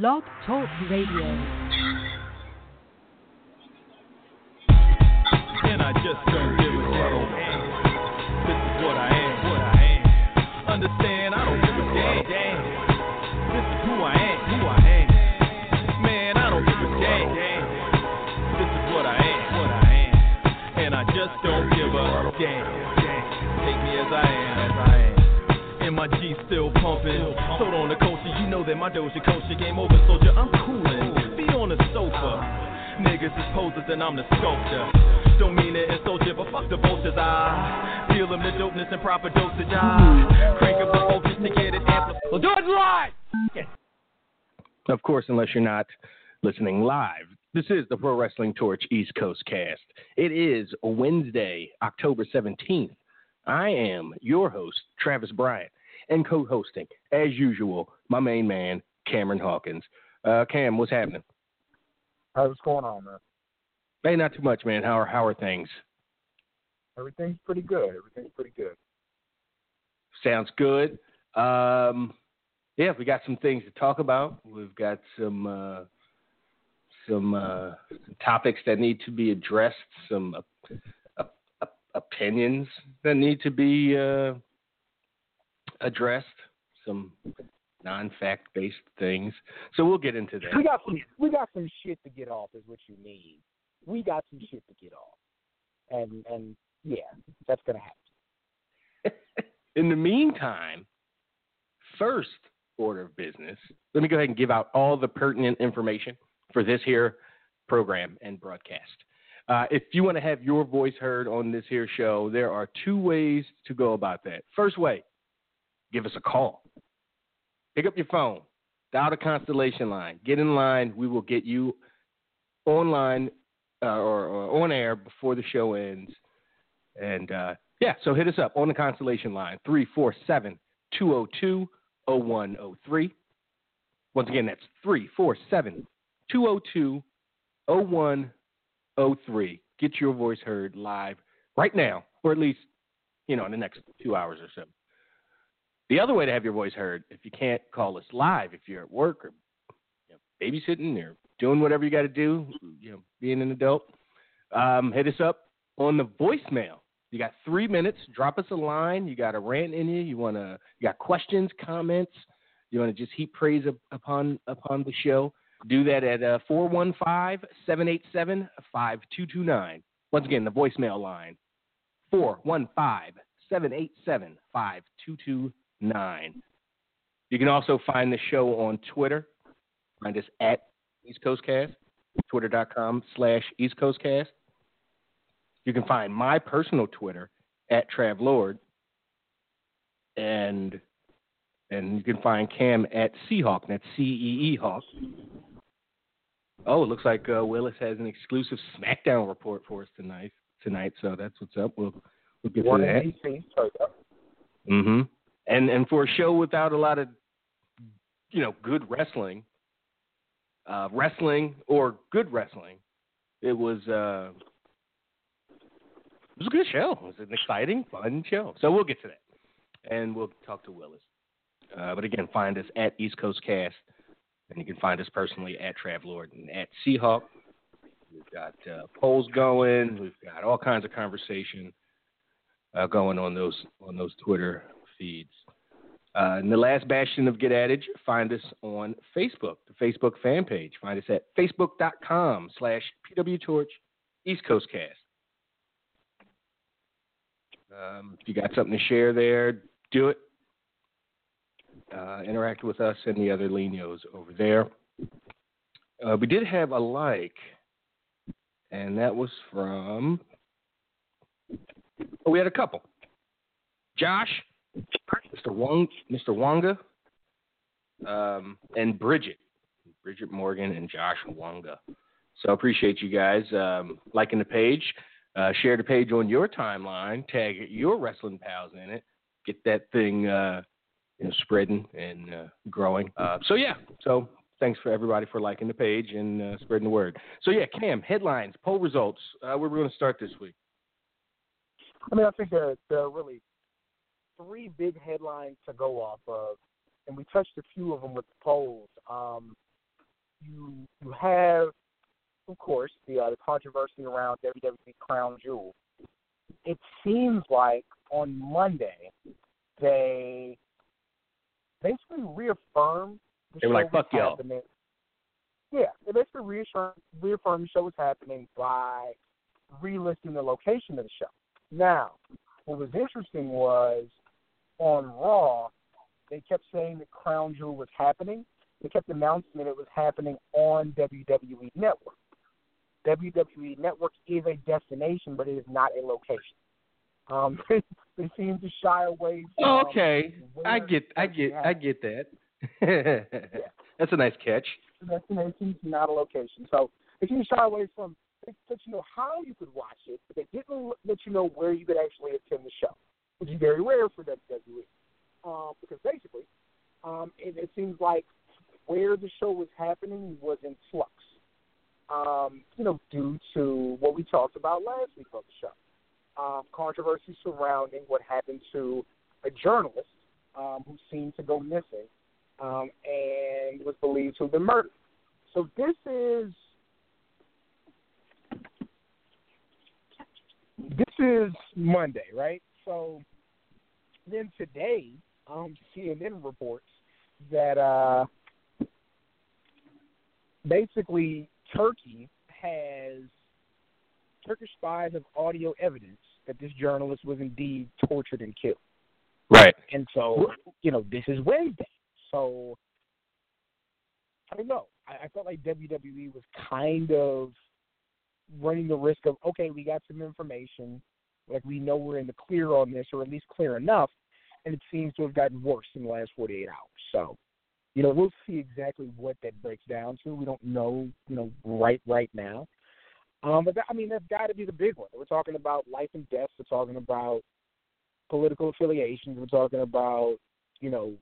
Blog Talk Radio. And I just don't give a damn. This is what I am, what I am. Understand, I don't give a damn. This is who I am, who I am. Man, I don't give a damn. This is what I am, what I am. And I just don't give a damn. Take me as I am, as I am. And my still pumping. Sold that my game over, soldier. I'm. Be on the sofa. Niggas is posers and I'm the sculptor. Don't mean insult you, but fuck the vultures. I them the dopeness and proper dosage. I crank up the to get it amplified. We'll do it live. Of course, unless you're not listening live. This is the Pro Wrestling Torch East Coast cast. It is Wednesday, October 17th. I am your host, Travis Bryant, and co hosting, as usual, my main man, Cameron Hawkins. Uh, Cam, what's happening? Hey, what's going on, man? Hey, not too much, man. How are, how are things? Everything's pretty good. Everything's pretty good. Sounds good. Um, yeah, we got some things to talk about. We've got some uh, some, uh, some topics that need to be addressed. Some opinions that need to be uh, addressed. Some non-fact based things. So we'll get into that. We got some we got some shit to get off is what you need. We got some shit to get off. And and yeah, that's gonna happen. In the meantime, first order of business, let me go ahead and give out all the pertinent information for this here program and broadcast. Uh, if you want to have your voice heard on this here show, there are two ways to go about that. First way, give us a call. Pick up your phone, dial the Constellation line, get in line. We will get you online uh, or, or, on air before the show ends. And uh, yeah, so hit us up on the Constellation line, 347 202 0103. Once again, that's 347 202 0103. Get your voice heard live right now, or at least, you know, in the next two hours or so. The other way to have your voice heard, if you can't call us live, if you're at work or you know, babysitting or doing whatever you got to do, you know, being an adult, um, hit us up on the voicemail. You got three minutes. Drop us a line. You got a rant in you. You want to? You got questions, comments. You want to just heap praise upon upon the show. Do that at uh, 415-787-5229. Once again, the voicemail line 415-787-5229 nine. You can also find the show on Twitter. Find us at East Coast Cast, twitter.com slash East Coast Cast. You can find my personal Twitter at Trav Lord. And and you can find Cam at Seahawk. That's C E E Hawk. Oh, it looks like uh, Willis has an exclusive SmackDown report for us tonight. Tonight, so that's what's up. We'll we'll get to that. Mm-hmm and and for a show without a lot of you know good wrestling, uh, wrestling or good wrestling, it was uh, it was a good show. It was an exciting, fun show. So we'll get to that, and we'll talk to Willis. Uh, but again, find us at East Coast Cast, and you can find us personally at Trav Lord and at Seahawk. We've got uh, polls going. We've got all kinds of conversation uh, going on those on those Twitter feeds. Uh, and the last bastion of Get Adage, find us on Facebook, the Facebook fan page. Find us at facebook.com slash pwtorch East Coast Cast. Um, if you got something to share there, do it. Uh, interact with us and the other Lenos over there. Uh, we did have a like, and that was from. Oh, we had a couple. Josh Mr. Wong, Mr. Wonga, um, and Bridget, Bridget Morgan and Josh Wonga. So appreciate you guys um, liking the page. Uh, share the page on your timeline. Tag your wrestling pals in it. Get that thing uh, you know, spreading and uh, growing. Uh, so yeah. So thanks for everybody for liking the page and uh, spreading the word. So yeah, Cam, headlines, poll results. Uh, where we're going to start this week. I mean, I think there, there are really three big headlines to go off of, and we touched a few of them with the polls. Um, you you have, of course, the uh, the controversy around WWE Crown Jewel. It seems like on Monday they basically reaffirmed the They were show like, "Fuck y'all." happening. Yeah, they basically reaffirmed, reaffirmed the show was happening by relisting the location of the show. Now, what was interesting was on Raw, they kept saying that Crown Jewel was happening. They kept announcing that it was happening on WWE Network. WWE Network is a destination, but it is not a location. Um, they, they seem to shy away from. Oh, okay, I get, I get, I get that. yeah. That's a nice catch. the destination, not a location. So they seem to shy away from. They let you know how you could watch it, but they didn't let you know where you could actually attend the show, which is very rare for WWE. Um, because basically, um, it, it seems like where the show was happening was in flux. Um, you know, due to what we talked about last week on the show, um, controversy surrounding what happened to a journalist um, who seemed to go missing um, and was believed to have been murdered. So this is this is Monday, right? So then today, um, CNN reports that uh, basically Turkey has Turkish spies have audio evidence that this journalist was indeed tortured and killed. Right. And so, you know, this is Wednesday. So, I don't know. I, I felt like WWE was kind of running the risk of, okay, we got some information. Like, we know we're in the clear on this, or at least clear enough. And it seems to have gotten worse in the last 48 hours. So, you know, we'll see exactly what that breaks down to. We don't know, you know, right right now. Um, but that, I mean, that's got to be the big one. We're talking about life and death. We're talking about political affiliations. We're talking about, you know,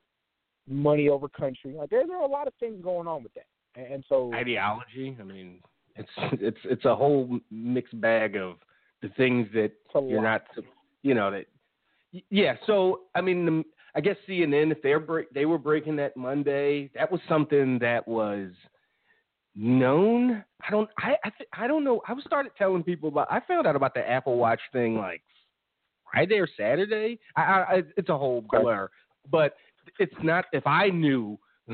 money over country. Like there, there are a lot of things going on with that. And, and so, Ideology. I mean, it's it's it's a whole mixed bag of the things that you're not, you know that. Yeah. So I mean, the, I guess CNN if they're break, they were breaking that Monday, that was something that was known. I don't. I I, th- I don't know. I was started telling people about. I found out about the Apple Watch thing like Friday or Saturday. I, I it's a whole blur, but it's not. If I knew,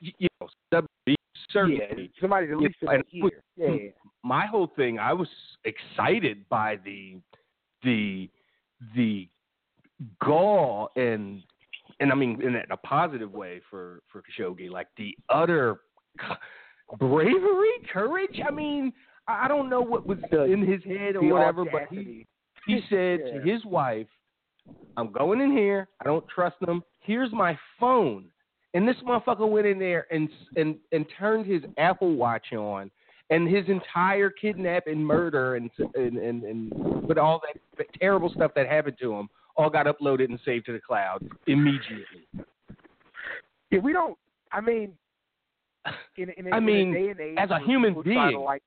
you know, certainly yeah, somebody at least and the. Yeah, my whole thing, I was excited by the the the gall and and I mean in a positive way for for Khashoggi, like the utter bravery, courage. I mean, I don't know what was in his head or the whatever, but he he said Yeah. to his wife, I'm going in here. I don't trust them. Here's my phone. And this motherfucker went in there and and and turned his Apple Watch on, and his entire kidnap and murder and and and, and with all that, that terrible stuff that happened to him all got uploaded and saved to the cloud immediately. Yeah, we don't. I mean, in, in, a- I in mean, a day and age as a human people try to, being, like,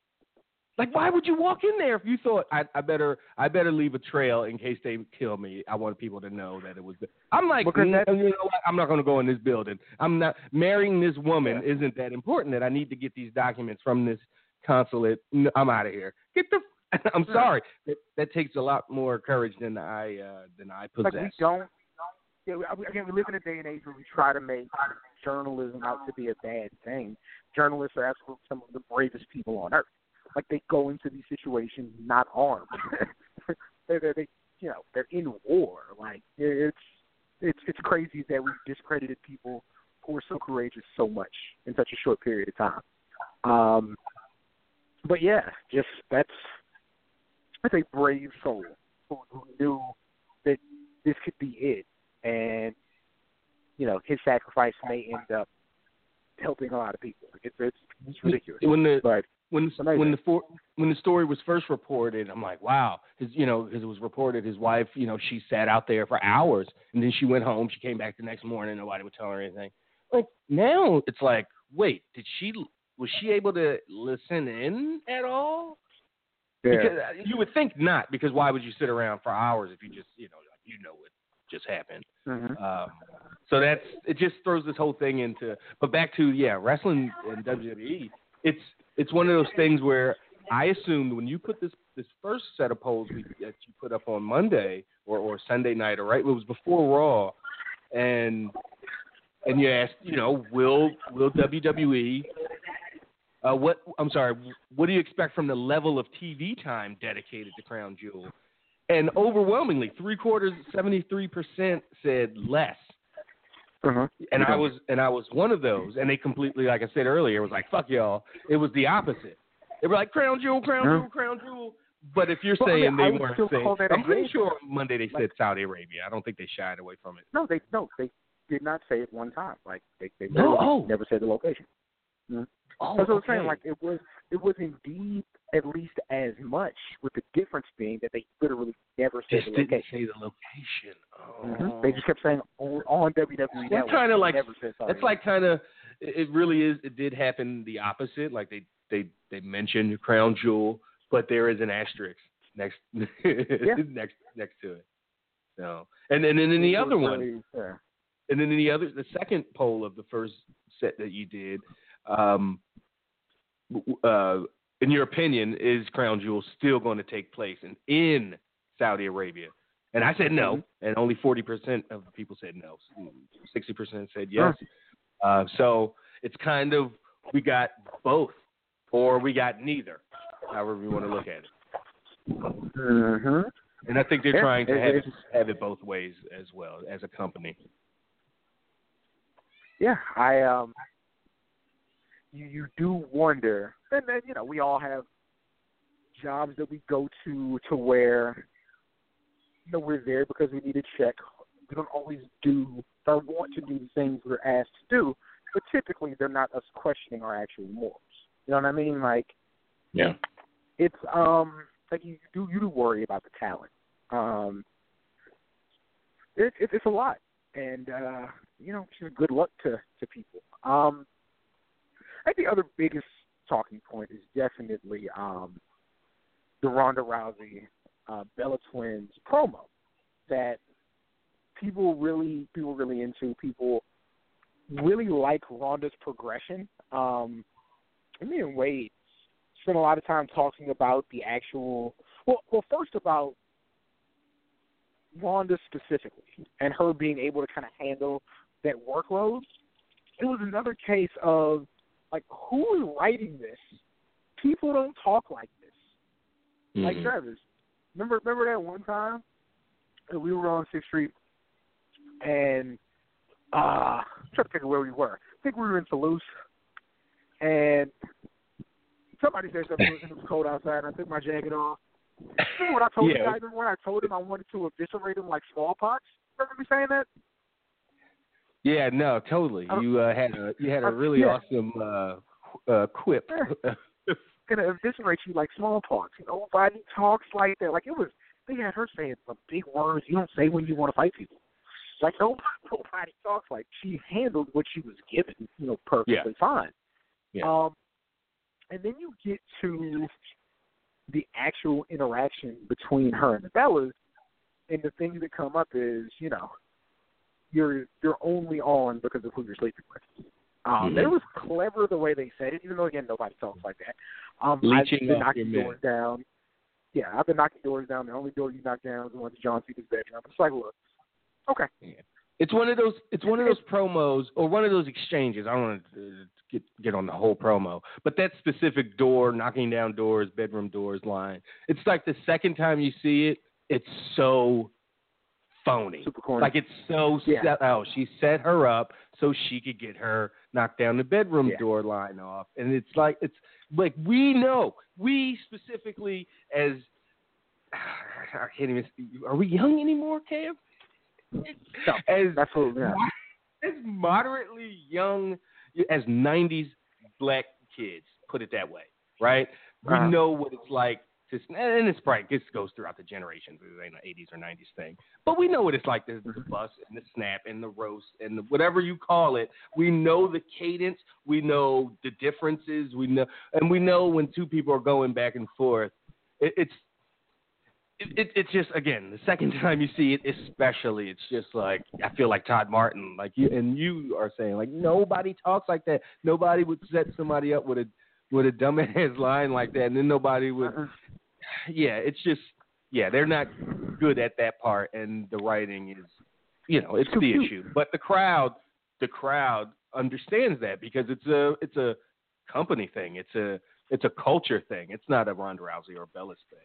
Like, why would you walk in there if you thought I, I better I better leave a trail in case they kill me? I want people to know that it was. The, I'm like, Because "Mm, you know what? I'm not going to go in this building. I'm not marrying this woman. Isn't that important that I need to get these documents from this consulate? No, I'm out of here. Get the. I'm sorry. That, that takes a lot more courage than I uh, than I possess. like we don't. Yeah, we- again, we live in a day and age where we try to make journalism out to be a bad thing. Journalists are absolutely some of the bravest people on earth. Like they go into these situations not armed. they, they, they, you know, they're in war. Like it's it's it's crazy that we've discredited people who are so courageous so much in such a short period of time. Um, but yeah, just that's that's a brave soul who, who knew that this could be it, and you know his sacrifice may end up helping a lot of people. It's it's, it's ridiculous, when the but when when the for, when the story was first reported, I'm like, wow, his you know because it was reported his wife, you know, she sat out there for hours and then she went home. She came back the next morning. Nobody would tell her anything. Like now, it's like, wait, did she was she able to listen in at all? Yeah. Because uh, you would think not, because why would you sit around for hours if you just you know you know what just happened? Mhm. Um, So that's it. Just throws this whole thing into. But back to yeah, wrestling and WWE. It's it's one of those things where I assumed when you put this this first set of polls we, that you put up on Monday or, or Sunday night, or right, it was before Raw, and and you asked, you know, will will WWE uh, what I'm sorry, what do you expect from the level of TV time dedicated to Crown Jewel? And overwhelmingly, three quarters, seventy three percent said less. Uh-huh. And I was and I was one of those. And they completely, like I said earlier, was like fuck y'all. It was the opposite. They were like Crown Jewel, Crown. Jewel, Crown Jewel. But if you're Well, I saying mean, they weren't saying, call that a I'm pretty sure Monday they Like- said Saudi Arabia. I don't think they shied away from it. No, they no, they did not say it one time. Like they they No, oh. never said the location. Oh, That's what I'm saying. Like it was it was indeed at least as much, with the difference being that they literally never said just the didn't location. say the location. Oh. Mhm. They just kept saying on, on WWE That's like- never said Saudi It's like kind of it it really is. It did happen the opposite. Like they they they mentioned Crown Jewel, but there is an asterisk next next next to it. So and and then in the other one, and then in the other the second poll of the first set that you did, um, uh, in your opinion, is Crown Jewel still going to take place in in Saudi Arabia? And I said no, and only forty percent of the people said no. Sixty percent said yes. Uh, so it's kind of we got both, or we got neither, however you want to look at it. Mhm. And I think they're trying to have it, have it both ways as well as a company. Yeah, I um, you you do wonder, and then you know we all have jobs that we go to to where you know we're there because we need a check. We don't always do or want to do the things we're asked to do, but typically they're not us questioning our actual morals. You know what I mean? Like Yeah. it's um like you do you do worry about the talent. Um, it, it it's a lot, and uh, you know, just good luck to to people. Um, I think the other biggest talking point is definitely um the Ronda Rousey uh, Bella Twins promo that people really people really into. People really like Ronda's progression. Um, me and Wade spent a lot of time talking about the actual. Well, well, first about Ronda specifically and her being able to kind of handle that workload. It was another case of like who is writing this? People don't talk like this. Like Mhm. Travis, remember remember that one time that we were on Sixth Street and uh I'm trying to think of where we were. I think we were in Toulouse and somebody said something and it was cold outside and I took my jacket off. Remember what I told Yeah. the guy? Remember when I told him I wanted to eviscerate him like smallpox? Remember me saying that? Yeah, no, totally. I You uh, had a you had a really yeah. awesome uh, uh, quip. gonna eviscerate you like smallpox. You know, Nobody talks like that. Like it was they had her saying some big words you don't say when you want to fight people. Like nobody, nobody talks like she handled what she was given, you know, perfectly Yeah. fine. Yeah. Um and then you get to the actual interaction between her and the Bellas and the things that come up is, you know, you're you're only on because of who you're sleeping with. Um, Mhm. It was clever the way they said it, even though again nobody talks like that. Um, Leeching I've been knocking doors down. Yeah, I've been knocking doors down. The only door you knock down is the one to John Cena's bedroom. It's like, look, okay, It's one of those. It's one of those promos or one of those exchanges. I don't want to uh, get get on the whole promo, but that specific door, knocking down doors, bedroom doors line. It's like the second time you see it, it's so phony. super corny. Like it's so Yeah. set. Oh, she set her up so she could get her knock down the bedroom Yeah. door line off, and it's like it's like we know we specifically as I can't even. Speak are we young anymore, Cam? no, As absolutely not. as moderately young as '90s black kids, put it that way, right? We Uh-huh. know what it's like to, and it's probably this goes throughout the generations. It ain't an '80s or '90s thing, but we know what it's like. The, the Mhm. bus and the snap and the roast and the, whatever you call it. We know the cadence. We know the differences. We know, and we know when two people are going back and forth. It, it's it, it, it's just again the second time you see it, especially it's just like I feel like Todd Martin, like you and you are saying like nobody talks like that. Nobody would set somebody up with a with a dumbass line like that, and then nobody would. Yeah, it's just yeah they're not good at that part, and the writing is you know it's the issue. But the crowd, the crowd understands that because it's a it's a company thing. It's a it's a culture thing. It's not a Ronda Rousey or Bella's thing.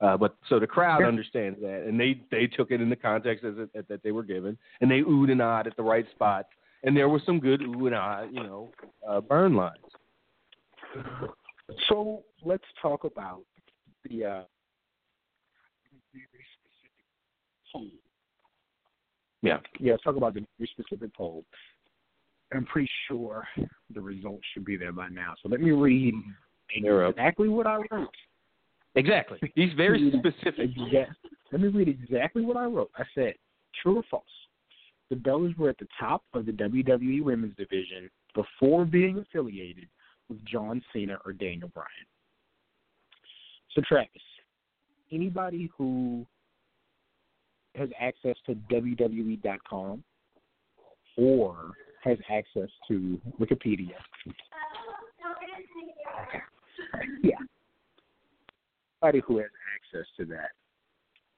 Uh, but so the crowd Yeah. understands that, and they they took it in the context as it, that they were given, and they oohed and ahed at the right spots, and there was some good ooh and ah, you know, uh, burn lines. So let's talk about the uh, very specific poll. Yeah. Yeah, let's talk about the very specific poll. I'm pretty sure the results should be there by now. So let me read exactly what I wrote. Exactly. He's very specific. Exact- Let me read exactly what I wrote. I said, true or false? The Bellas were at the top of the WWE Women's Division before being affiliated with John Cena or Daniel Bryan. So, Travis, anybody who has access to WWE.com or has access to Wikipedia. Yeah. Anybody who has access to that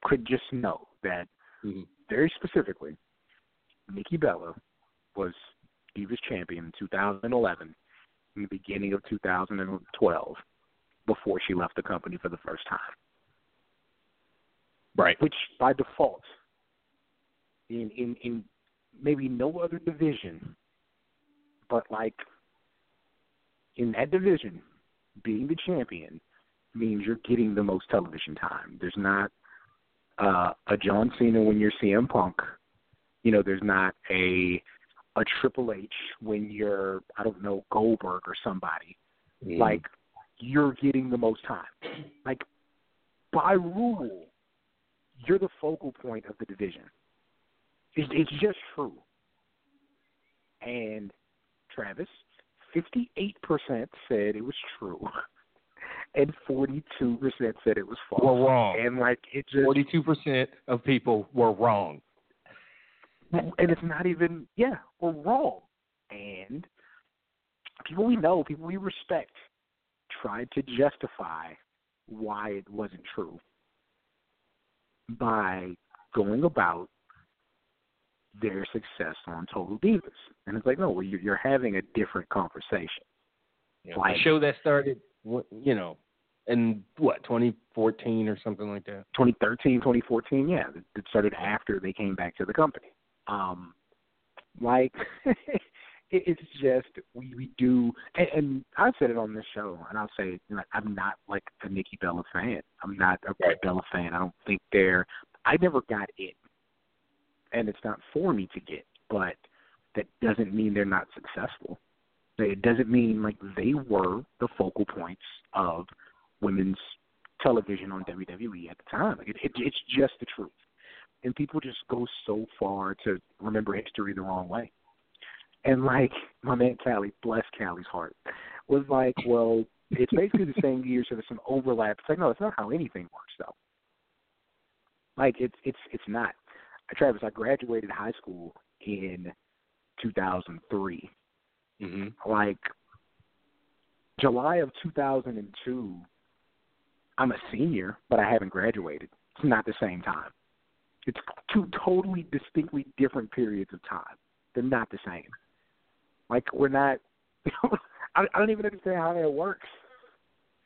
could just know that Mhm. very specifically, Nikki Bella was Divas champion in 2011, in the beginning of 2012, before she left the company for the first time. Right. Which, by default, in in in maybe no other division, but like in that division, being the champion means you're getting the most television time. There's not uh, a John Cena when you're CM Punk. You know, there's not a a Triple H when you're I don't know Goldberg or somebody. Like you're getting the most time. Like by rule, you're the focal point of the division. It's, it's just true. And Travis, fifty-eight percent said it was true, and forty-two percent said it was false. were wrong. And like it just Forty-two percent of people were wrong. and it's not even yeah we're wrong and people we know people we respect tried to justify why it wasn't true by going about their success on total divas. And it's like no well, you're, having a different conversation. Know, Like- the show that started, you know, in what 2014 or something like that. 2013 2014 yeah it- started after they came back to the company. Um like it's just we we do and, and i've said it on this show and i'll say it, i'm not like a nikki bella fan i'm not a Right. bella fan i don't think they're i never got it and it's not for me to get but that doesn't mean they're not successful it doesn't mean like they were the focal points of women's television on WWE at the time. Like it, it, it's just the truth, and people just go so far to remember history the wrong way. And like my man Callie, bless Callie's heart, was like, well, it's basically the same year, so there's some overlap. It's like, no, it's not how anything works, though. Like it's it's it's not. Travis, I graduated high school in 2003 Mm-hmm. like July of 2002, I'm a senior, but I haven't graduated. It's not the same time. It's two totally distinctly different periods of time. They're not the same. Like we're not. I, I don't even understand how that works.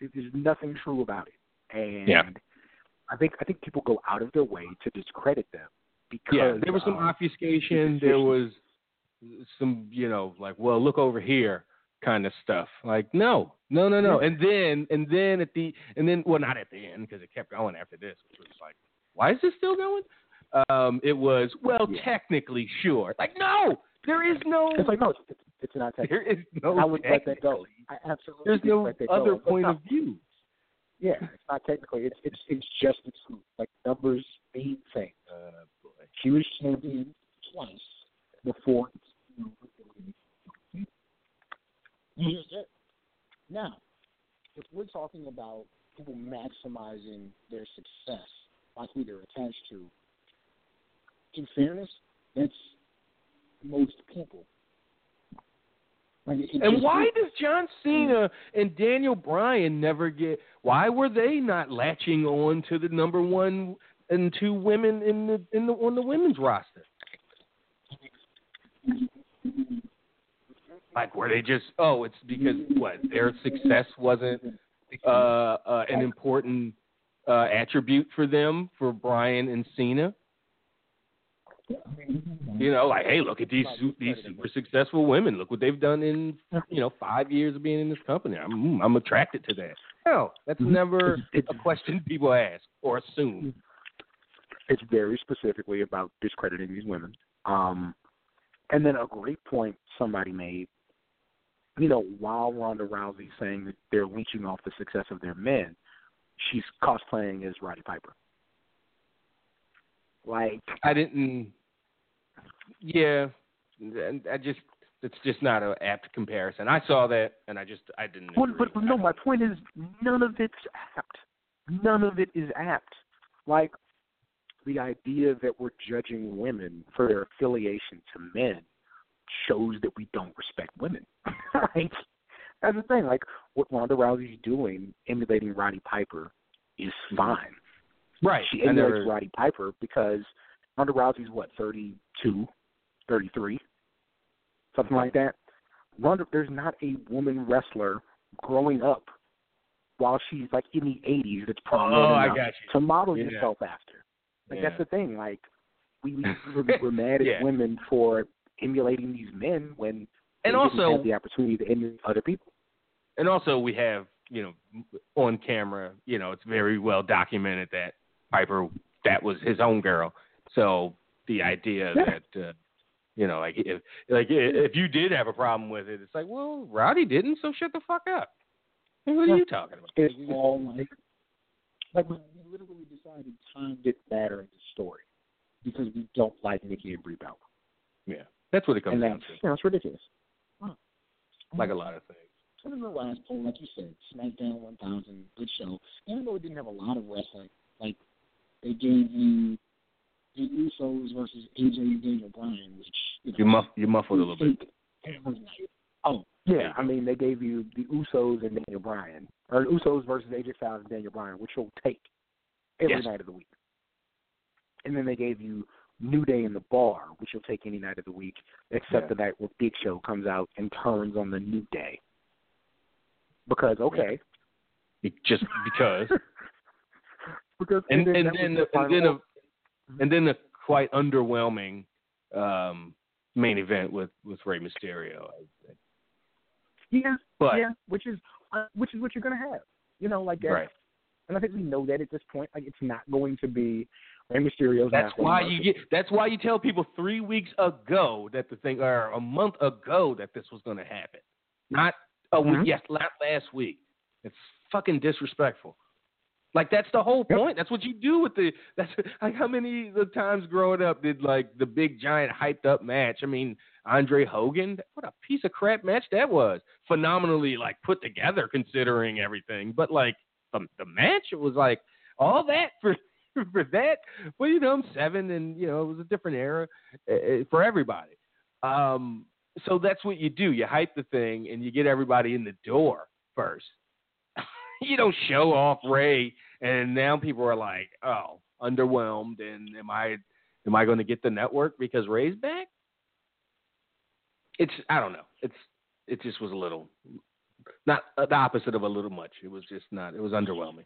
There's nothing true about it, and Yeah. I think I think people go out of their way to discredit them because Yeah, there was some obfuscation. There was some, you know, like, well, look over here, kind of stuff. Like, no, no, no, no. And then, and then at the, and then, well, not at the end because it kept going after this, which was like, why is this still going? Um, it was, well, Yeah. technically, sure. Like, no, there is no, It's like no, it's, it's, not technical. there is no. I would let that go. I absolutely There's no let that other point of view. Yeah, it's not technically. It's it's it's just the truth. Like numbers mean things. Uh, boy. She was champion twice before. It. Now, if we're talking about people maximizing their success like who they're attached to. In fairness, that's most people. And why does John Cena and Daniel Bryan never get? Why were they not latching on to the number one and two women in the in the on the women's roster? Like, were they just? Oh, it's because what their success wasn't uh, uh, an important uh, attribute for them for Bryan and Cena. You know, like, hey, look at these these super successful women. Look what they've done in you know five years of being in this company. I'm I'm attracted to that. No, that's never It's- a question people ask or assume. it's very specifically about discrediting these women. Um, and then a great point somebody made, you know, while Ronda Rousey's saying that they're leeching off the success of their men, she's cosplaying as Roddy Piper. Like, I didn't. Yeah, and I just it's just not an apt comparison. I saw that and I just I didn't. but, agree. but, but no, my point is none of it's apt. None of it is apt. Like, the idea that we're judging women for their affiliation to men shows that we don't respect women. like that's the thing. Like what Ronda Rousey's doing, emulating Roddy Piper, is fine. Right. She I emulates Roddy Piper because Ronda Rousey's what, 32, 33, something like that. Ronda, there's not a woman wrestler growing up while she's like in the 80s that's prominent Oh, I enough got you. to model Yeah. yourself after. Like Yeah. that's the thing. Like we we we're, we're mad at Yeah. women for emulating these men when they And didn't also- have the opportunity to emulate other people. and also we have you know on camera you know it's very well documented that Piper that was his own girl. So the idea Yeah. that uh, you know like if like if you did have a problem with it it's like well Roddy didn't so shut the fuck up. Like, what are you talking about? It's all like, like we we literally decided time didn't matter in the story because we don't like Nikki and Brie Bella, yeah. That's what it comes and down to. know it's ridiculous. like a lot of things. So in the last poll, like you said, SmackDown 1000, good show. Even though it didn't have a lot of wrestling, like they gave you the Usos versus AJ and Daniel Bryan, which you know, you muff you muffled a little bit it. Oh, Yeah, I mean they gave you the Usos and Daniel Bryan, or Usos versus AJ Styles and Daniel Bryan, which you'll take every Yes. night of the week. And then they gave you New Day in the Bar, which you'll take any night of the week, except Yeah. the night where Big Show comes out and turns on the New Day. Because okay, Be- just because because and then and then the and then a and then a quite underwhelming um main event with with Rey Mysterio. I think. yeah, But yeah, which is uh, which is what you're gonna have. You know, like that. right, And I think we know that at this point. Like it's not going to be Rey Mysterio's. that's why you get. That's why you tell people three weeks ago that the thing, or a month ago that this was going to happen, not a Mhm. week. Yes, not last week. It's fucking disrespectful. Like that's the whole Yep. point. That's what you do with the. That's like how many the times growing up did like the big giant hyped up match. I mean, Andre Hogan. What a piece of crap match that was. Phenomenally like put together considering everything, but like the the match it was like all that for for that. Well, you know, I'm seven, and you know it was a different era uh, for everybody. Um, so that's what you do. You hype the thing, and you get everybody in the door first. you don't show off Rey, and now people are like, "Oh, underwhelmed." And am I am I going to get the network because Rey's back? It's I don't know. It's it just was a little not uh, the opposite of a little much. It was just not. It was underwhelming.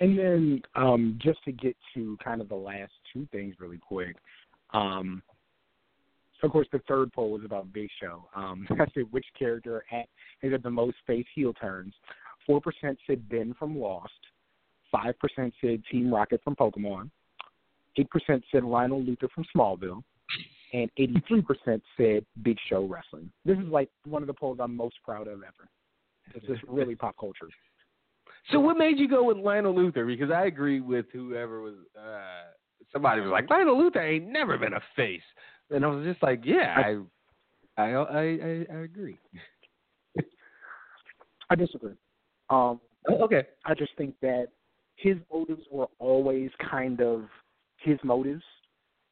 And then um, just to get to kind of the last two things really quick. Um, of course, the third poll was about Big Show. Um, I said which character had, had the most face heel turns. Four percent said Ben from Lost. Five percent said Team Rocket from Pokemon. Eight percent said Lionel Luthor from Smallville. And eighty-three percent said Big Show wrestling. This is like one of the polls I'm most proud of ever. It's just really pop culture. So what made you go with Lionel Luthor? Because I agree with whoever was. Uh, somebody was like Lionel Luthor ain't never been a face, and I was just like, yeah, I, I, I, I, I agree. I disagree. Um, Oh, okay. I just think that his motives were always kind of his motives,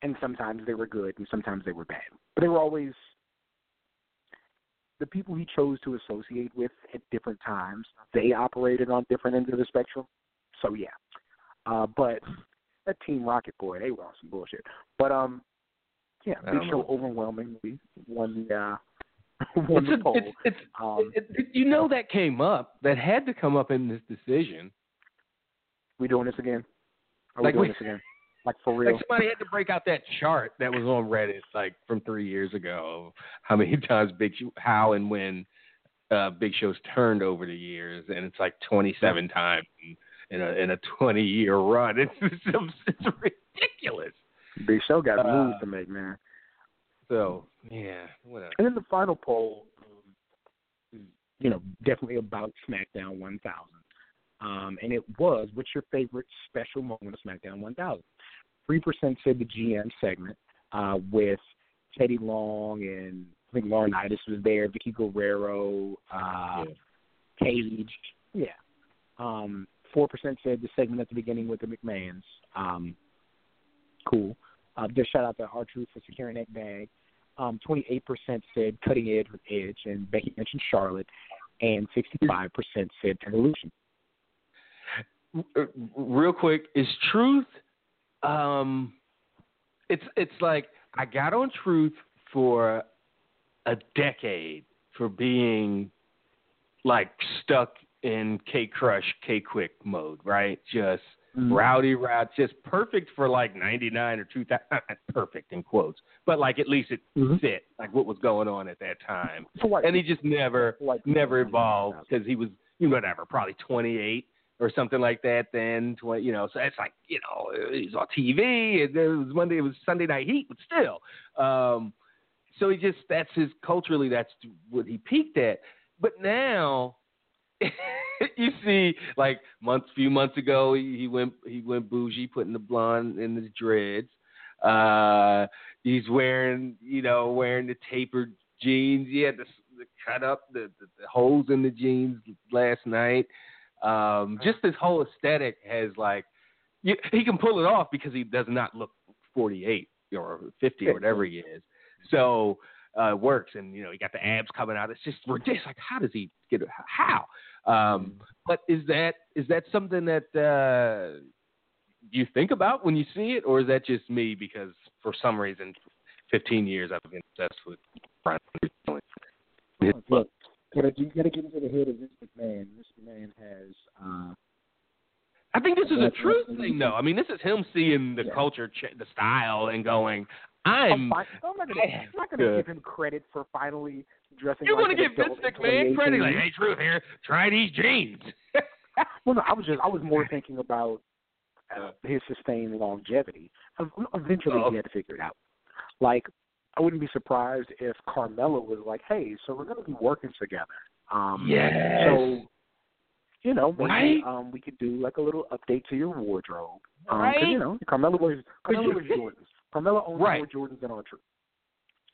and sometimes they were good and sometimes they were bad. But they were always the people he chose to associate with at different times. They operated on different ends of the spectrum. So yeah, uh, but that Team Rocket boy, they were on some bullshit. But um, yeah, Big Show know. overwhelmingly won the uh, won It's the poll. it's- it's- um, It- you know that came up. That had to come up in this decision. we doing this again? Are Like we doing we- this again? Like for real? Like somebody had to break out that chart that was on Reddit, like from three years ago, how many times Big Show, how and when uh, Big Show's turned over the years, and it's like 27 times in, in a in a 20 year run. It's it's, it's ridiculous. Big Show got Uh, moves to make, man. So yeah, whatever. And then the final poll, um, is, you know, definitely about SmackDown 1000. Um, and it was, what's your favorite special moment of SmackDown 1000? 3% said the GM segment uh, with Teddy Long and I think Lauren Laurinaitis was there, Vickie Guerrero, uh, Yeah. Cage. Yeah. Um, 4% said the segment at the beginning with the McMahons. Um, cool. Uh, just shout out to R Truth for securing that bag. Um, 28% said cutting edge with Edge, and Becky mentioned Charlotte, and 65% said Evolution. Real quick, is truth um it's it's like I got on truth for a decade for being like stuck in K Krush, K Kwik mode, right? Just rowdy route, just perfect for like 99 or 2000, perfect in quotes, but like at least it Mhm. fit like what was going on at that time. And he just never, Like- never evolved because he was, you know, whatever, probably 28 or something like that then, 20, you know, so it's like, you know, he's on TV and it was Monday, it was Sunday Night Heat, but still. Um, so he just, that's his, culturally, that's what he peaked at. But now, you see, like months, few months ago, he, he went he went bougie, putting the blonde in his dreads. Uh, he's wearing, you know, wearing the tapered jeans. He had the, the cut up, the, the the holes in the jeans last night. Um, just his whole aesthetic has like, you, he can pull it off because he does not look 48 or 50 or whatever he is. So uh, works, and you know he got the abs coming out. It's just ridiculous. Like, how does he get it? How? Um, but is that is that something that uh, you think about when you see it, or is that just me because for some reason, 15 years I've been obsessed with Brian. Look, gotta, you got to get into the head of Vince McMahon. Vince McMahon has uh, I think this is a truth thing, though. I mean, this is him seeing the Yeah. culture, ch- the style, and going, I'm, "I'm." fine. I'm not gonna, I- I'm not gonna Yeah. give him credit for finally dressing. Up. You like want to give Vince adult in McMahon credit? Like, hey, truth here, try these jeans. Well, no, I was just I was more thinking about uh, his sustained longevity. Ev- Eventually, Oh. he had to figure it out. Like, I wouldn't be surprised if Carmella was like, "Hey, so we're going to be working together." Um, Yes. So, you know, maybe Right? um, we could do like a little update to your wardrobe. Um, 'cause, Right? you know, Carmella was Carmella you- Jordans. Carmella owns Right. more Jordans than R-Truth.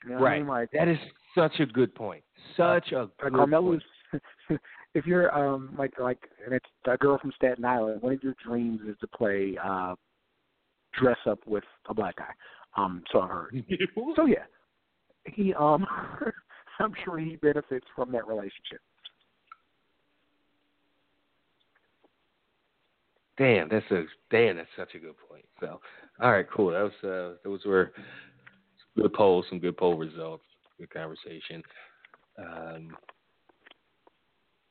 You know what I right. mean? Like, that is such a good point. Such a like good Carmella's. point. if you're um like like and it's a girl from Staten Island, one of your dreams is to play uh dress up with a black guy. Um, so I heard. So yeah, he um, I'm sure he benefits from that relationship. Damn, that's a damn. That's such a good point. So, all right, cool. That was uh, those were good polls, some good poll results, good conversation. Um,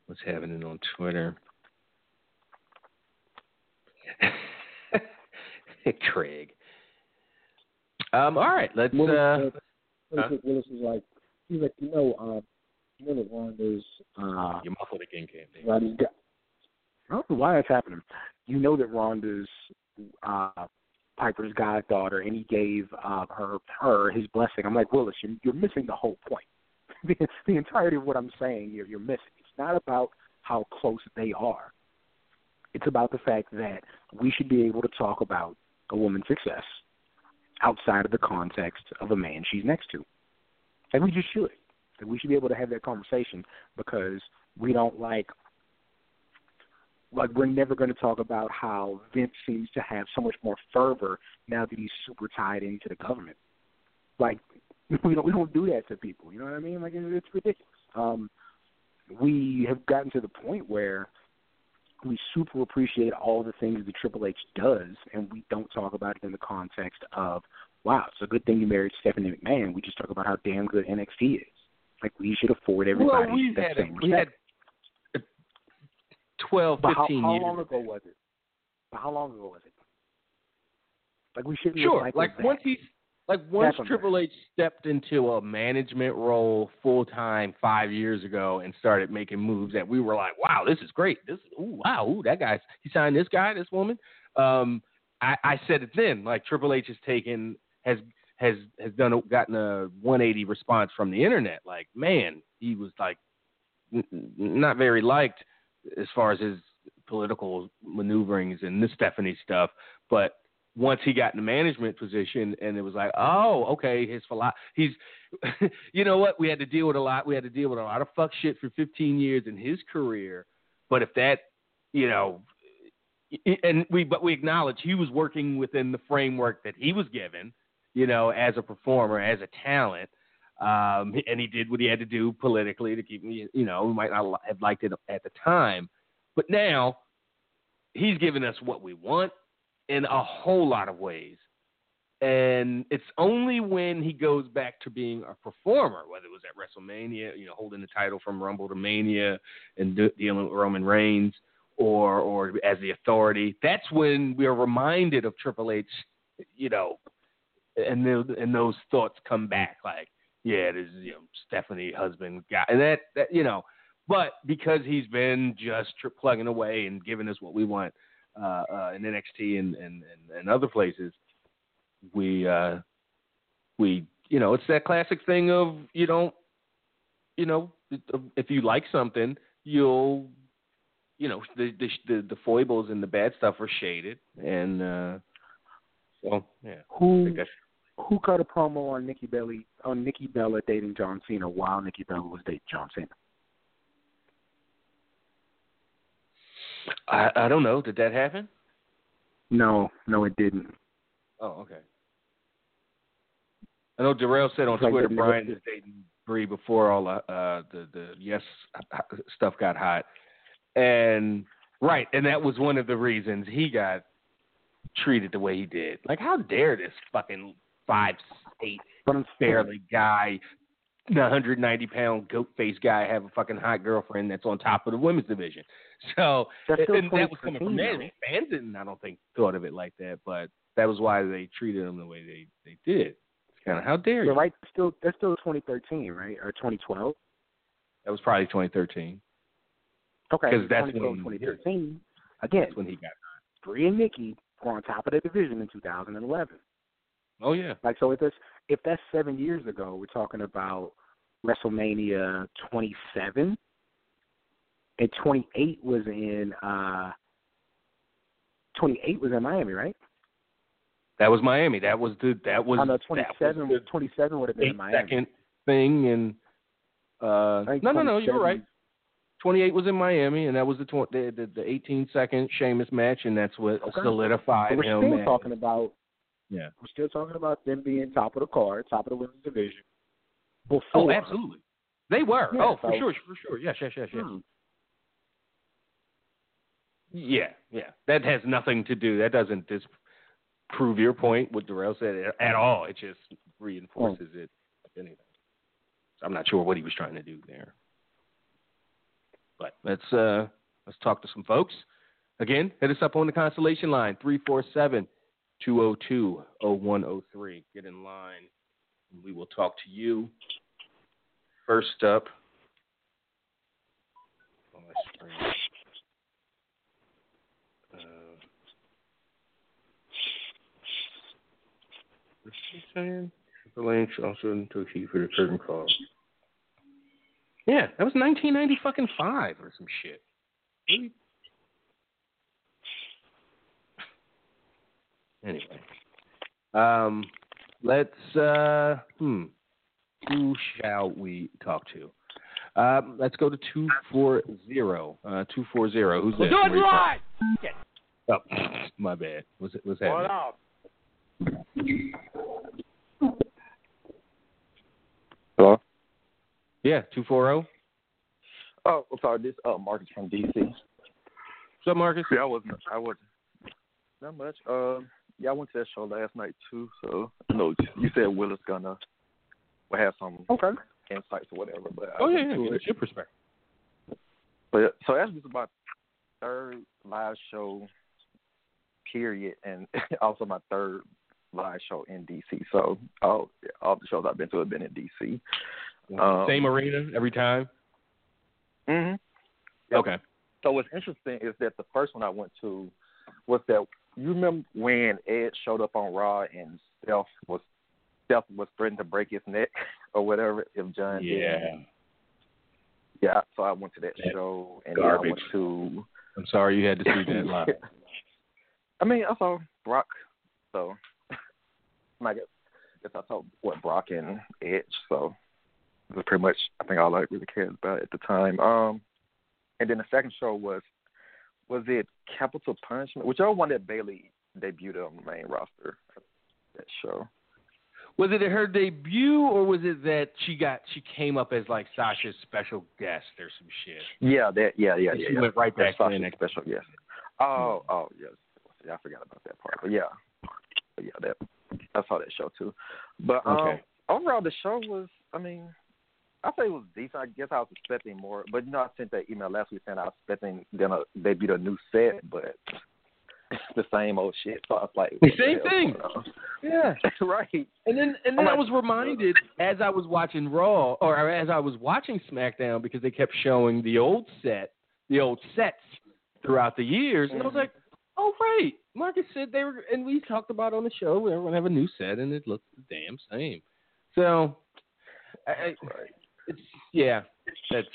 what's happening on Twitter? Craig. Um, all right, let's. Willis, Uh, uh, Willis, was like, he's like, you know, uh, you know that uh, you muffled again, Cam. Got I don't know why that's happening. You know that Ronda's uh Piper's goddaughter, and he gave uh, her her his blessing. I'm like Willis, you're, you're missing the whole point. the, the entirety of what I'm saying, you're, you're missing. It's not about how close they are. It's about the fact that we should be able to talk about a woman's success outside of the context of a man she's next to. And we just should. And we should be able to have that conversation because we don't like like we're never going to talk about how Vince seems to have so much more fervor now that he's super tied into the government. Like we don't we don't do that to people. You know what I mean? Like it's ridiculous. Um, we have gotten to the point where we super appreciate all the things that Triple H does, and we don't talk about it in the context of, wow, it's a good thing you married Stephanie McMahon. We just talk about how damn good NXT is. Like we should afford everybody well, we that had, same we had 12, but 15 how, how years. long ago was it? But how long ago was it? Like we shouldn't Sure, like once he's like once Definitely. Triple H stepped into a management role full time five years ago and started making moves that we were like, wow, this is great. This, ooh, wow, ooh, that guy's he signed this guy, this woman. Um, I, I said it then, like Triple H has taken has has has done a, gotten a 180 response from the internet. Like, man, he was like n- not very liked as far as his political maneuverings and the Stephanie stuff, but once he got in the management position and it was like, oh, okay, his philo- he's, you know what? We had to deal with a lot. We had to deal with a lot of fuck shit for 15 years in his career. But if that, you know, and we, but we acknowledge he was working within the framework that he was given, you know, as a performer, as a talent. Um, and he did what he had to do politically to keep me, you know, we might not have liked it at the time, but now he's given us what we want in a whole lot of ways. And it's only when he goes back to being a performer, whether it was at WrestleMania, you know, holding the title from Rumble to Mania and de- dealing with Roman Reigns, or or as the authority. That's when we are reminded of Triple H, you know, and the, and those thoughts come back, like, yeah, this is you know Stephanie husband guy, and that that you know, but because he's been just plugging away and giving us what we want uh, uh, in NXT and, and, and, and other places, we uh, we you know it's that classic thing of you don't you know if you like something you'll you know the the the, the foibles and the bad stuff are shaded and uh, so yeah. Who who cut a promo on Nikki Belly on Nikki Bella dating John Cena while Nikki Bella was dating John Cena? I, I don't know did that happen No, no, it didn't. oh okay I know Darrell said on It's like Twitter Bryan was dating Brie before all uh, the the yes stuff got hot, and right, and that was one of the reasons he got treated the way he did. Like, how dare this fucking five eight barely guy, the 190 pound goat face guy have a fucking hot girlfriend that's on top of the women's division. So That's and that was coming from management. Fans didn't, I don't think, thought of it like that, but that was why they treated him the way they they did. It's kind of how dare You're right. Still, that's still 2013, right, or 2012? That was probably 2013. Okay, because that's 2012, when- 2013. Again, That's when he got. Brie and Nikki were on top of the division in 2011. Oh yeah. Like, so if that's if that's seven years ago, we're talking about WrestleMania 27, and 28 was in uh 28 was in Miami, right? That was Miami. That was the that was oh, no, that 27 was 27 would have been in Miami. second thing and uh no no no you're right. 28 was in Miami and that was the tw- the, the the 18 second Sheamus match and that's what Okay. solidified But we're him. still as- talking about yeah. we're still talking about them being top of the card, top of the women's division. Before, Oh, absolutely. They were. Yeah, oh, for sure, for sure. Yes, yes, yes, yes. Hmm. Yeah, yeah. That has nothing to do. That doesn't disprove your point. What Darrell said at, all. It just reinforces it. If anything. So I'm not sure what he was trying to do there. But let's uh let's talk to some folks. Again, hit us up on the constellation line 347 202 0103. Get in line we will talk to you. First up. on my screen. Uh, what's he saying? Triple H also took heat for the curtain call. Yeah, that was 1990 fucking five or some shit. Really? Anyway, um, let's uh, hmm, who shall we talk to? Um, let's go to two four zero. Uh, two four zero. Who's We're there? doing Where you right. Oh, my bad. What's it? What's happening? What up? Hello? Yeah, two four zero. Oh, I'm sorry. This uh, Marcus from DC. What's up, Marcus? Yeah, I wasn't. I wasn't. Not much. Um, yeah, I went to that show last night too. So, you know, you said Will is gonna will have some Okay. insights or whatever. But I Oh yeah, went yeah. to Give it. your perspective. But so that's just about third live show period, and also my third live show in DC. So all all the shows I've been to have been in DC. Um, Same arena every time. hmm Yep. Okay. So what's interesting is that the first one I went to was that you remember when Ed showed up on Raw and Steph was Steph was threatening to break his neck or whatever if John Yeah. did. Yeah. So I went to that That show and then I went to. I'm sorry you had to see that live. I mean, I saw Brock, so I guess, guess I saw what Brock and Edge, so it was pretty much I think all I really cared about at the time. Um, and then the second show was was it Capitol Punishment, whichever one that Bayley debuted on the main roster. That show. Was it her debut or was it that she got she came up as like Sasha's special guest or some shit? Yeah, that yeah yeah And yeah. she yeah. went right back to Sasha's special yes. Oh oh yes, yeah, I forgot about that part. But yeah, but yeah, that I saw that show too. But um, Okay. overall, the show was. I mean, I say it was decent. I guess I was expecting more, but you know, I sent that email last week saying I was expecting them to debut a new set, but it's the same old shit. So I was like, The same thing. Yeah. right. And then and then I was reminded as I was watching Raw or as I was watching SmackDown because they kept showing the old set, the old sets throughout the years, and I was Mhm. like, "Oh right." Marcus said they were, and we talked about on the show we were going to have a new set, and it looked the damn same. So, I, I, Right. It's yeah, that's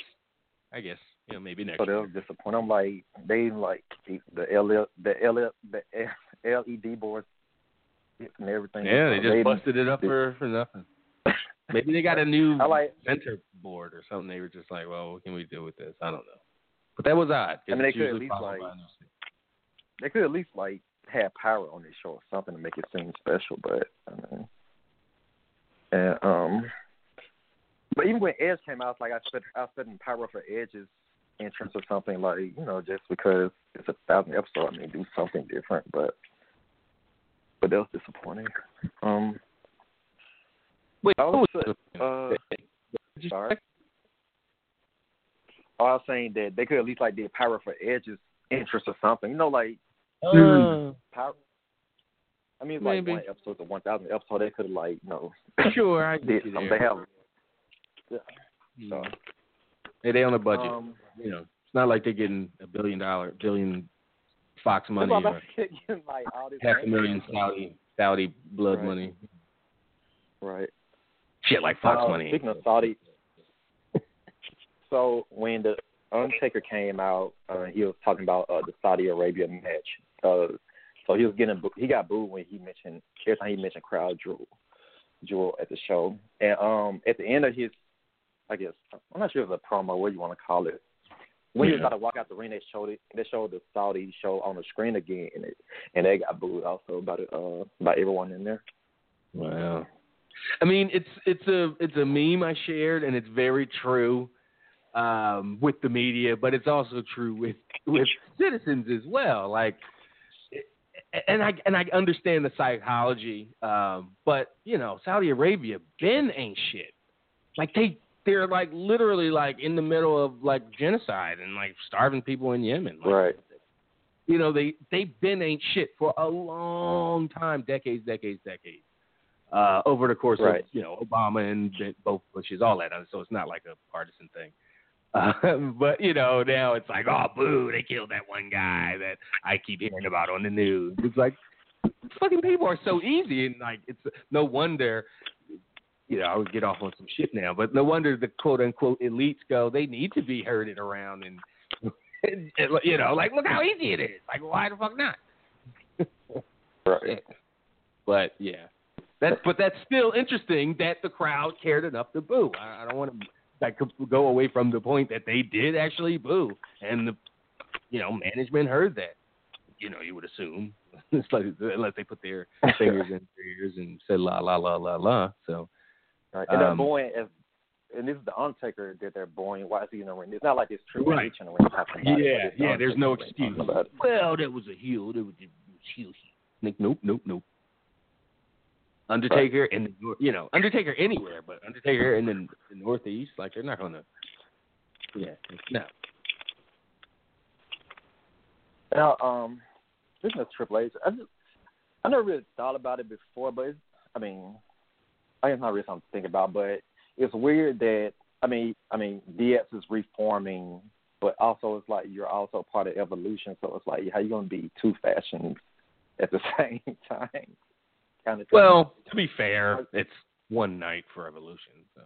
I guess you know maybe next So they'll was disappointed. I'm like, they like the the L the L the LED boards and everything. Yeah, they just busted it up for for nothing. Maybe they got a new I like. center board or something. They were just like, well, what can we do with this? I don't know. But that was odd. I mean, they could at least, like- by a new set. they could at least like have power on this show or something to make it seem special. But I mean, and um, but even when Edge came out, it's like I said, I said, expecting power for Edge's entrance or something like you know just because it's a thousand episode. I mean, do something different. But but that was disappointing. Um, Wait, I what was uh, sorry. say? I was saying that they could at least like did power for Edge's interest or something. You know, like Uh, power. I mean, it's like one episode to one thousand episode. They could have like you know sure, I did something. They have yeah. Hmm. So Hey, they on a budget. Um, you know, it's not like they're getting a billion dollar, billion Fox money that's why I'm or like half a million Saudi Saudi blood Right. money. Right. Shit like Fox Uh, money. Speaking of Saudi, so when the Undertaker came out, uh, he was talking about uh, the Saudi Arabia match. Uh, so he was getting he got booed when he mentioned every time he mentioned Crown Jewel, jewel at the show. And um, at the end of his, I guess I'm not sure if it's a promo, what you want to call it. When Yeah. about to walk out the ring, they showed it. They showed the Saudi show on the screen again, and it, and they got booed also by the, uh by everyone in there. Wow. I mean, it's it's a it's a meme I shared, and it's very true um, with the media, but it's also true with with citizens as well. Like, and I and I understand the psychology, um, but you know, Saudi Arabia been ain't shit. Like they they're like literally like in the middle of like genocide and like starving people in Yemen. Like, Right. you know they they've been ain't shit for a long time decades decades decades uh over the course Right. of you know obama and both bushes all that so it's not like a partisan thing uh, but you know now it's like oh boo they killed that one guy that i keep hearing about on the news it's like fucking people are so easy and like it's no wonder you know, I would get off on some shit now, but no wonder the quote unquote elites go, they need to be herded around and and, you know, like look how easy it is. Like why the fuck not? Right. But yeah, that's but that's still interesting that the crowd cared enough to boo. I, I don't want to like go away from the point that they did actually boo, and the you know management heard that. You know, you would assume like unless they put their fingers in their ears and said la la la la la. So Right. And they're Um, booing as and this is the Undertaker that they're booing. Why is he in the ring? It's not like it's Triple Right. H in the ring. talking about it, yeah, the yeah. There's no Undertaker in the ring excuse. about it. Well, that was a heel. That was a heel. heel. Like nope, nope, nope. Undertaker in the you know Undertaker anywhere, but Undertaker in the, the Northeast, like they're not gonna. Yeah, no. Now, um, speaking of Triple H, I just I never really thought about it before, but it's, I mean, I guess not really something to think about, but it's weird that I mean, I mean, DX is reforming, but also it's like you're also part of evolution, so it's like how you gonna be two fashions at the same time, kind of. Thing. Well, to be fair, it's one night for Evolution, so.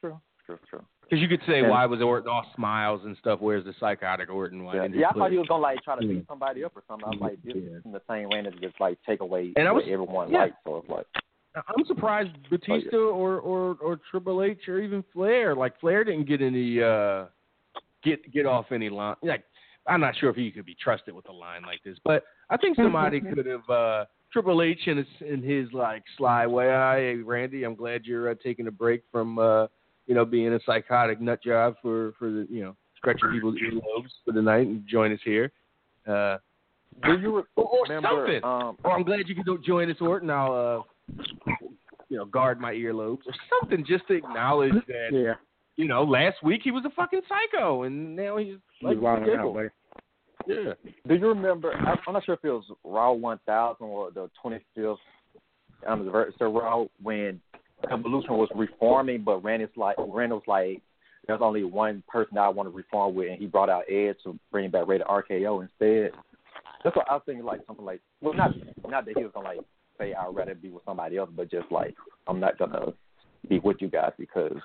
true, true, true. Because you could say, And- why was Orton all smiles and stuff? Where's the psychotic Orton? Why Yeah, yeah I thought he was gonna like try to beat somebody up or something. I was like, this Yeah. is in the same lane as just like take away And I was- everyone yeah. likes. So it's like, I'm surprised Batista or, or or Triple H or even Flair, like Flair didn't get any uh get get off any line. Like I'm not sure if he could be trusted with a line like this, but I think somebody could have uh Triple H in his in his like sly way. Hey Randy, I'm glad you're uh, taking a break from uh you know being a psychotic nut job for for the you know stretching people's earlobes for the night and join us here. Uh, do you re- or, or remember? something. Um, Or I'm glad you could join us, Orton. I'll, uh, you know, guard my earlobes or something just to acknowledge that, Yeah, you know, last week he was a fucking psycho and now he's he like was wilding out, buddy. Yeah. Do you remember? I- I'm not sure if it was Raw 1000 or the 25th anniversary so Raw when Evolution was reforming, but Randy's like Randy was like, there's only one person that I want to reform with, and he brought out Edge to bring back Rated RKO instead. That's what I was thinking, like something like, well, not not that he was gonna like say I'd rather be with somebody else, but just like I'm not gonna be with you guys because.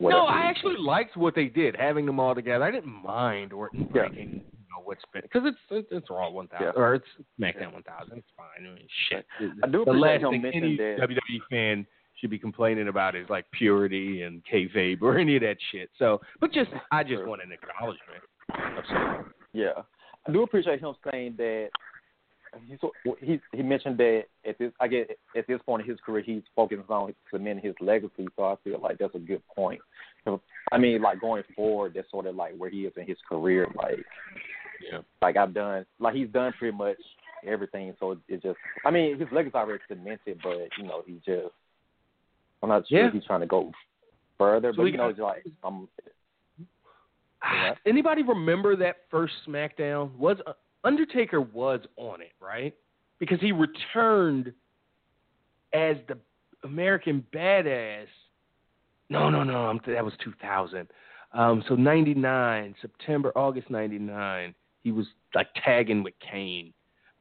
No, I actually liked what they did, having them all together. I didn't mind Orton Yeah. breaking, you know, what's been because it's it's, it's Raw 1000 Yeah. or it's SmackDown 1000. It's fine. I mean, shit. I do the last thing any that. WWE fan should be complaining about is like purity and kayfabe or any of that shit. So, but just I just want an acknowledgement of something. Yeah, I do appreciate him saying that. He's, he he mentioned that at this I get at this point in his career he's focused on cementing his legacy. So I feel like that's a good point. I mean, like going forward, that's sort of like where he is in his career. Like, Yeah. like I've done, like he's done pretty much everything. So it, it just, I mean, his legacy already cemented, but you know, he just, I'm not sure Yeah. if he's trying to go further. So but you know, got- it's like um, Ah, Anybody remember that first SmackDown? Was uh, Undertaker was on it, right? Because he returned as the American Badass. No, no, no. That was 2000. Um, so 99, September, August 99. He was like tagging with Kane.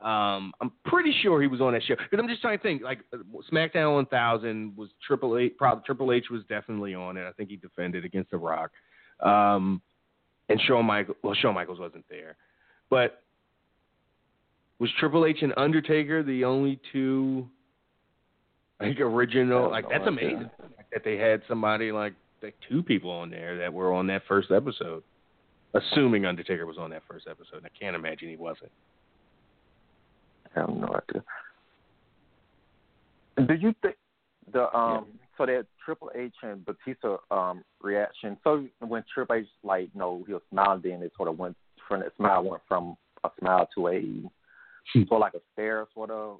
Um, I'm pretty sure he was on that show. Because I'm just trying to think. Like SmackDown 1000 was Triple H. Probably Triple H was definitely on it. I think he defended against The Rock. Um, and Shawn Michaels. Well, Shawn Michaels wasn't there, but was Triple H and Undertaker the only two like original? Like that's amazing like, that they had somebody like like two people on there that were on that first episode. Assuming Undertaker was on that first episode, I can't imagine he wasn't. I have no idea. Do you think the um so that Triple H and Batista um reaction? So when Triple H like you know he was smiling, then it sort of went from that smile went from a smile to a Hmm. sort of like a stare sort of.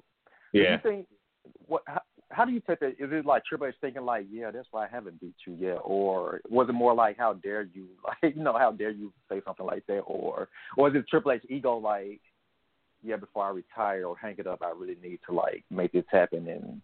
Do you think what? How, how do you take that? Is it like Triple H thinking like, yeah, that's why I haven't beat you yet, or was it more like, how dare you, like, you know, how dare you say something like that, or, or is it Triple H ego like, yeah, before I retire or hang it up, I really need to like make this happen and,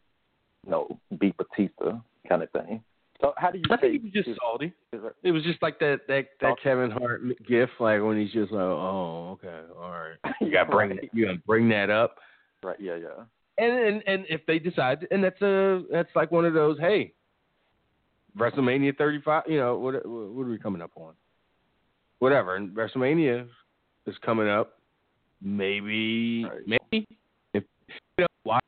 you know, beat Batista kind of thing. So how do you I think he was just salty. it- It was just like that that that Salty. Kevin Hart gif, like when he's just like, "Oh, okay, all right, you got to bring Right. you got to bring that up." right? Yeah, yeah. And, and and if they decide, and that's a that's like one of those, hey, WrestleMania 35, you know, what what are we coming up on? Whatever, and WrestleMania is coming up. Maybe, Right. maybe if you know why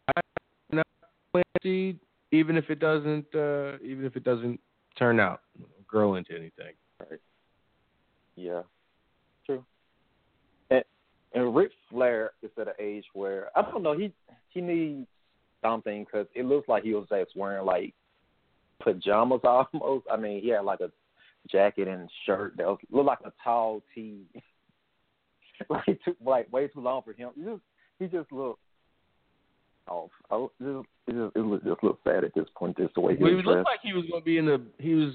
not plant seed, even if it doesn't, uh, even if it doesn't turn out, grow into anything. Right. Yeah, true. And and Ric Flair is at an age where I don't know. He he needs something because it looks like he was just wearing like pajamas almost. I mean, he had like a jacket and shirt that was, looked like a tall tee, like too, like way too long for him. He just he just looked off. I, it just it just, it just looks sad at this point. Just the way he Well, he looked like he was going to be in the. He was.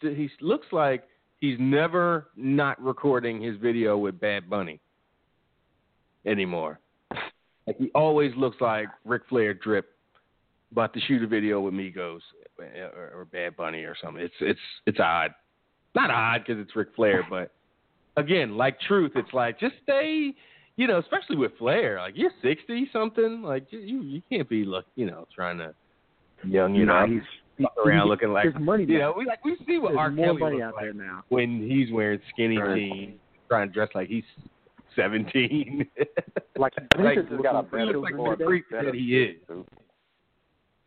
St- he looks like he's never not recording his video with Bad Bunny anymore. Like he always looks like Ric Flair drip about to shoot a video with Migos or, or Bad Bunny or something. It's it's it's odd. Not odd because it's Ric Flair, but again, like Truth, it's like just stay. You know, especially with Flair, like you're sixty something, like you you can't be look, you know, trying to young, you know, he's around looking like there's money. you now. know, we like we see what there's R. Kelly money out like there now. when he's wearing skinny Right. jeans, trying to dress like he's seventeen. Like, Like, he's just got a better, he looks like the freak that he is. too.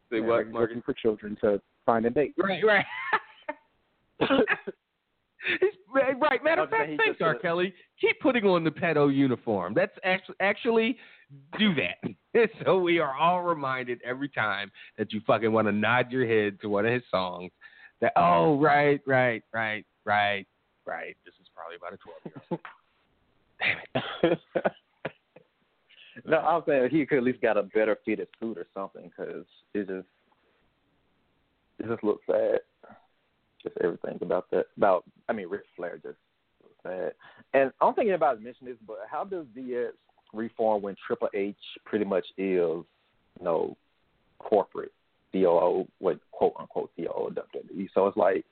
Say Yeah, what, he's looking for children to find a date. Right, right. He's, right, matter of fact, thanks, R. Kelly. Keep putting on the pedo uniform. That's actually actually do that. so we are all reminded every time that you fucking want to nod your head to one of his songs. That oh right, right, right, right, right. This is probably about a twelve year old. Damn it. no, I'm saying he could at least got a better fitted suit or something because it just it just looks sad. Just everything about that about I mean Ric Flair just sad. And I don't think anybody mentioned this, but how does DX reform when Triple H pretty much is you know corporate COO, what quote unquote of WWE? So it's like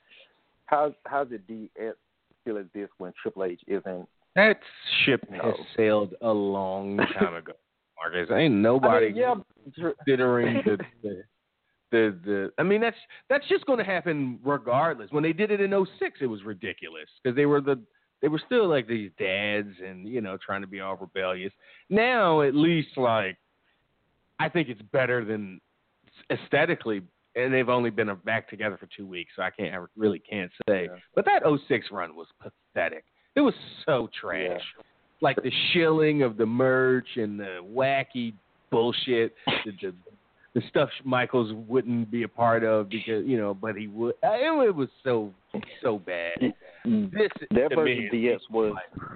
how how does DX still exist when Triple H isn't That ship No. has sailed a long time ago, Marcus. Ain't nobody I mean, yeah, considering the, the the the. I mean, that's that's just going to happen regardless. When they did it in '06, it was ridiculous because they were the they were still like these dads and you know trying to be all rebellious. Now, at least like, I think it's better than aesthetically. And they've only been back together for two weeks, so I can't I really can't say. Yeah. But that 06 run was pathetic. It was so trash. Like the shilling of the merch and the wacky bullshit, the, the, the stuff Michaels wouldn't be a part of because you know, but he would. It, it was so so bad. This Their version of DX was like,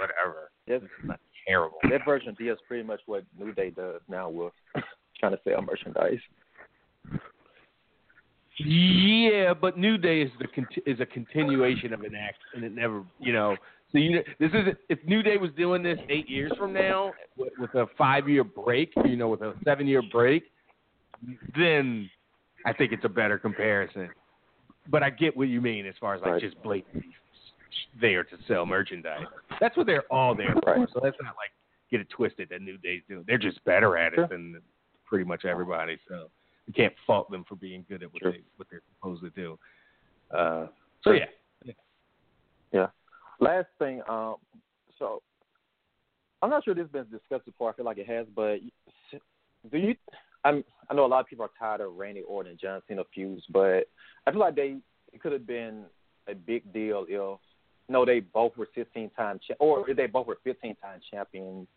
whatever. that's, Not terrible. that version of DX pretty much what New Day does now with trying to sell merchandise. Yeah, but New Day is the is a continuation of an act, and it never, you know. So you know, this is if New Day was doing this eight years from now with, with a five year break, you know, with a seven year break, then I think it's a better comparison. But I get what you mean as far as like Right. just blatantly there to sell merchandise. That's what they're all there for. Right. So that's not like get it twisted that New Day's doing. They're just better at it Sure. than pretty much everybody. So you can't fault them for being good at what Sure. they what they're supposed to do. Uh, so yeah, Last thing, um, so I'm not sure this has been discussed before. I feel like it has, but do you? I'm, I know a lot of people are tired of Randy Orton and John Cena feuds, but I feel like they it could have been a big deal if no, they both were 15 time or if they both were 15 time champions,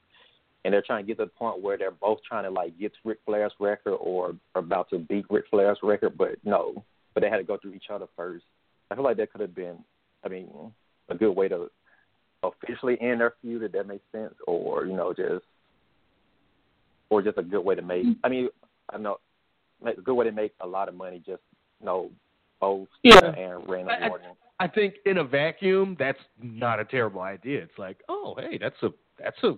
and they're trying to get to the point where they're both trying to like get to Ric Flair's record or about to beat Ric Flair's record, but no, but they had to go through each other first. I feel like that could have been, I mean, a good way to officially end their feud, if that makes sense, or you know, just or just a good way to make. I mean, I know, make a good way to make a lot of money. Just you know, both Yeah. And Randy I- I- Orton. I think in a vacuum, that's not a terrible idea. It's like, oh, hey, that's a that's a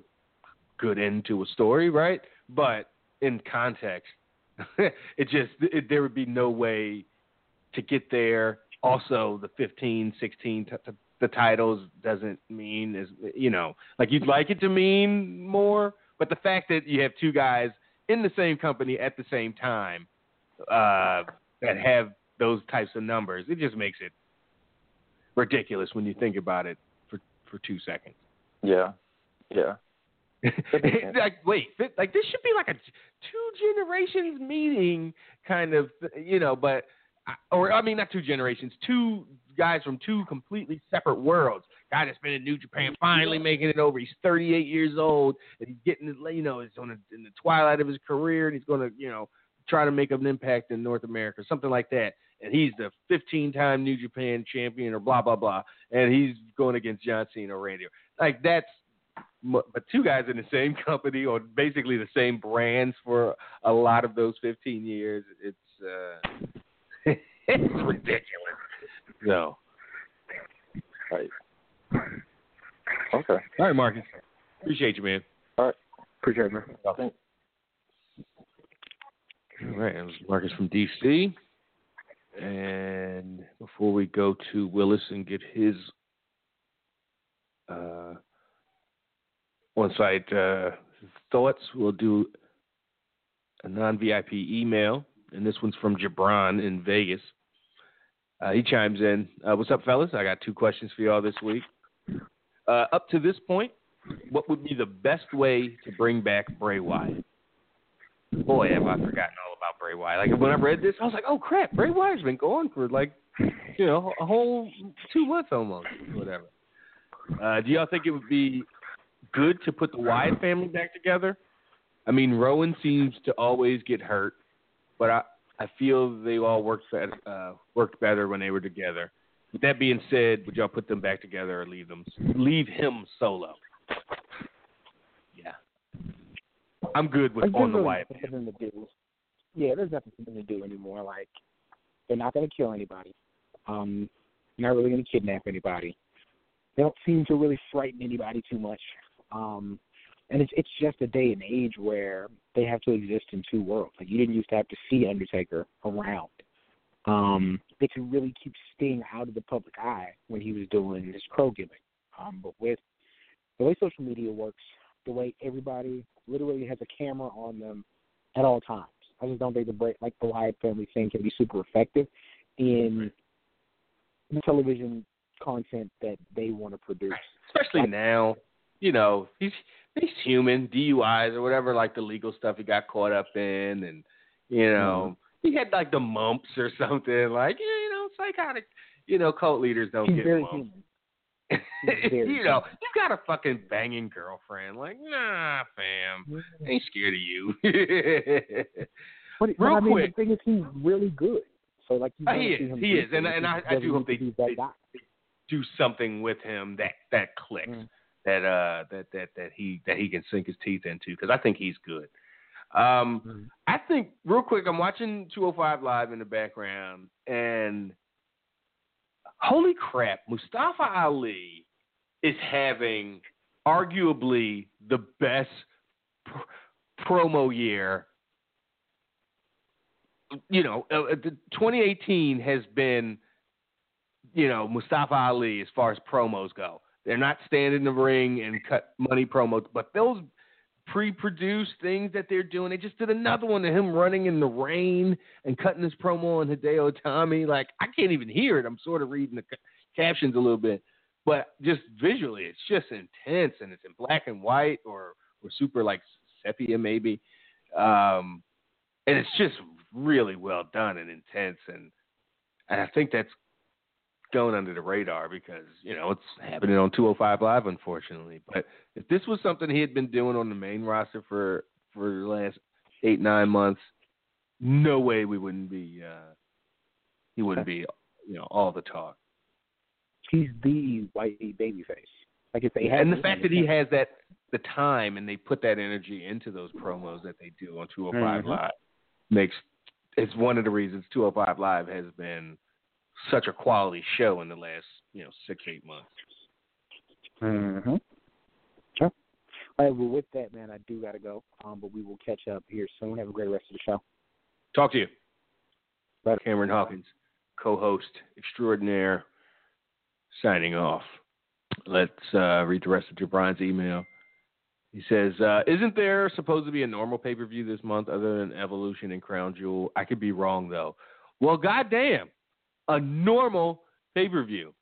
good end to a story, right? But in context, it just it, there would be no way to get there. Also, the 15, 16, t- t- the titles doesn't mean as you know, like you'd like it to mean more, but the fact that you have two guys in the same company at the same time uh, that have those types of numbers, it just makes it ridiculous when you think about it for for two seconds. Yeah, yeah. like wait, like this should be like a two generations meeting kind of, you know. But or I mean, not two generations, two guys from two completely separate worlds. Guy that's been in New Japan, finally making it over. He's 38 years old, and he's getting, you know, he's on a, in the twilight of his career, and he's going to, you know, try to make an impact in North America, something like that. And he's the 15-time New Japan champion, or blah blah blah, and he's going against John Cena Randy. Like that's, but two guys in the same company or basically the same brands for a lot of those 15 years. It's uh, it's ridiculous. So, Right. Okay. all right, Marcus. Appreciate you, man. All right. Appreciate it, man. I think All right, that was Marcus from DC. And before we go to Willis and get his uh, on-site uh, thoughts, we'll do a non-VIP email, and this one's from Jabron in Vegas. Uh, he chimes in. Uh, what's up, fellas? I got two questions for y'all this week. Uh, up to this point, what would be the best way to bring back Bray Wyatt? Boy, have I forgotten all about Bray Wyatt. Like when I read this, I was like, "Oh crap, Bray Wyatt's been gone for like, you know, a whole two months almost, whatever." Uh, do y'all think it would be good to put the Wyatt family back together? I mean, Rowan seems to always get hurt, but I I feel they all worked better, uh, worked better when they were together. With that being said, would y'all put them back together or leave them leave him solo? Yeah, I'm good with on the really Wyatt. nothing for them to do. Yeah, there's nothing for them to do anymore. Like, they're not going to kill anybody. Um, they're not really going to kidnap anybody. They don't seem to really frighten anybody too much. Um, and it's it's just a day and age where they have to exist in two worlds. Like you didn't used to have to see Undertaker around. Um, they could really keep Sting out of the public eye when he was doing his crow gimmick. Um, but with the way social media works, the way everybody literally has a camera on them at all times. I just don't think the break like the Wyatt family thing can be super effective in the television content that they want to produce. especially now. You know, he's he's human, DUIs or whatever, like the legal stuff he got caught up in, and you know, he had like the mumps or something. Like, you know, psychotic. You know, cult leaders don't He's get very mumps. human. You know, he's got a fucking banging girlfriend. Like, nah, fam, I ain't scared of you. But, but Real I mean, quick. the thing is, he's really good. So like, you Uh, he is, he is, and- and I- I do hope they- they- do something with him that that clicks Mm. That uh that that that he that he can sink his teeth into because I think he's good. Um, Mhm. I think real quick, I'm watching 205 live in the background, and holy crap, Mustafa Ali is having arguably the best pr- promo year. You know, uh, uh, the 2018 has been, you know, Mustafa Ali as far as promos go. They're not standing in the ring and cut money promos, but those pre-produced things that they're doing. They just did another one of him running in the rain and cutting his promo on Hideo Itami. Like I can't even hear it. I'm sort of reading the captions a little bit, but just visually, it's just intense and it's in black and white or or super like sepia maybe, um, and it's just really well done and intense. And and I think that's going under the radar because you know it's happening on 205 Live, unfortunately. But if this was something he had been doing on the main roster for for the last eight nine months, no way we wouldn't be uh, he wouldn't be you know all the talk. He's the white babyface. Like if they had and the fact that he has that the time and they put that energy into those promos that they do on 205 Mhm. Live makes it's one of the reasons 205 Live has been such a quality show in the last you know six eight months. Mm-hmm. Sure. All right. Well, with that, man, I do got to go. Um, but we will catch up here soon. Have a great rest of the show. Talk to you. Bye. Cameron Hawkins, co-host extraordinaire, signing off. Let's uh, read the rest of Jabron's email. He says, uh, "Isn't there supposed to be a normal pay-per-view this month other than Evolution and Crown Jewel? I could be wrong though. Well, goddamn, a normal pay-per-view.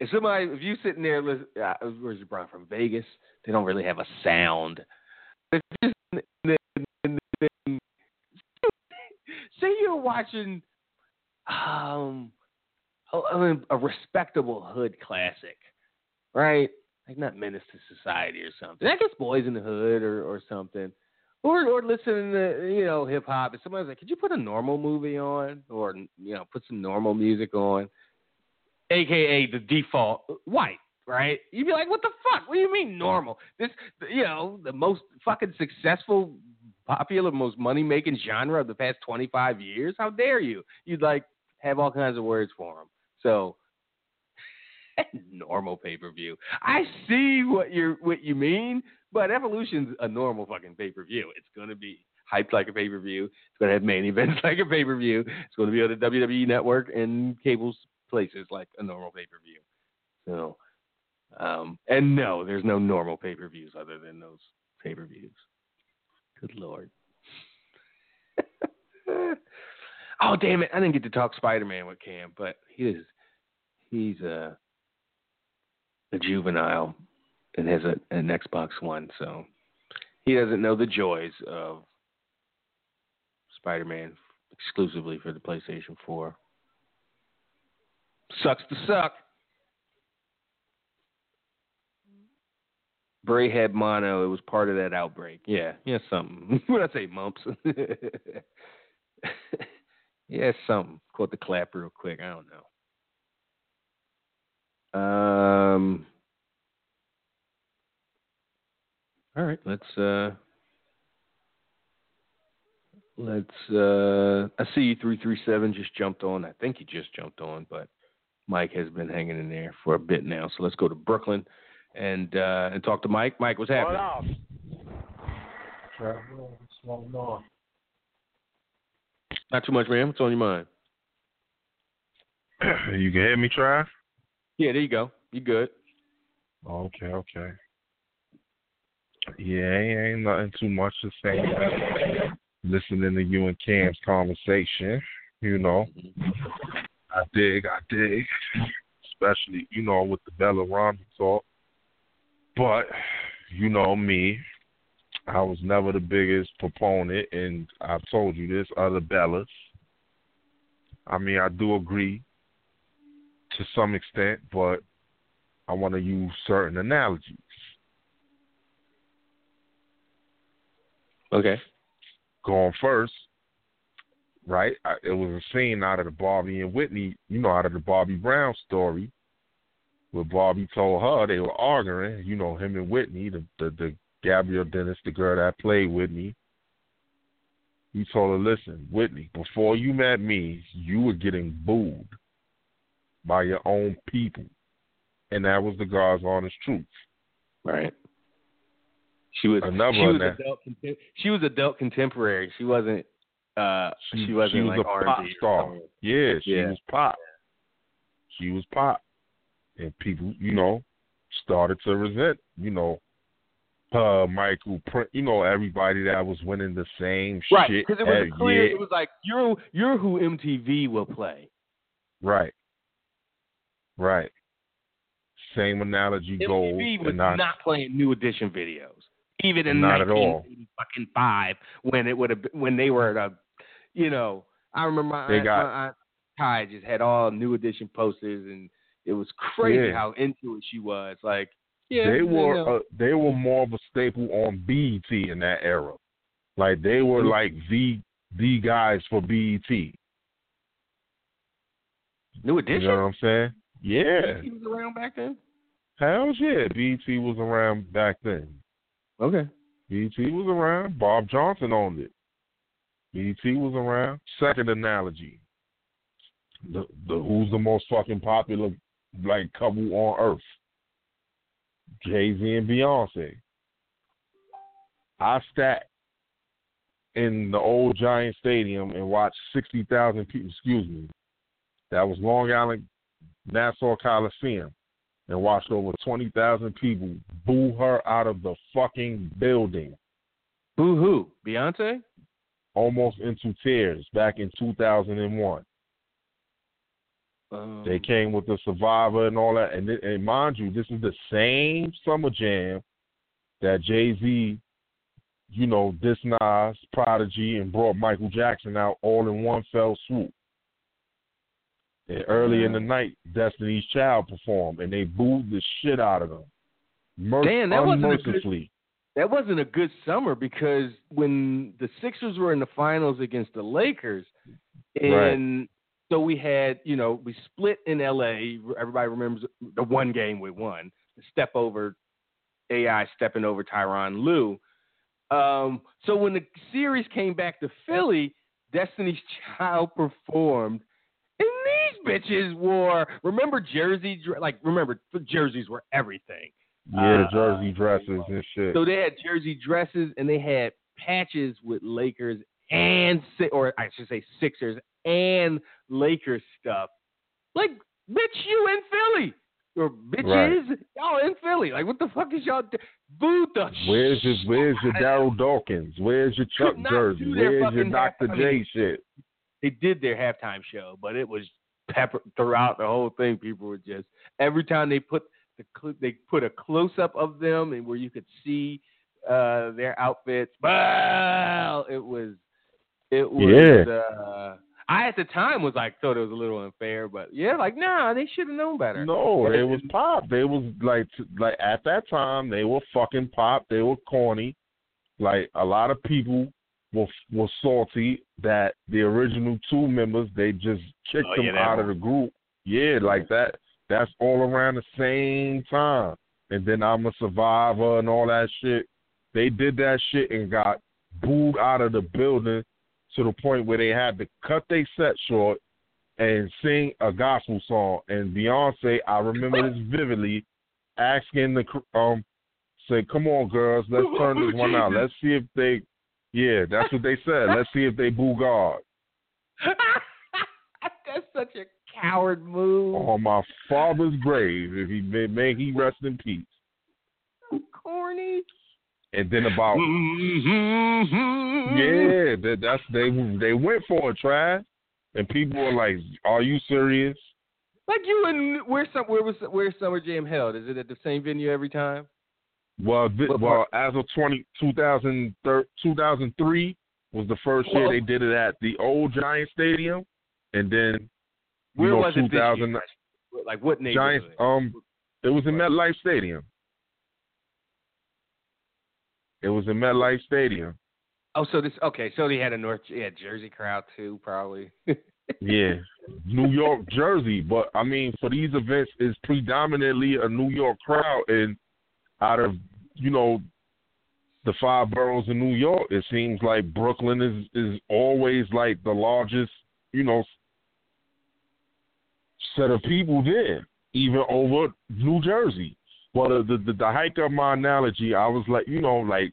If somebody, if you sitting there, listen, uh, where's Jabron from Vegas? They don't really have a sound. If and- say you're watching um, a a respectable hood classic, right? Like not Menace to Society or something. I guess Boys in the Hood or or something. Or or listening to you know hip hop. And somebody's like, could you put a normal movie on, or you know put some normal music on, aka the default white, right? You'd be like, what the fuck? What do you mean normal? This you know the most fucking successful, popular, most money making genre of the past twenty five years. How dare you? You'd like have all kinds of words for them. So normal pay per view. I see what you what you mean, but Evolution's a normal fucking pay per view. It's gonna be hyped like a pay per view. It's gonna have main events like a pay per view. It's gonna be on the WWE network and cables places like a normal pay per view. So, um, and no, there's no normal pay per views other than those pay per views. Good lord. oh damn it! I didn't get to talk Spider Man with Cam, but he is he's a a juvenile and has a, an Xbox One, so he doesn't know the joys of Spider Man exclusively for the PlayStation 4. Sucks to suck. Bray had mono. It was part of that outbreak. Yeah, yeah, something. What I say, mumps? yeah, something. Quote the clap real quick. I don't know. Um. All right, let's uh let's uh I see three three seven just jumped on. I think he just jumped on, but Mike has been hanging in there for a bit now. So let's go to Brooklyn and uh and talk to Mike. Mike, what's happening? Not too much, man. What's on your mind? You can hear me, Trav? Yeah, there you go. You good. Okay, okay. Yeah, ain't, nothing too much to say. Listening to you and Cam's conversation, you know. I dig, I dig. Especially, you know, with the Bella Ronda talk. But, you know me, I was never the biggest proponent, and I've told you this, other Bellas. I mean, I do agree to some extent, but I want to use certain analogies. Okay. Going first, right? I, it was a scene out of the Bobby and Whitney, you know, out of the Bobby Brown story, where Bobby told her they were arguing. You know, him and Whitney, the the, the Gabrielle Dennis, the girl that played Whitney. He told her, "Listen, Whitney, before you met me, you were getting booed by your own people, and that was the God's honest truth." Right. She was Another she was that- adult she was adult contemporary. She wasn't uh she, wasn't she was like a R&B pop star. Yeah, she Yeah. was pop. She was pop, and people, you know, started to resent, you know, uh, Michael, you know, everybody that was winning the same Right, shit. because it was clear. year. It was like you're you're who MTV will play. Right. Right. Same analogy goes. MTV was not, not playing New Edition videos, even in Not at all. 1985 when it would have been, when they were at a, you know, I remember my They aunt, got- my aunt Ty just had all New Edition posters and it was crazy Yeah. how into it she was. Like, yeah, they you were know. uh, they were more of a staple on BET in that era. Like they were Mhm. like the the guys for BET. New Edition. You know what I'm saying? Yeah. He was around back then. Hell yeah. BET was around back then. Okay. BET was around. Bob Johnson owned it. BET was around. Second analogy. The the who's the most fucking popular like couple on earth? Jay Z and Beyonce. I sat in the old Giant Stadium and watched sixty thousand people. Excuse me, that was Long Island Nassau Coliseum, and watched over twenty thousand people boo her out of the fucking building, Boo hoo, Beyonce. almost into tears. Back in two thousand and one, Um, they came with the Survivor and all that, and, and mind you, this is the same Summer Jam that Jay Z you know, this Nas, Prodigy, and brought Michael Jackson out all in one fell swoop. And early in the night, Destiny's Child performed, and they booed the shit out of them. Mer- Damn, that wasn't a good- that wasn't a good summer because when the Sixers were in the finals against the Lakers, and so we had, you know, we split in LA. Everybody remembers the one game we won, the step over AI stepping over Tyronn Lue. Um, so when the series came back to Philly, Destiny's Child performed, and these bitches wore. Remember jersey, like remember the jerseys were everything. Yeah, Uh, jersey dresses and shit. So they had jersey dresses and they had patches with Lakers and or I should say Sixers and Lakers stuff. Like, bitch, you in Philly or bitches, y'all in Philly. Like, what the fuck is y'all? Do- Boo the Where's your Where's your. Daryl Dawkins? Where's your Chuck jersey? Where's your Dr. I J mean- shit? They did their halftime show, but it was peppered throughout the whole thing. People were just every time they put the cl- they put a close up of them and where you could see uh their outfits. Well, it was it was Yeah. uh I at the time was like thought it was a little unfair, but yeah, like nah, they should have known better. No, it was pop. They was like like at that time they were fucking pop. They were corny. Like a lot of people were were salty that the original two members they just kicked Oh, them yeah, that out of the group. Yeah, like that. That's all around the same time. And then I'm a survivor and all that shit. They did that shit and got booed out of the building to the point where they had to cut their set short and sing a gospel song. And Beyonce, I remember this vividly, asking the um, say, "Come on, girls, let's turn this one out. Let's see if they, yeah, that's what they said. Let's see if they boo God That's such a coward move. on my father's grave. If he may, may he rest in peace." Corny. And then about Mm-hmm. yeah, that, that's they they went for a try, And people were like, "Are you serious?" Like you and where some where was where Summer Jam held? Is it at the same venue every time? Well, th- well, as of 20, 2003, 2003 was the first year they did it at the old Giant Stadium, and then Where know, was it this year? Like what Giants. Um, it was in MetLife Stadium. It was in MetLife Stadium. Oh, so this okay? So they had a North yeah Jersey crowd too, probably. Yeah, New York, Jersey. But I mean, for these events, it's predominantly a New York crowd, and out of you know the five boroughs in New York, it seems like Brooklyn is is always like the largest, you know, set of people there, even over New Jersey. But uh, the, the the hike of my analogy, I was like, you know, like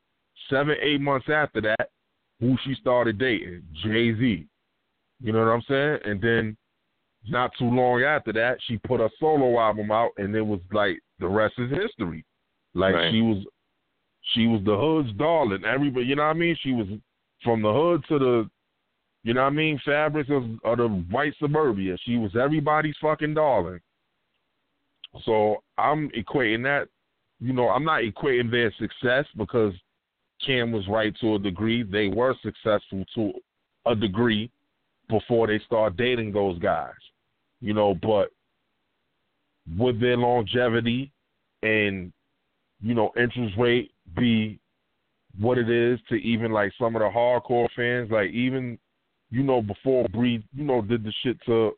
seven, eight months after that, who she started dating, Jay Z. You know what I'm saying? And then not too long after that, she put a solo album out, and it was like the rest is history. Like Right. she was, she was the hood's darling. Everybody, you know what I mean? She was from the hood to the, you know what I mean, fabrics of, of the white suburbia. She was everybody's fucking darling. So I'm equating that. You know, I'm not equating their success because Cam was right to a degree. They were successful to a degree before they start dating those guys. You know, but with their longevity and you know interest rate be what it is to even like some of the hardcore fans? Like even you know before Brie, you know, did the shit to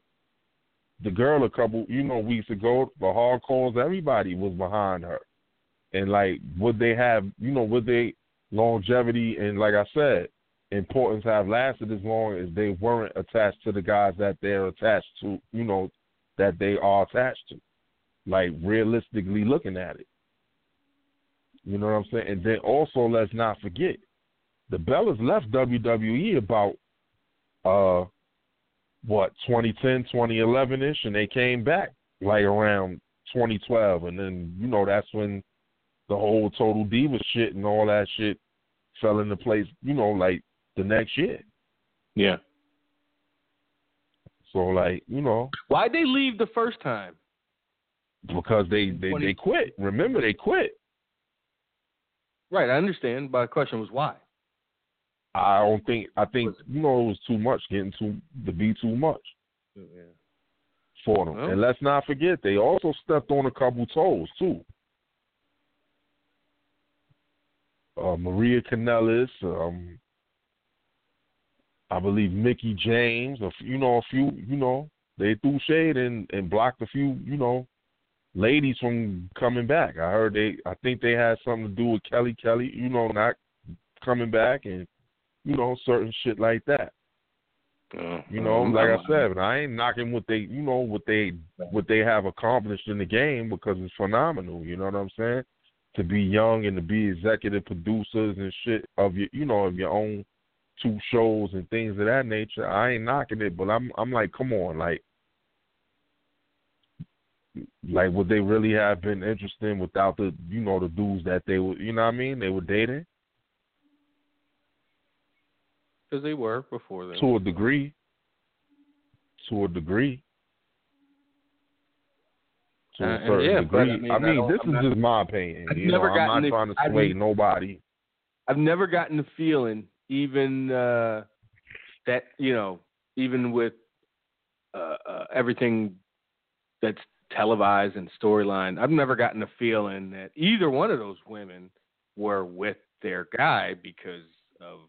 the girl a couple you know weeks ago. The hardcores, everybody was behind her, and like would they have you know would they longevity and like I said importance have lasted as long as they weren't attached to the guys that they're attached to, you know, that they are attached to. Like realistically looking at it. You know what I'm saying? And then also let's not forget, the Bellas left WWE about uh what, 2010, 2011 ish, and they came back like around 2012, and then you know that's when the whole total diva shit and all that shit fell into place. You know, like the next year. Yeah. So like, you know, Why'd they leave the first time? because they they, Twenty- they quit. Remember they quit. Right, I understand. But the question was why. I don't think I think you know it was too much getting too to be too much. Yeah. for them. Well. And let's not forget, they also stepped on a couple toes too. Uh, Maria Kanellis, um, I believe Mickie James, a few, you know, a few, you know, they threw shade and and blocked a few, you know, ladies from coming back. I heard they, I think they had something to do with Kelly Kelly, you know, not coming back and you know certain shit like that. Uh, You know, um, like I said, but I ain't knocking what they, you know, what they what they have accomplished in the game because it's phenomenal. You know what I'm saying? To be young and to be executive producers and shit of your, you know, of your own two shows and things of that nature. I ain't knocking it, but I'm I'm like, come on, like, like would they really have been interesting without the, you know, the dudes that they were, you know what I mean? They were dating Because they were before then. to a degree. To a degree. To Uh, a certain yeah, degree. I mean, I I mean, this I'm is not- just my opinion. I've you know, never I'm not trying to sway nobody. I've never gotten the feeling, even uh, that you know, even with uh, uh, everything that's televised and storyline, I've never gotten the feeling that either one of those women were with their guy because of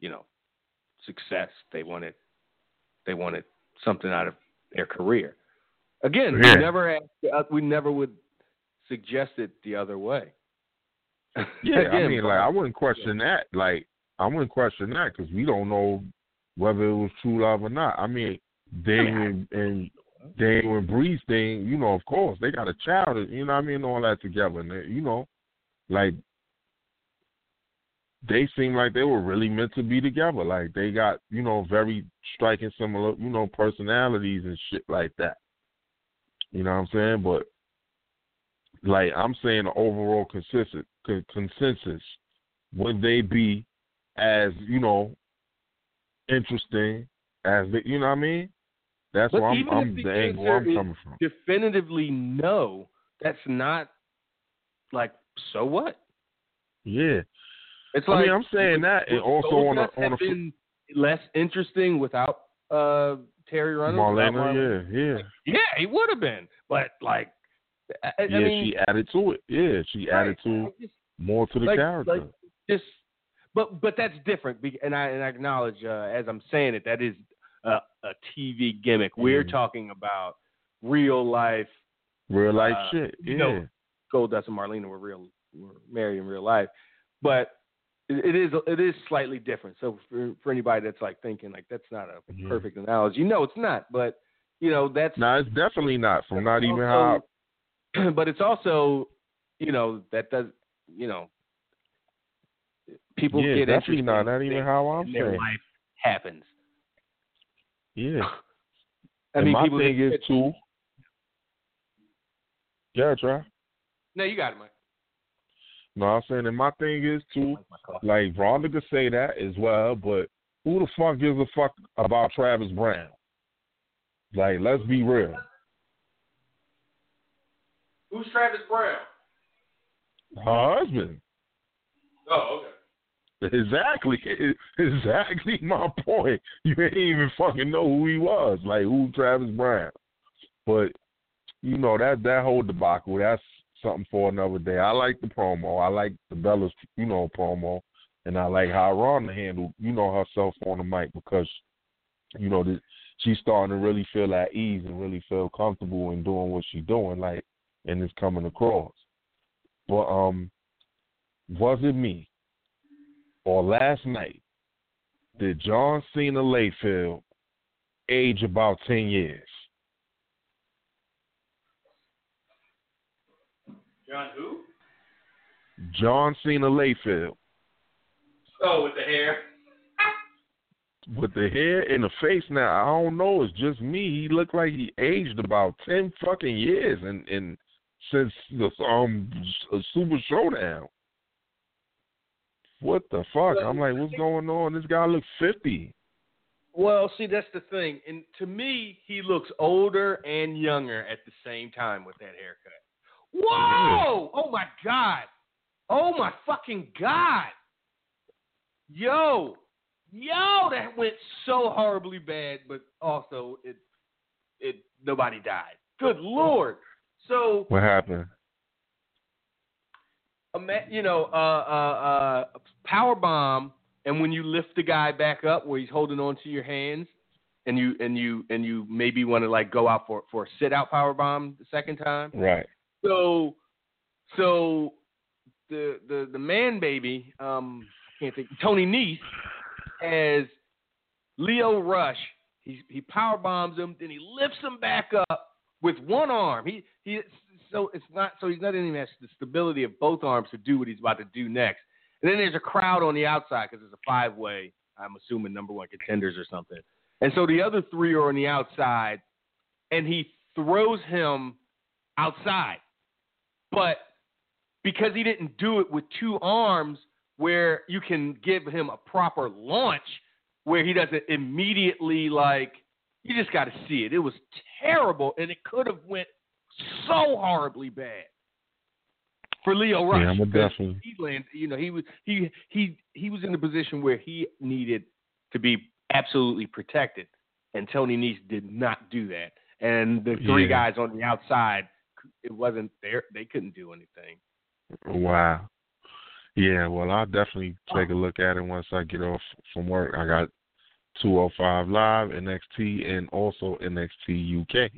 you know success. They wanted they wanted something out of their career. Again, Yeah. we never asked, uh, we never would suggest it the other way. Yeah, I Again, mean, like I wouldn't question that. Like I wouldn't question that because we don't know whether it was true love or not. I mean, Daniel and Daniel and Brie's thing, you know, of course they got a child, you know what I mean, all that together, and they, you know, like they seem like they were really meant to be together. Like they got, you know, very striking similar, you know, personalities and shit like that. You know what I'm saying? But like I'm saying, the overall consensus con- consensus would they be as you know interesting as the, you know what I mean? That's But where I'm, I'm the the angle I'm coming from. definitively no, that's not like so what? Yeah, It's I like mean I'm saying that, and also on a on have a been less interesting without uh Terri Runnels. Marlena, Marlena? yeah, yeah, yeah, he would have been. But like, I, I yeah. mean, she added to it. Yeah, she added to just- more to the like- character. like- just but but that's different and i and i acknowledge uh, as i'm saying it that is a, a tv gimmick we're Mhm. talking about real life Real life uh, shit. you Yeah, know, goldust and marlena were real were married in real life but it, it is it is slightly different so for for anybody that's like thinking like that's not a Yeah. perfect analogy no it's not but you know that's no, it's definitely not from not even also- how. but it's also you know that does you know people Yeah, get interested not. Not even how I'm and their saying. life happens. Yeah. I and mean, my people thing get- is too. Yeah, try. No, you got it, Mike. No, I'm saying, and my thing is too. My. Like Ronda could say that as well, but who the fuck gives a fuck about Travis Browne? Like, let's be real. Who's Travis Browne? Her husband. Oh, okay. Exactly. Exactly my point. You ain't even fucking know who he was. Like who Travis Browne. But you know that that whole debacle, that's something for another day. I like the promo. I like the Bella's, you know, promo, and I like how Ronda handled, you know, herself on the mic because, you know, the, she's starting to really feel at ease and really feel comfortable in doing what she's doing, like, and it's coming across. But um, was it me or last night did John Cena Layfield age about ten years? John who? John Cena Layfield Oh, with the hair. with the hair and the face now. I don't know. It's just me. He looked like he aged about ten fucking years, and and since the um Super Showdown. What the fuck? I'm like, what's going on? This guy looks fifty. Well, see, that's the thing. And to me, he looks older and younger at the same time with that haircut. Whoa! Oh my god! Oh my fucking god! Yo, yo, that went so horribly bad, but also it it nobody died. Good lord. So What happened? You know, uh, uh, uh, power bomb, and when you lift the guy back up where he's holding onto your hands, and you and you and you maybe want to like go out for for a sit out power bomb the second time. Right. So, so the the the man baby, um, I can't think. Tony Nese as Lio Rush. He he power bombs him, then he lifts him back up with one arm. He he so it's not so he's not even has the stability of both arms to do what he's about to do next. And then there's a crowd on the outside because it's a five way. I'm assuming number one contenders or something. And so the other three are on the outside, and he throws him outside. But because he didn't do it with two arms, where you can give him a proper launch, where he doesn't immediately like you just got to see it. It was terrible, and it could have went so horribly bad for Lio Rush. Yeah, I'm definitely. he landed, you know, he was he he he was in a position where he needed to be absolutely protected, and Tony Nese did not do that. And the three Yeah. guys on the outside, it wasn't there; they couldn't do anything. Wow. Yeah, well, I'll definitely take a look at it once I get off from work. I got 205 Live, NXT, and also NXT UK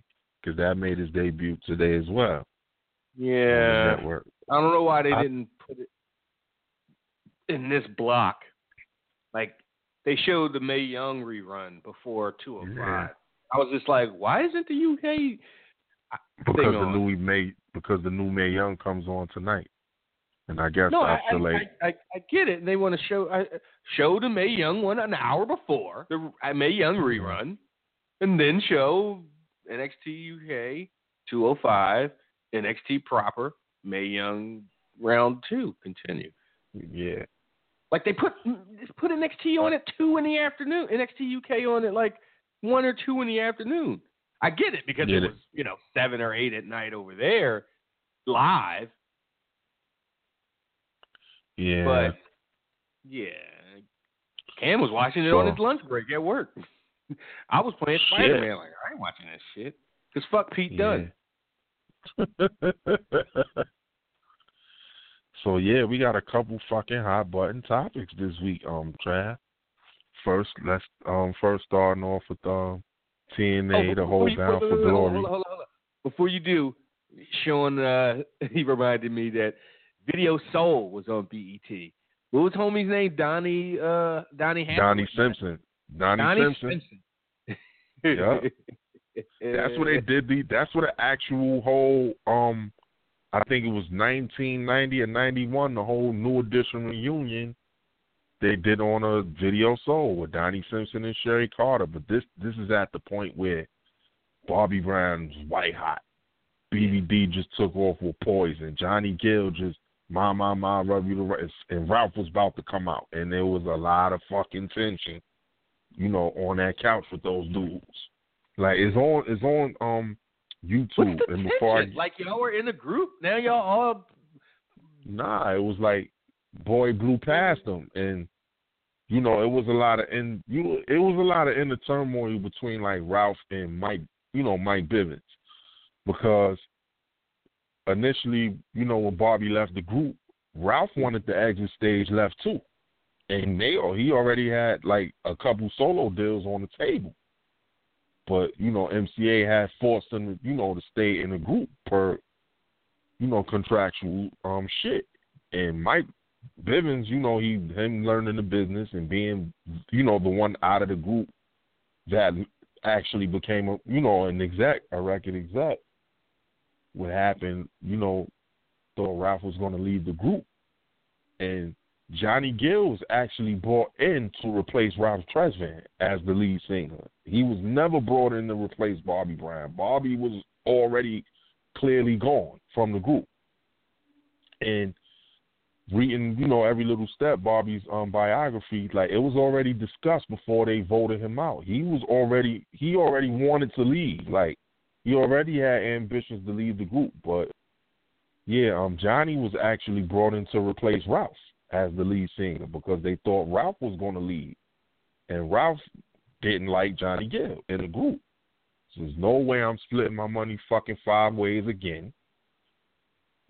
because that made his debut today as well. Yeah, network. I don't know why they I- didn't put it in this block. Like they showed the Mae Young rerun before 205. Yeah. I was just like, why isn't the UK Because the on? new May because the new Mae Young comes on tonight, and I guess No, after I, like I, I, I get it. and They want to show I, show the Mae Young one an hour before the Mae Young Mm-hmm. rerun, and then show NXT UK 205 NXT proper Mae Young round two continue. yeah, Like they put put NXT on at two in the afternoon, NXT UK on at like one or two in the afternoon. I get it because Get it it. was you know seven or eight at night over there live, yeah. but yeah, Cam was watching it on his lunch break at work. I was playing Spider Man. Like I ain't watching that shit because fuck Pete Dunne. so yeah, we got a couple fucking hot button topics this week, um, Trav. First, let's um first starting off with um TNA, Oh, the hold you- down hold for hold on, hold glory. hold hold. Before you do, Sean, uh, he reminded me that Video Soul was on BET. What was homie's name? Donnie, uh, Donnie Hathaway. Donnie Simpson. Donnie, Donnie Simpson. Simpson. That's what they did. The that's what the actual whole um, I think it was 1990 or 91. The whole New Edition reunion they did on a Video Soul with Donnie Simpson and Sherry Carter. But this this is at the point where Bobby Brown's white hot. BBD just took off with poison. Johnny Gill just my my my rub you the right and Ralph was about to come out and there was a lot of fucking tension, you know, on that couch with those dudes. Like it's on it's on um YouTube What's the and before I? Like y'all were in a group. Now y'all all. Nah, it was like boy blew past them and you know it was a lot of and you it was a lot of inner turmoil between like Ralph and Mike, you know Mike Bivins, because initially you know when Bobby left the group, Ralph wanted to exit stage left too, and they he already had like a couple solo deals on the table. But you know, MCA had forced him, you know, to stay in the group per you know, contractual um shit. And Mike Bivins, you know, he him learning the business and being, you know, the one out of the group that actually became a you know, an exec, a record exec. What happened, you know, thought Ralph was gonna leave the group. And Johnny Gill was actually brought in to replace Ralph Tresvant as the lead singer. He was never brought in to replace Bobby Brown. Bobby was already clearly gone from the group. And reading, you know, every little step, Bobby's um biography, like it was already discussed before they voted him out. He was already he already wanted to leave. Like he already had ambitions to leave the group. But yeah, um Johnny was actually brought in to replace Ralph as the lead singer because they thought Ralph was gonna leave. And Ralph didn't like Johnny Gill in the group. So There's no way I'm splitting my money fucking five ways again.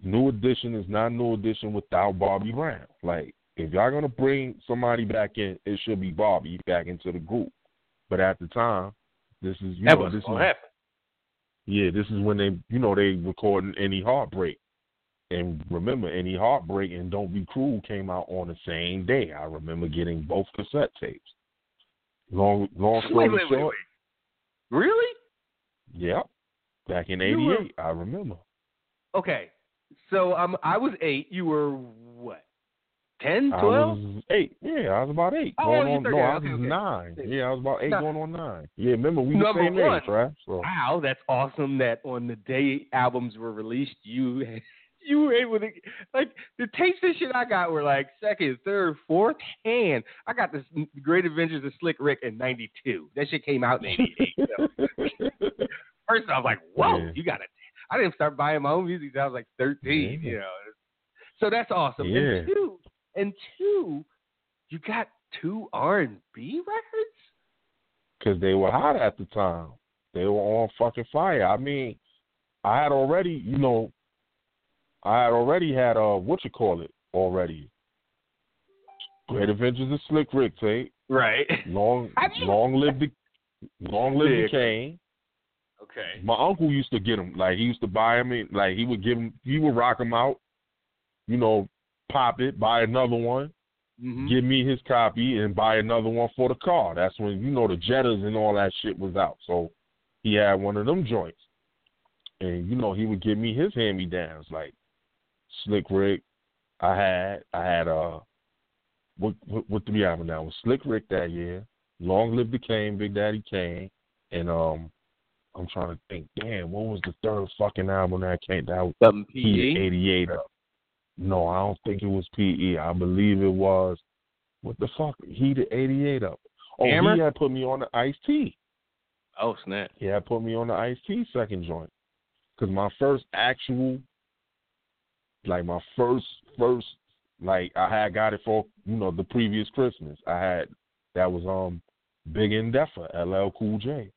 New Edition is not New Edition without Bobby Brown. Like, if y'all gonna bring somebody back in, it should be Bobby back into the group. But at the time, this is you that know this is happen. yeah, this is when they you know they recording any heartbreak. And remember, any heartbreak and Don't Be Cruel came out on the same day. I remember getting both cassette tapes. Long long story Wait, wait, short, wait. Really? yep. Back in You were- '88, I remember. Okay. So um, I was eight. You were what? 10, 12? eight. Yeah, I was about eight. Oh, going on, no, I was okay. nine. Yeah, I was about eight No. going on nine. Yeah, remember we the Number same one. age, right? So Wow, that's awesome that on the day albums were released, you you were able to like the tapes and shit I got were like second, third, fourth hand. I got this Great Adventures of Slick Rick in '92. That shit came out in '88. So first, I was like, "Whoa, Yeah. you got it!" I didn't start buying my own music until I was like 13. Yeah. You know, so that's awesome. Yeah. And two, and two, you got two R&B records. because they were hot at the time. They were on fucking fire. I mean, I had already, you know, I had already had uh what you call it already. Great Adventures of Slick Rick tape. Right. Long I mean- long live the long live Yeah. the Kane. Okay. My uncle used to get them. Like he used to buy them. In, like he would give them. He would rock them out. You know, pop it, buy another one, Mhm. give me his copy, and buy another one for the car. That's when you know the Jettas and all that shit was out. So he had one of them joints, and you know he would give me his hand me downs like Slick Rick. I had I had uh what what, what album now was Slick Rick that year. Long Live the Kane, Big Daddy Kane, and um I'm trying to think. Damn, what was the third fucking album that came that was Something PE. 88 up? No, I don't think it was PE. I believe it was what the fuck Heat 88 up. Oh, Hammer? he had put me on the Ice T. Oh snap! He had put me on the Ice T second joint. Cause my first actual, like my first first, like I had got it for you know the previous Christmas. I had that was um Bigger and Deffer LL Cool J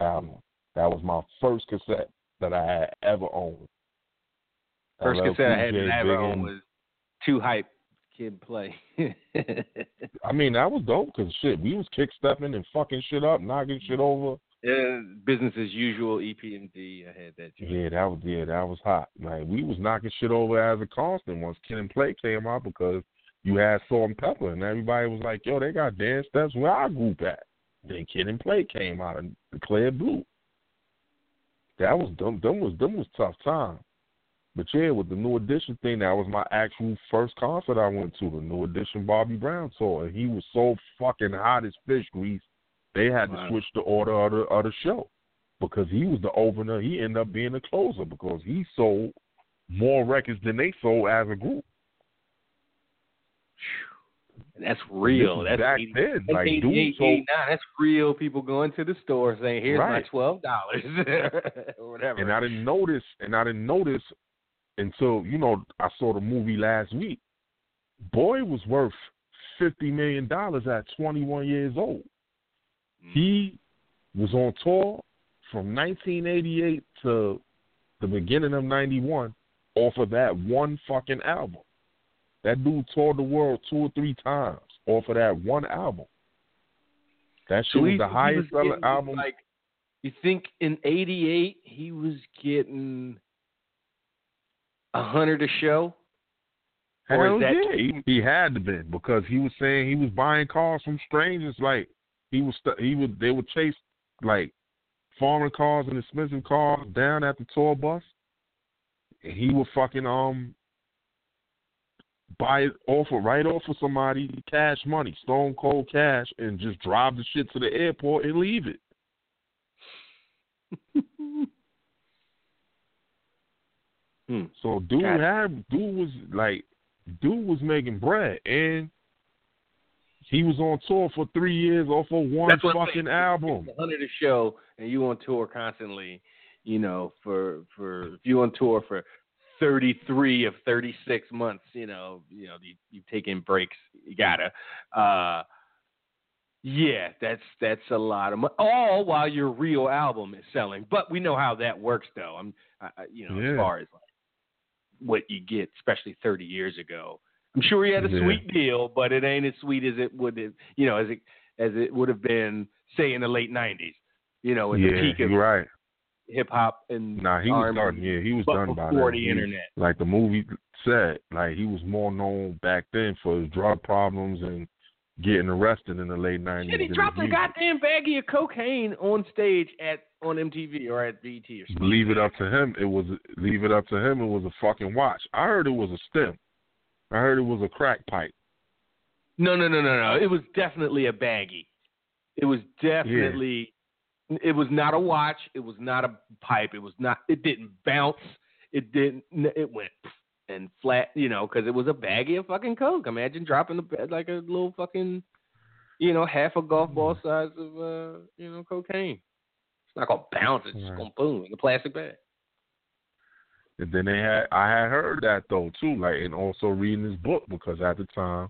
album. That was my first cassette that I had ever owned. First LL cassette I Cool had J, to have Big on N- was Too Hype Kid Play. I mean, that was dope because shit, we was kick stepping and fucking shit up, knocking shit over. Business as usual. EPMD. I had that. Yeah, that was yeah, that was hot. Like we was knocking shit over as a constant once Kid and Play came out because you had Salt-N-Pepa and everybody was like, yo, they got dance steps where our group at. Then Kid and Play came out and declared blue. That was them them was them was tough time. But yeah, with the new edition thing, that was my actual first concert I went to, the new edition Bobby Brown tour. And he was so fucking hot as fish grease, they had Wow. to switch the order of the, of the show because he was the opener. He ended up being the closer because he sold more records than they sold as a group. That's real. That's back 80, then. Like, 88, dude, so 89. That's real people going to the store saying, "Here's Right. my twelve dollars," or whatever. and I didn't notice, and I didn't notice until you know I saw the movie last week. Boy was worth fifty million dollars at twenty one years old. He was on tour from 1988 to the beginning of 91 off of that one fucking album. That dude toured the world two or three times off of that one album. That shit So was he- the highest was selling album. Like, you think in '88 he was getting a hundred a show? or is Hell that- yeah, he, he had to be because he was saying he was buying cars from strangers. Like he was, st- he would, they would chase like foreign cars and expensive cars down at the tour bus, and he would fucking um buy it off of right off of somebody, cash money, stone cold cash, and just drive the shit to the airport and leave it. Hmm. So dude had dude was like dude was making bread and he was on tour for three years off of one That's fucking album. Hundred a show, and you on tour constantly. You know, for for if you on tour for thirty three of thirty six months, you know, you know, you, you taking breaks. You gotta. Uh, Yeah, that's that's a lot of money. All while your real album is selling, but we know how that works, though. I'm, I- you know, Yeah. as far as like what you get, especially 30 years ago. I'm sure he had a Yeah. sweet deal, but it ain't as sweet as it would have, you know, as it as it would have been, say, in the late 90s. You know, in yeah, the peak of right. hip hop and Nah, he was done. Yeah, he was done by before the He- internet. Like the movie said, like he was more known back then for his drug problems and getting arrested in the late nineties. Shit, he dropped a goddamn baggie of cocaine on stage at on MTV or at BET or something. Leave it up to him. It was leave it up to him. It was a fucking watch. I heard it was a stem. I heard it was a crack pipe. No, no, no, no, no. It was definitely a baggie. It was definitely. It was not a watch. It was not a pipe. It was not. It didn't bounce. It didn't. It went and flat. You know, because it was a baggie of fucking coke. Imagine dropping the bed like a little fucking, you know, half a golf ball size of uh, you know, cocaine. It's not gonna bounce. It's just gonna boom in a plastic bag. And then they had I had heard that though too, like and also reading his book because at the time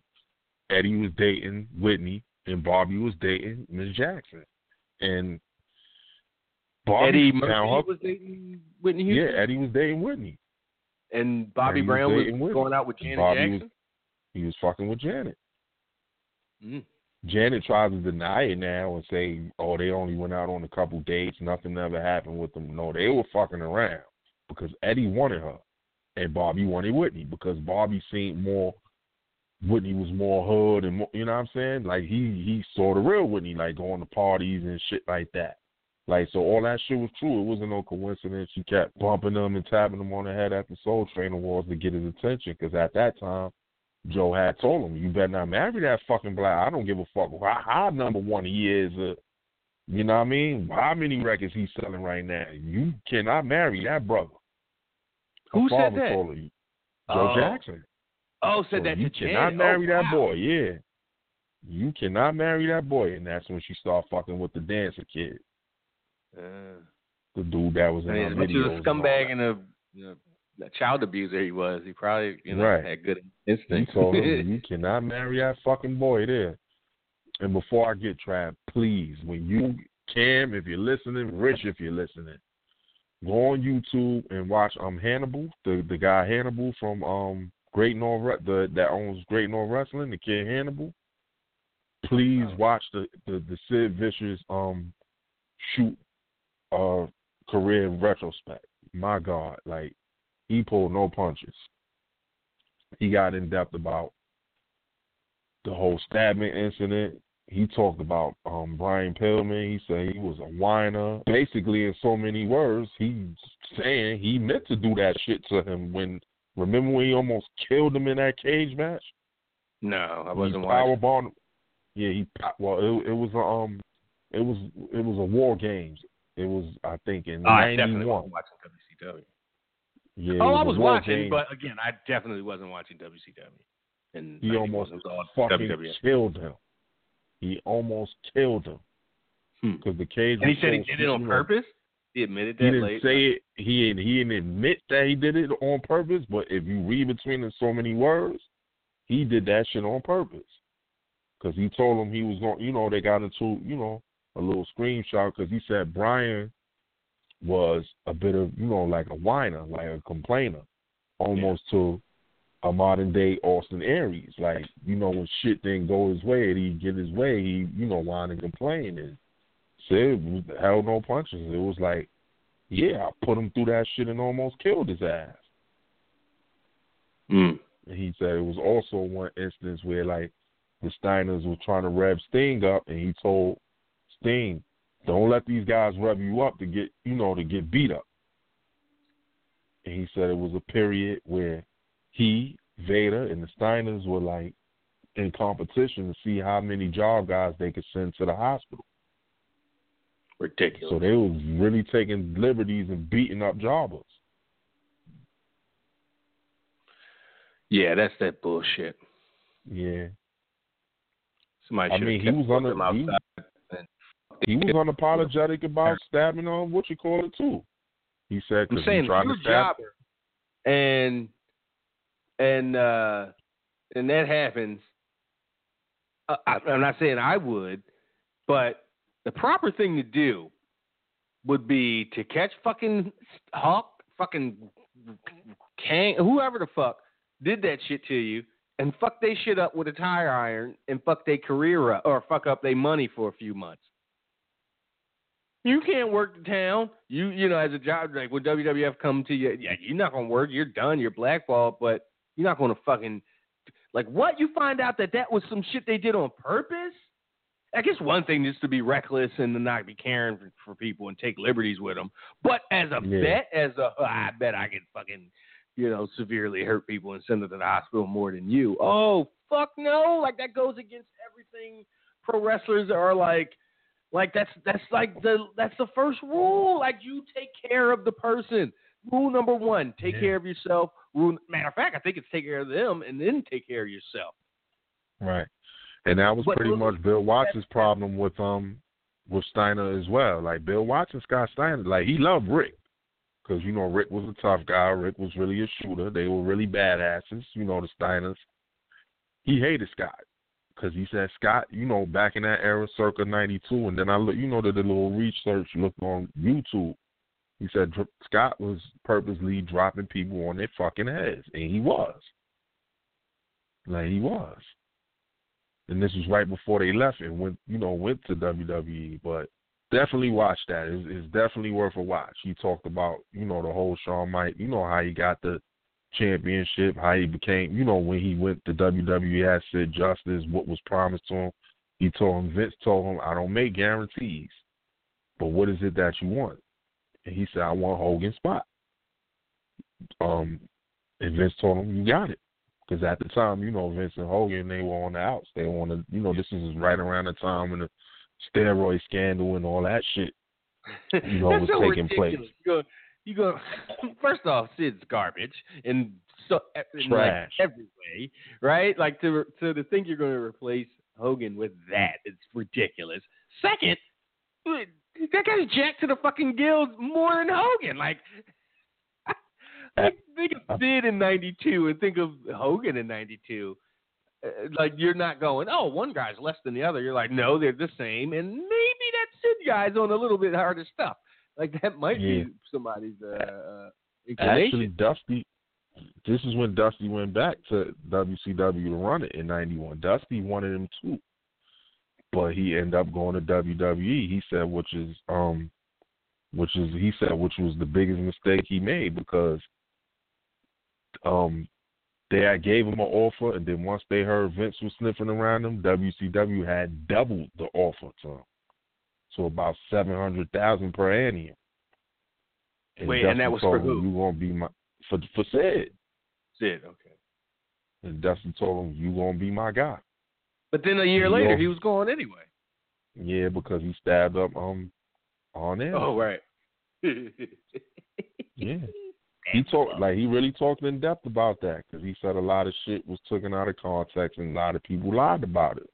Eddie was dating Whitney and Bobby was dating Miss Jackson. And Bobby Eddie found Murphy her- was dating Whitney Yeah, Eddie was dating Whitney. and Bobby Eddie was Brown was Whitney. going out with Janet Bobby was- Jackson. He was fucking with Janet. Mm. Janet tries to deny it now and say, "Oh, they only went out on a couple dates. Nothing ever happened with them." No, they were fucking around because Eddie wanted her, and Bobby wanted Whitney because Bobby seemed more. Whitney was more hood and more, you know what I'm saying? Like he he saw the real Whitney, like going to parties and shit like that. Like so, all that shit was true. It wasn't no coincidence. She kept bumping them and tapping them on the head at the Soul Train Awards to get his attention because at that time Joe had told him, "You better not marry that fucking black. I don't give a fuck how, number one he is. Uh, you know what I mean? How many records he's selling right now? You cannot marry that brother." Her Who said that? Joe Oh. Jackson. Oh, said So that you cannot Janet. marry oh, that wow. boy. Yeah, you cannot marry that boy, and that's when she started fucking with the dancer kid, Uh, the dude that was in I mean, her as much videos. a scumbag that. and a, you know, a child abuser he was, he probably you know Right. had good He instincts. told him you cannot marry that fucking boy there. And before I get trapped, please, when you Cam, if you're listening, Rich, if you're listening, go on YouTube and watch um Hannibal, the the guy Hannibal from um Great North the that owns Great North Wrestling, the kid Hannibal. Please watch the the, the Sid Vicious um shoot uh career in retrospect. My God, like he pulled no punches. He got in depth about the whole stabbing incident. He talked about um Brian Pillman. He said he was a whiner. Basically, in so many words, he's saying he meant to do that shit to him when remember when he almost killed him in that cage match? no, I wasn't watching. powerbombed him. Yeah, he well it, it was a, um it was it was a war games. It was I think in Oh, I definitely wasn't watching WCW. Yeah, oh, I was watching, games. but again, I definitely wasn't watching WCW. And he almost fucking WWF. killed him. He almost killed him Hmm. because the cage. And he said he did it on purpose. He admitted that He didn't later. say it. He didn't. He didn't admit that he did it on purpose. But if you read between the so many words, he did that shit on purpose. Because he told him he was going. You know, they got into you know a little screenshot because he said Brian was a bit of you know like a whiner, like a complainer, almost to a modern day Austin Aries. Like you know when shit didn't go his way, and he get his way, he you know whine and complain and said held no punches. It was like, yeah, I put him through that shit and almost killed his ass. Mm. And he said it was also one instance where like the Steiners were trying to rev Sting up, and he told Sting, "Don't let these guys rev you up to get you know to get beat up." And he said it was a period where he, Vader, and the Steiners were like in competition to see how many job guys they could send to the hospital. Ridiculous. So they was really taking liberties and beating up jobbers. yeah, that's that bullshit. Yeah. Somebody I mean, he was on them a- he- was unapologetic about stabbing on what you call it too. He said I'm saying he tried to a stab. jobber, and and uh, and that happens. Uh, I, I'm not saying I would, But the proper thing to do would be to catch fucking Hawk, fucking Kang, whoever the fuck did that shit to you, and fuck they shit up with a tire iron and fuck their career up or fuck up their money for a few months. You can't work the town. You you know as a job like when WWF come to you, yeah, you're not gonna work. You're done. You're blackballed. But you're not gonna fucking like what? You find out that that was some shit they did on purpose. I guess one thing is to be reckless and to not be caring for, for people and take liberties with them. But as a Yeah. bet, as a I bet I can fucking you know severely hurt people and send them to the hospital more than you. Oh fuck no! Like that goes against everything pro wrestlers are like. Like that's that's like the that's the first rule. Like you take care of the person. Rule number one: take Yeah. care of yourself. Rule matter of fact, I think it's take care of them and then take care of yourself. Right. And that was But pretty much Bill Watson's problem with um with Steiner as well. Like Bill Watson, Scott Steiner, like he loved Rick because you know Rick was a tough guy. Rick was really a shooter. They were really badasses. You know the Steiners. He hated Scott because he said Scott, you know, back in that era, circa '92, and then I look, you know, did a little research, looked on YouTube. He said Scott was purposely dropping people on their fucking heads, and he was. Like he was and this was right before they left and went, you know, went to WWE. But definitely watch that. It's, it's definitely worth a watch. He talked about, you know, the whole Shawn Mike, you know, how he got the championship, how he became, you know, when he went to WWE, had said justice, what was promised to him. He told him, Vince told him, I don't make guarantees, but what is it that you want? And he said, I want Hogan's spot. Um, and Vince told him, you got it. Because at the time, you know, Vince and Hogan, they were on the outs. They on you know, this was right around the time when the steroid scandal and all that shit. You know, was so taking place. You go, you go. First off, Sid's garbage and so in like Trash. every way, right? Like to to to think you're going to replace Hogan with that, it's ridiculous. Second, that guy's jacked to the fucking gills more than Hogan. Like, like think of Sid in '92 and think of Hogan in '92. Uh, like you're not going, oh, one guy's less than the other. You're like, no, they're the same, and maybe that Sid guy's on a little bit harder stuff. Like that might Yeah. be somebody's uh, uh, inclination. Actually, Dusty, this is when Dusty went back to WCW to run it in '91. Dusty wanted him too, but he ended up going to WWE. He said, which is um, which is he said, which was the biggest mistake he made because um, they I gave him an offer, and then once they heard Vince was sniffing around him, WCW had doubled the offer to him, so about seven hundred thousand per annum. Wait, and that was for who? You gonna be my for for Sid. Sid, okay. And Dusty told him, "You gonna be my guy." But then a year later, he was gone anyway. Yeah, because he stabbed up um Arn it. Oh right. Yeah, he talked like he really talked in depth about that because he said a lot of shit was taken out of context and a lot of people lied about it.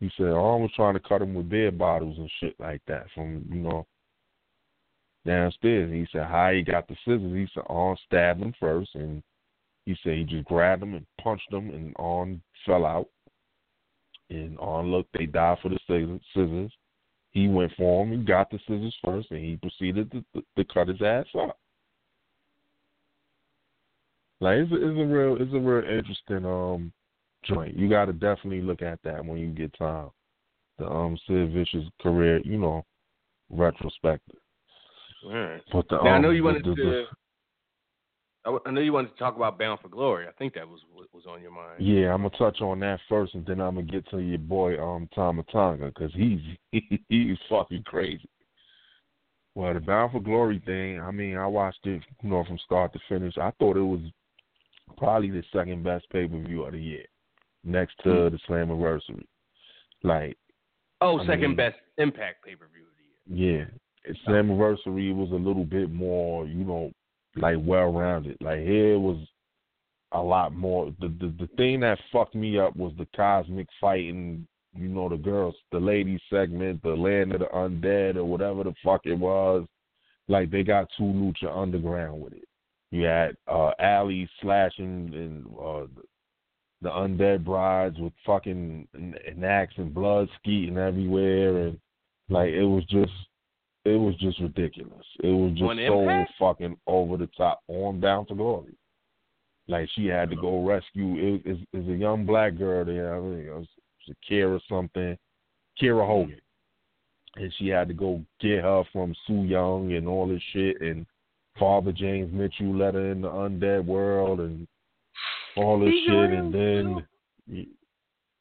He said, "Oh, I was trying to cut him with beer bottles and shit like that from you know downstairs." He said, "How he got the scissors?" He said, "Arn stabbed him first, and he said he just grabbed him and punched him, and Arn fell out. And Arn looked, they died for the scissors. He went for him and got the scissors first, and he proceeded to, to, to cut his ass up. Like it's a, it's a real it's a real interesting um joint. You got to definitely look at that when you get time. The um Sid Vicious career, you know, retrospective. All right. But the Now I um, know you the- wanted the- to. the- I w- I know you wanted to talk about Bound for Glory. I think that was what was on your mind. Yeah, I'm gonna touch on that first, and then I'm gonna get to your boy um Tama Tonga because he's he's fucking crazy. Well, the Bound for Glory thing, I mean, I watched it, you know, from start to finish. I thought it was probably the second best pay per view of the year, next to Hmm. the Slammiversary. Like, Oh, I second mean- best Impact pay per view of the year. yeah, Slammiversary was a little bit more, you know, like well rounded. Like here was a lot more. The, the the thing that fucked me up was the cosmic fighting. You know, the girls, the ladies segment, the land of the undead, or whatever the fuck it was. Like they got too lucha underground with it. You had uh Allie slashing and uh the undead brides with fucking an axe and blood skeeting everywhere, and like it was just it was just ridiculous. It was just One so Impact? fucking over the top. On down to glory. Like she had to go rescue. It is is a young black girl there. I mean, it was, it was a Kiera something, Kiera Hogan, and she had to go get her from Su Yung and all this shit. And Father James Mitchell let her in the undead world and all this He's shit. And then,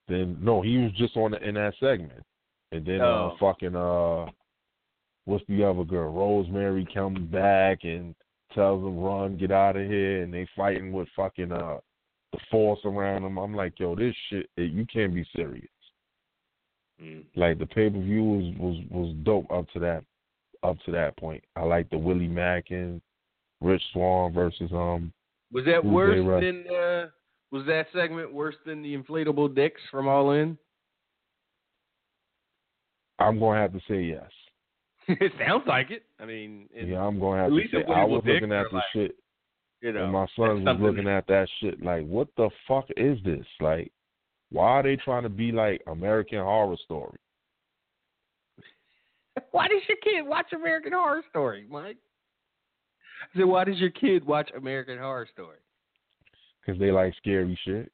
then no, he was just on the, in that segment. And then Oh. uh, fucking uh, what's the other girl? Rosemary comes back and tells them run, get out of here, and they fighting with fucking uh the force around them. I'm like, yo, this shit, eh, you can't be serious. Mm. Like the pay per view was was was dope up to that up to that point. I like the Willie Mack and Rich Swann versus um Was that worse than uh was that segment worse than the inflatable dicks from All In? I'm gonna have to say yes. it sounds like it. I mean, it, yeah, I'm gonna have to say I was looking at are the like, shit you know, and my that's son was something looking at that shit like, what the fuck is this? Like, why are they trying to be like American Horror Story? Why does your kid watch American Horror Story, Mike? I said, why does your kid watch American Horror Story? Because they like scary shit.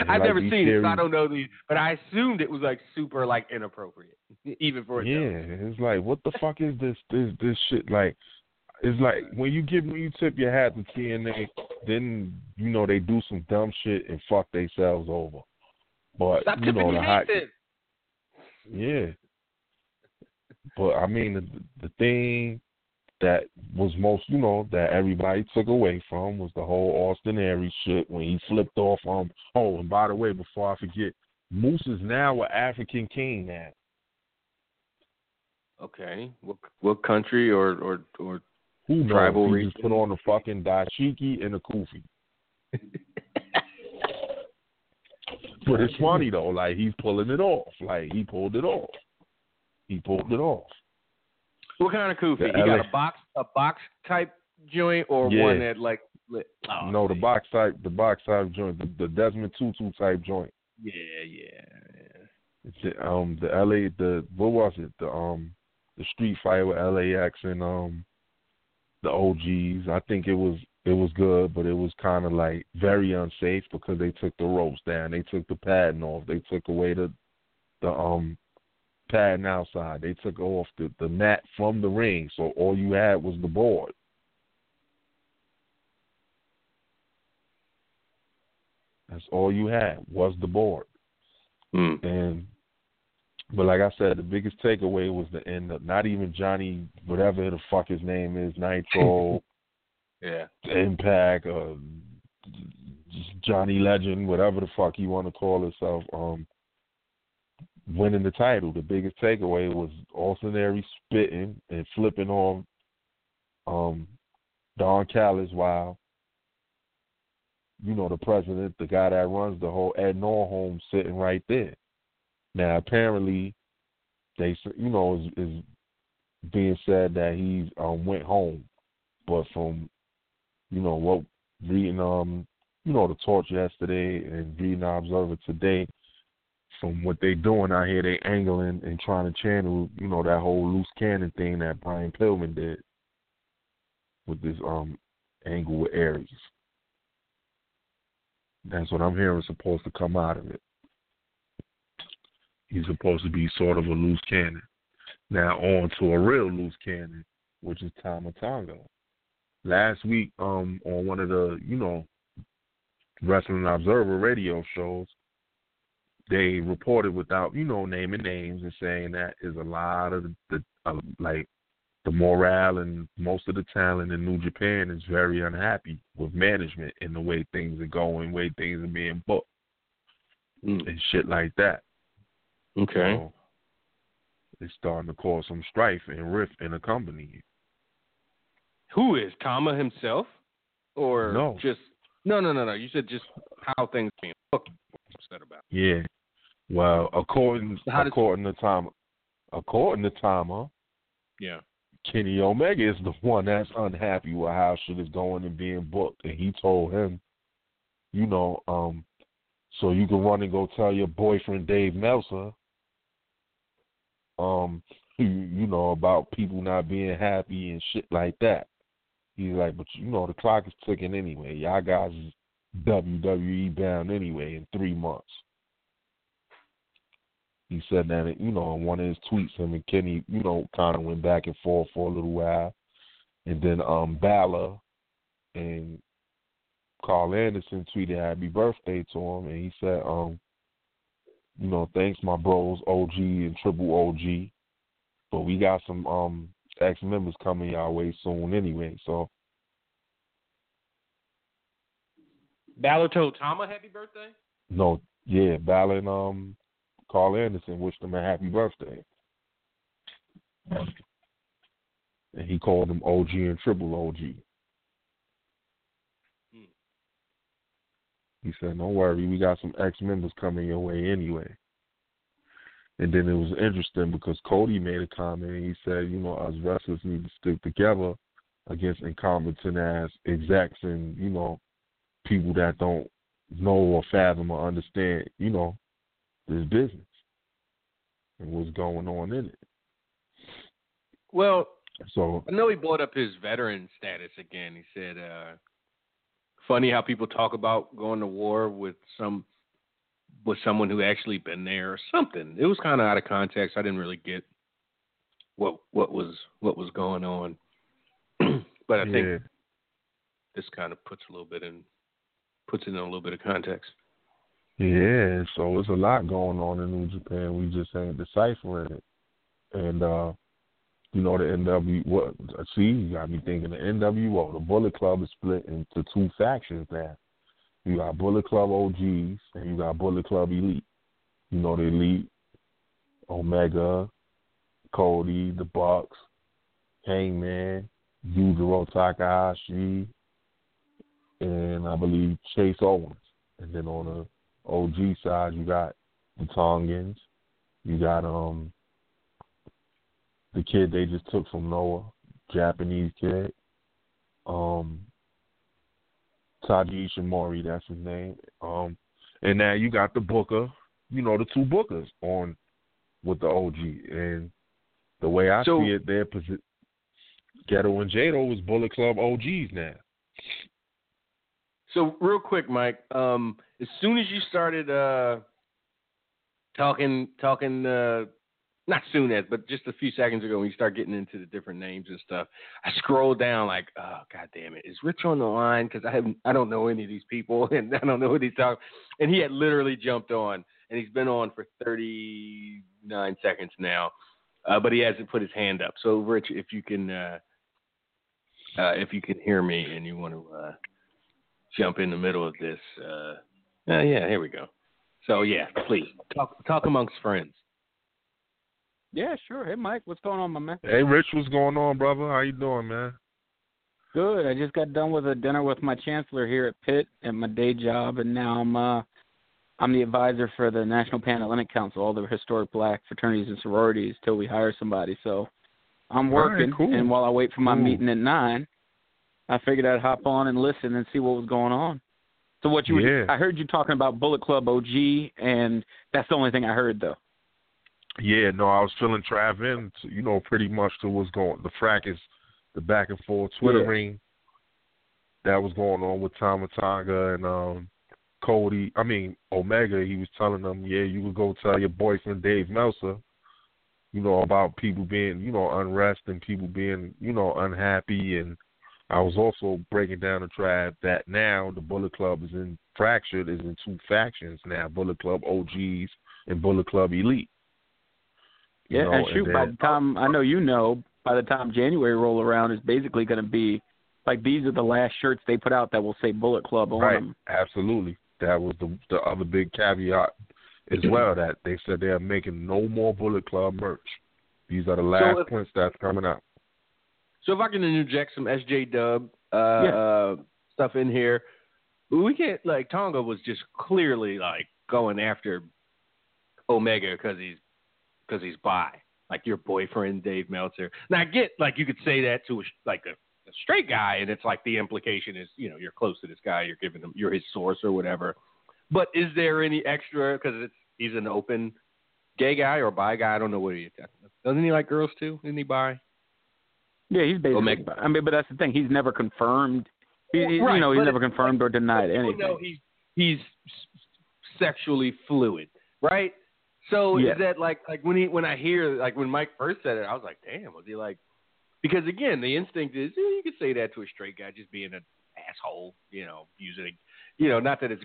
I've like never seen it, so I don't know the. But I assumed it was like super like inappropriate, even for a Yeah, it's like what the fuck is this this this shit like it's like when you give when you tip your hat to TNA, then you know they do some dumb shit and fuck themselves over. But Stop you know the hot then. yeah. But I mean the the thing that was most you know that everybody took away from was the whole Austin Aries shit when he flipped off um oh and by the way before I forget Moose is now an African king now. Okay, what what country or or or Who knows? Tribal he just put on the fucking dashiki and the kufi. But it's funny though, like he's pulling it off. Like he pulled it off. He pulled it off. What kind of kufi? You got a box a box type joint or Yeah. one that like lit? Oh, no, the box type, the box type joint, the, the Desmond Tutu type joint. Yeah, yeah, yeah. It's the, um the LA the what was it the um the street fight with LAX and um the OGs. I think it was it was good, but it was kind of like very unsafe because they took the ropes down, they took the padding off, they took away the the um padding outside, they took off the the mat from the ring, so all you had was the board. That's all you had was the board. Mm. And but like I said, the biggest takeaway was the end of not even Johnny whatever the fuck his name is, Nitro, Yeah. Impact, uh Johnny Legend, whatever the fuck you want to call himself, um winning the title. The biggest takeaway was Austin Aries spitting and flipping on um Don Callis while you know the president, the guy that runs the whole Ed Nordholm sitting right there. Now apparently they you know is, is being said that he um went home, but from you know what reading um you know the torch yesterday and reading the Observer today, from what they're doing out here, they angling and trying to channel you know that whole loose cannon thing that Brian Pillman did with this um angle with Aries. That's what I'm hearing supposed to come out of it. He's supposed to be sort of a loose cannon. Now on to a real loose cannon, which is Tama Tonga. Last week, um, on one of the, you know, Wrestling Observer radio shows, they reported without, you know, naming names and saying that is a lot of the, the uh, like the morale and most of the talent in New Japan is very unhappy with management and the way things are going, way things are being booked Mm. and shit like that. Okay. So it's starting to cause some strife and rift in the company. Who is Tama himself, or No. just no, no, no, no? You said just how things being booked. Said about. Yeah. Well, according So how does- according to Tom, according to Tama, Yeah. Kenny Omega is the one that's unhappy with how shit is going and being booked, and he told him you know, um, so you can run and go tell your boyfriend Dave Meltzer, um, you, you know, about people not being happy and shit like that. He's like, but you know, the clock is ticking anyway. Y'all guys is WWE bound anyway in three months. He said that, you know, in one of his tweets, him and Kenny, you know, kind of went back and forth for a little while. And then um Balor and Carl Anderson tweeted happy birthday to him, and he said, um, you know, thanks my bros, OG and Triple OG. But we got some um ex members coming our way soon anyway, so Balor told Tama happy birthday? no yeah, Balor and um Carl Anderson wished him a happy birthday. And he called him OG and Triple OG. He said, Don't worry, we got some ex members coming your way anyway. And then it was interesting because Cody made a comment he said, you know, us wrestlers need to stick together against incompetent ass execs and, you know, people that don't know or fathom or understand, you know, this business and what's going on in it. Well, So I know he brought up his veteran status again. He said, uh, "Funny how people talk about going to war with some with someone who actually been there or something." It was kind of out of context. I didn't really get what what was what was going on. but I yeah, think this kind of puts a little bit in puts it in a little bit of context. Yeah, so it's a lot going on in New Japan. We just ain't deciphering it. And uh you know the NW what see you got me thinking the NWO the Bullet Club is split into two factions now. You got Bullet Club OGs and you got Bullet Club Elite. You know the Elite, Omega, Cody, the Bucks, Hangman, Yujiro Takahashi, and I believe Chase Owens. And then on the OG side you got the Tongans, you got um the kid they just took from Noah, Japanese kid. Um Taiji Ishimori, that's his name. Um and now you got the Booker, you know, the two Bookers on with the OG. And the way I So- see it, their posi- Gedo and Jado is Bullet Club OGs now. So real quick, Mike. Um, as soon as you started uh, talking, talking, uh, not soon as, but just a few seconds ago, when you start getting into the different names and stuff, I scrolled down like, oh god damn it, is Rich on the line? Because I haven't, I don't know any of these people, and I don't know what he's talking. And he had literally jumped on, and he's been on for thirty nine seconds now, uh, but he hasn't put his hand up. So Rich, if you can, uh, uh, if you can hear me and you want to. Uh, jump in the middle of this. Uh, yeah, here we go. So yeah, please talk talk amongst friends. Yeah, sure. Hey, Mike, what's going on, my man? Hey Rich, what's going on, brother? How you doing, man? Good. I just got done with a dinner with my chancellor here at Pitt at my day job, and now I'm uh, I'm the advisor for the National Panhellenic Council, all the historic black fraternities and sororities, till we hire somebody. So I'm All right, working, cool. and while I wait for my Cool. meeting at nine, I figured I'd hop on and listen and see what was going on. So what you were, I heard you talking about Bullet Club OG, and that's the only thing I heard though. Yeah, no, I was feeling Trav in, to, you know, pretty much to what's going the fracas, the back and forth Twitter Yeah. that was going on with Tama Tonga and um Cody. I mean Omega. He was telling them, yeah, you would go tell your boyfriend Dave Meltzer, you know, about people being, you know, unrest and people being, you know, unhappy. And I was also breaking down the tribe that now the Bullet Club is in fractured, is in two factions now: Bullet Club OGs and Bullet Club Elite. You Yeah, know, and shoot, and by the time I know you know, by the time January roll around, is basically going to be like these are the last shirts they put out that will say Bullet Club on Right, them. absolutely. That was the the other big caveat as well that they said they're making no more Bullet Club merch. These are the last if- prints that's coming out. So if I can interject some SJ Dub uh, Yeah. uh, stuff in here, we get like Tonga was just clearly like going after Omega because he's because he's bi, like your boyfriend Dave Meltzer. Now I get like you could say that to a, like a a straight guy, and it's like the implication is, you know, you're close to this guy, you're giving him, you're his source or whatever. But is there any extra because it's he's an open gay guy or bi guy? I don't know what he doesn't he like girls too? Isn't he bi? Yeah, he's basically. make- I mean, but that's the thing. He's never confirmed. He, Right, you know, he's never confirmed or denied anything. know he's he's sexually fluid, right? So Yes. is that like like when he when I hear like when Mike first said it, I was like, damn, was he like? Because again, the instinct is eh, you could say that to a straight guy just being an asshole, you know, using, you know, not that it's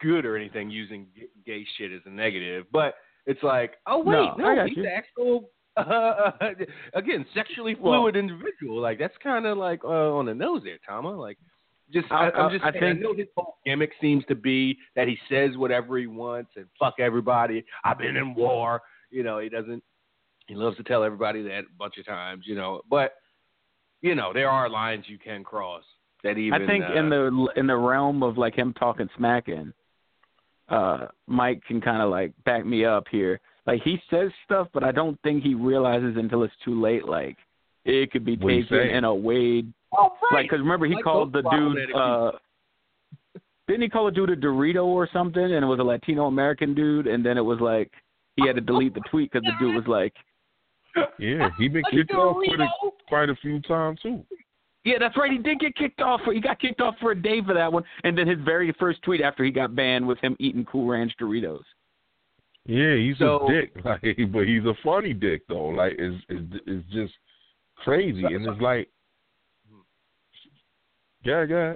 good or anything using gay shit as a negative, but it's like, oh wait, No, no, he's you. actual. Uh, again, sexually Well- fluid individual. Like that's kind of like uh, on the nose there, Tama. Like, just I- I, I'm just I saying, I think- know his whole gimmick seems to be that he says whatever he wants and fuck everybody. I've been in war. You know, he doesn't. He loves to tell everybody that a bunch of times. You know, but you know there are lines you can cross that even. I think uh, in the in the realm of like him talking smacking, uh, Mike can kind of like back me up here. Like he says stuff, but I don't think he realizes until it's too late. Like it could be What he taken saying? in a way. oh, right. Like, because remember he Like called the dude. uh Didn't he call a dude a Dorito or something? And it was a Latino American dude, and then it was like he had to delete the tweet because the dude was like, Yeah, he been kicked off quite a, quite a few times too. Yeah, that's right. He did get kicked off. For, he got kicked off for a day for that one, and then his very first tweet after he got banned was him eating Cool Ranch Doritos. Yeah, he's So- a dick, like, but he's a funny dick though. Like, it's it's, it's just crazy, and it's like, yeah, yeah.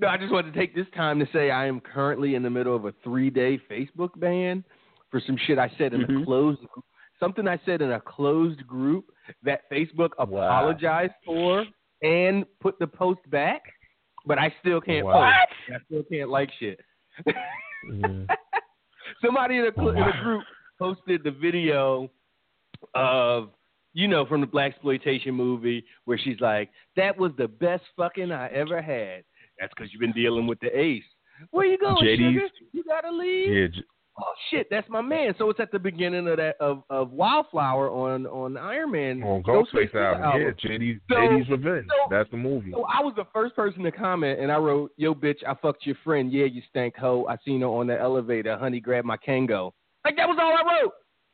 No, I just wanted to take this time to say I am currently in the middle of a three day Facebook ban for some shit I said in a Mhm. closed something I said in a closed group that Facebook apologized for and put the post back, but I still can't Wow. post. I still can't like shit. yeah. Somebody in cl- in group posted the video of you know from the blaxploitation movie where she's like, "That was the best fucking I ever had." That's because you've been dealing with the ace. Where you going, JD's sugar? You gotta leave. Yeah, Oh shit, that's my man. So it's at the beginning of that of, of Wildflower on on Iron Man. on Ghostface album. album. Yeah, JD's, So- JD's Revenge. so- That's the movie. So I was the first person to comment, and I wrote, "Yo, bitch, I fucked your friend. Yeah, you stank hoe. I seen her on the elevator. Honey, grab my Kangol." Like that was all I wrote.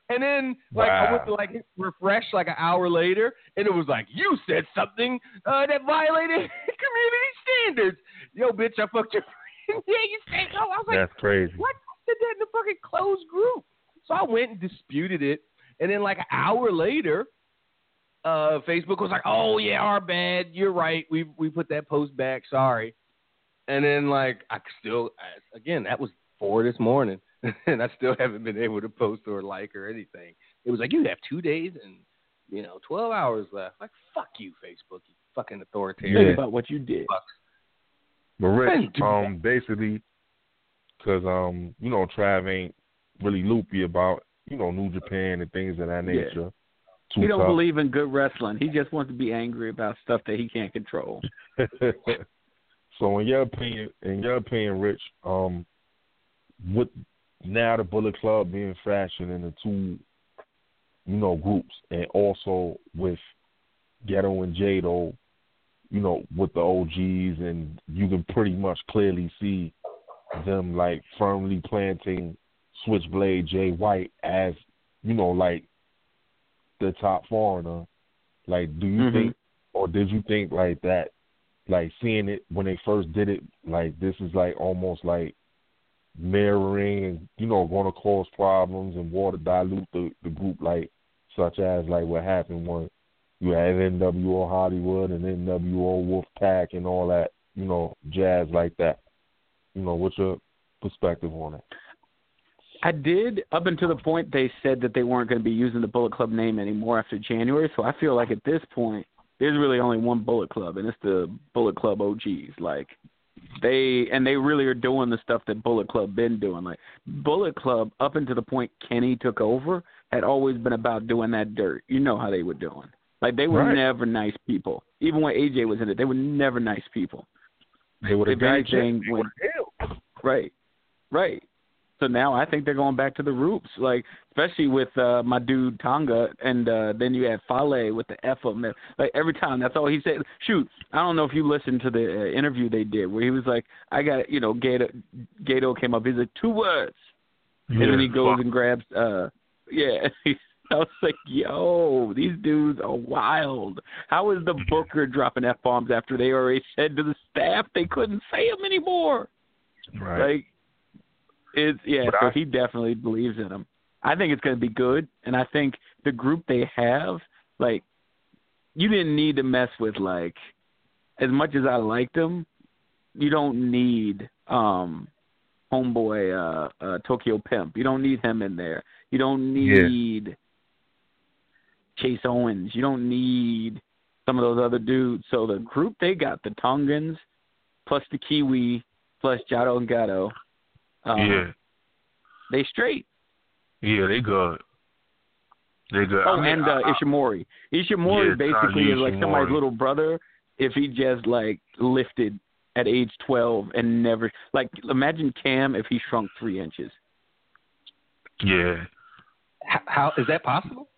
And then like I went to like refresh like an hour later, and it was like you said something uh, that violated community standards. Yo, bitch, I fucked your friend. yeah, you stank hoe. I was like, That's crazy. what? Did that in a fucking closed group. So I went and disputed it. And then like an hour later, uh, Facebook was like, "Oh yeah, our bad. You're right. We we put that post back. Sorry." And then like I still again that was four this morning, and I still haven't been able to post or like or anything. It was like you have two days and you know twelve hours left. Like fuck you, Facebook. You fucking authoritarian. About what you did. But Rich, um, basically, because um, you know, Trav ain't really loopy about you know New Japan and things of that Yeah. nature. Too He don't tough. believe in good wrestling. He just wants to be angry about stuff that he can't control. so, in your opinion, in your opinion, Rich, um, with now the Bullet Club being fashioned into two, you know, groups, and also with Gedo and Jado, you know, with the OGs, and you can pretty much clearly see them like firmly planting Switchblade Jay White as, you know, like the top foreigner. Like, do you Mhm. think, or did you think like that like seeing it when they first did it, like this is like almost like mirroring and you know going to cause problems and water dilute the the group, like such as like what happened when you had NWO Hollywood and NWO Wolfpack and all that, you know, jazz like that. You know, what's your perspective on it? I did up until the point they said that they weren't going to be using the Bullet Club name anymore after January. So I feel like at this point, there's really only one Bullet Club, and it's the Bullet Club OGs. Like they and they really are doing the stuff that Bullet Club been doing. Like Bullet Club, up until the point Kenny took over, had always been about doing that dirt. You know how they were doing. Like they were Right. never nice people. Even when AJ was in it, they were never nice people. They would have got anything, when- would've killed. Right. Right. So now I think they're going back to the roots, like especially with uh my dude Tonga, and uh then you had Fale with the F there. Like every time, that's all he said. Shoot, I don't know if you listened to the uh, interview they did where he was like, "I got you know, Gato, Gato came up. He's like two words, and then he goes and grabs. uh Yeah, I was like, "Yo, these dudes are wild. How is the Booker dropping f bombs after they already said to the staff they couldn't say them anymore? Right. Like, it's yeah. But so I- he definitely believes in them. I think it's going to be good, and I think the group they have, like, you didn't need to mess with like, as much as I liked them, you don't need um, homeboy uh, uh, Tokyo Pimp. You don't need him in there. You don't Yeah. need Chase Owens. You don't need some of those other dudes. So the group they got, the Tongans, plus the Kiwi, plus Jado and Gato, um, yeah. they straight. Yeah, they good. They good. Oh, I mean, and uh, I- I- Ishimori. Ishimori Yeah, basically Tanya is like Ishimori. somebody's little brother if he just like lifted at age twelve and never like imagine Cam if he shrunk three inches. yeah. H- How is that possible?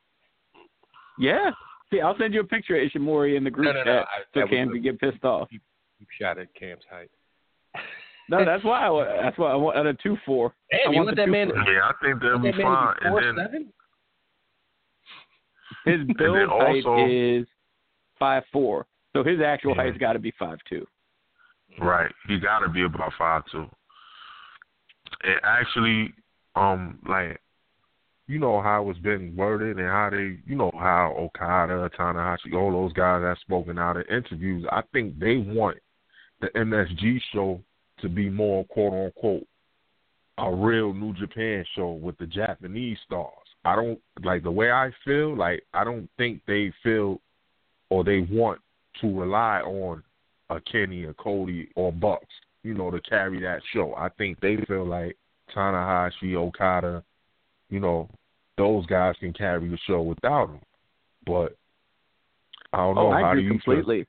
Yeah. See, I'll send you a picture of Ishimori in the group No, no, no, chat I- so that was Cam can get pissed off. You shot at Cam's height. No, that's why. I, wa- that's why I want at a two four. I Damn, you want want the that man? four. Yeah, I think they'll be that fine. be four And then, seven? His build then height also- is five four, so his actual Yeah. height's got to be five two. right, he got to be about five two. It actually, um, like, you know how it's been worded and how they, you know how Okada, Tanahashi, all those guys have spoken out in interviews. I think they want the MSG show to be more quote unquote a real New Japan show with the Japanese stars. I don't like the way I feel. Like I don't think they feel or they want to rely on a Kenny, a Cody, or Bucks, you know, to carry that show. I think they feel like Tanahashi, Okada, you know, those guys can carry the show without them. But I don't oh, know. Oh, I How do you completely. Feel?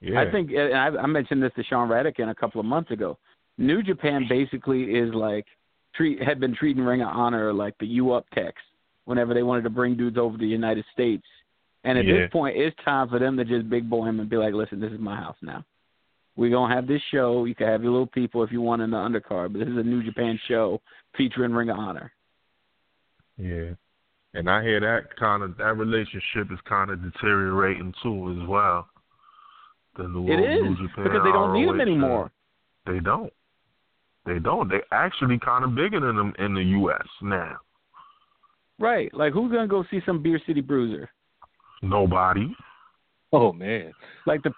Yeah. I think, and I, I mentioned this to Sean Radican a couple of months ago. New Japan basically is like treat had been treating Ring of Honor like the U Up text whenever they wanted to bring dudes over to the United States. And at Yeah. this point, it's time for them to just big boy him and be like, "Listen, this is my house now. We're gonna have this show. You can have your little people if you want in the undercard, but this is a New Japan show featuring Ring of Honor." Yeah. And I hear that kind of that relationship is kind of deteriorating too as well. The new, It New is because they don't need ROH them shit. anymore. They don't. They don't. They actually kind of bigger than them in the U.S. now. Right? Like, who's gonna go see some Beer City Bruiser? Nobody. Oh man. like the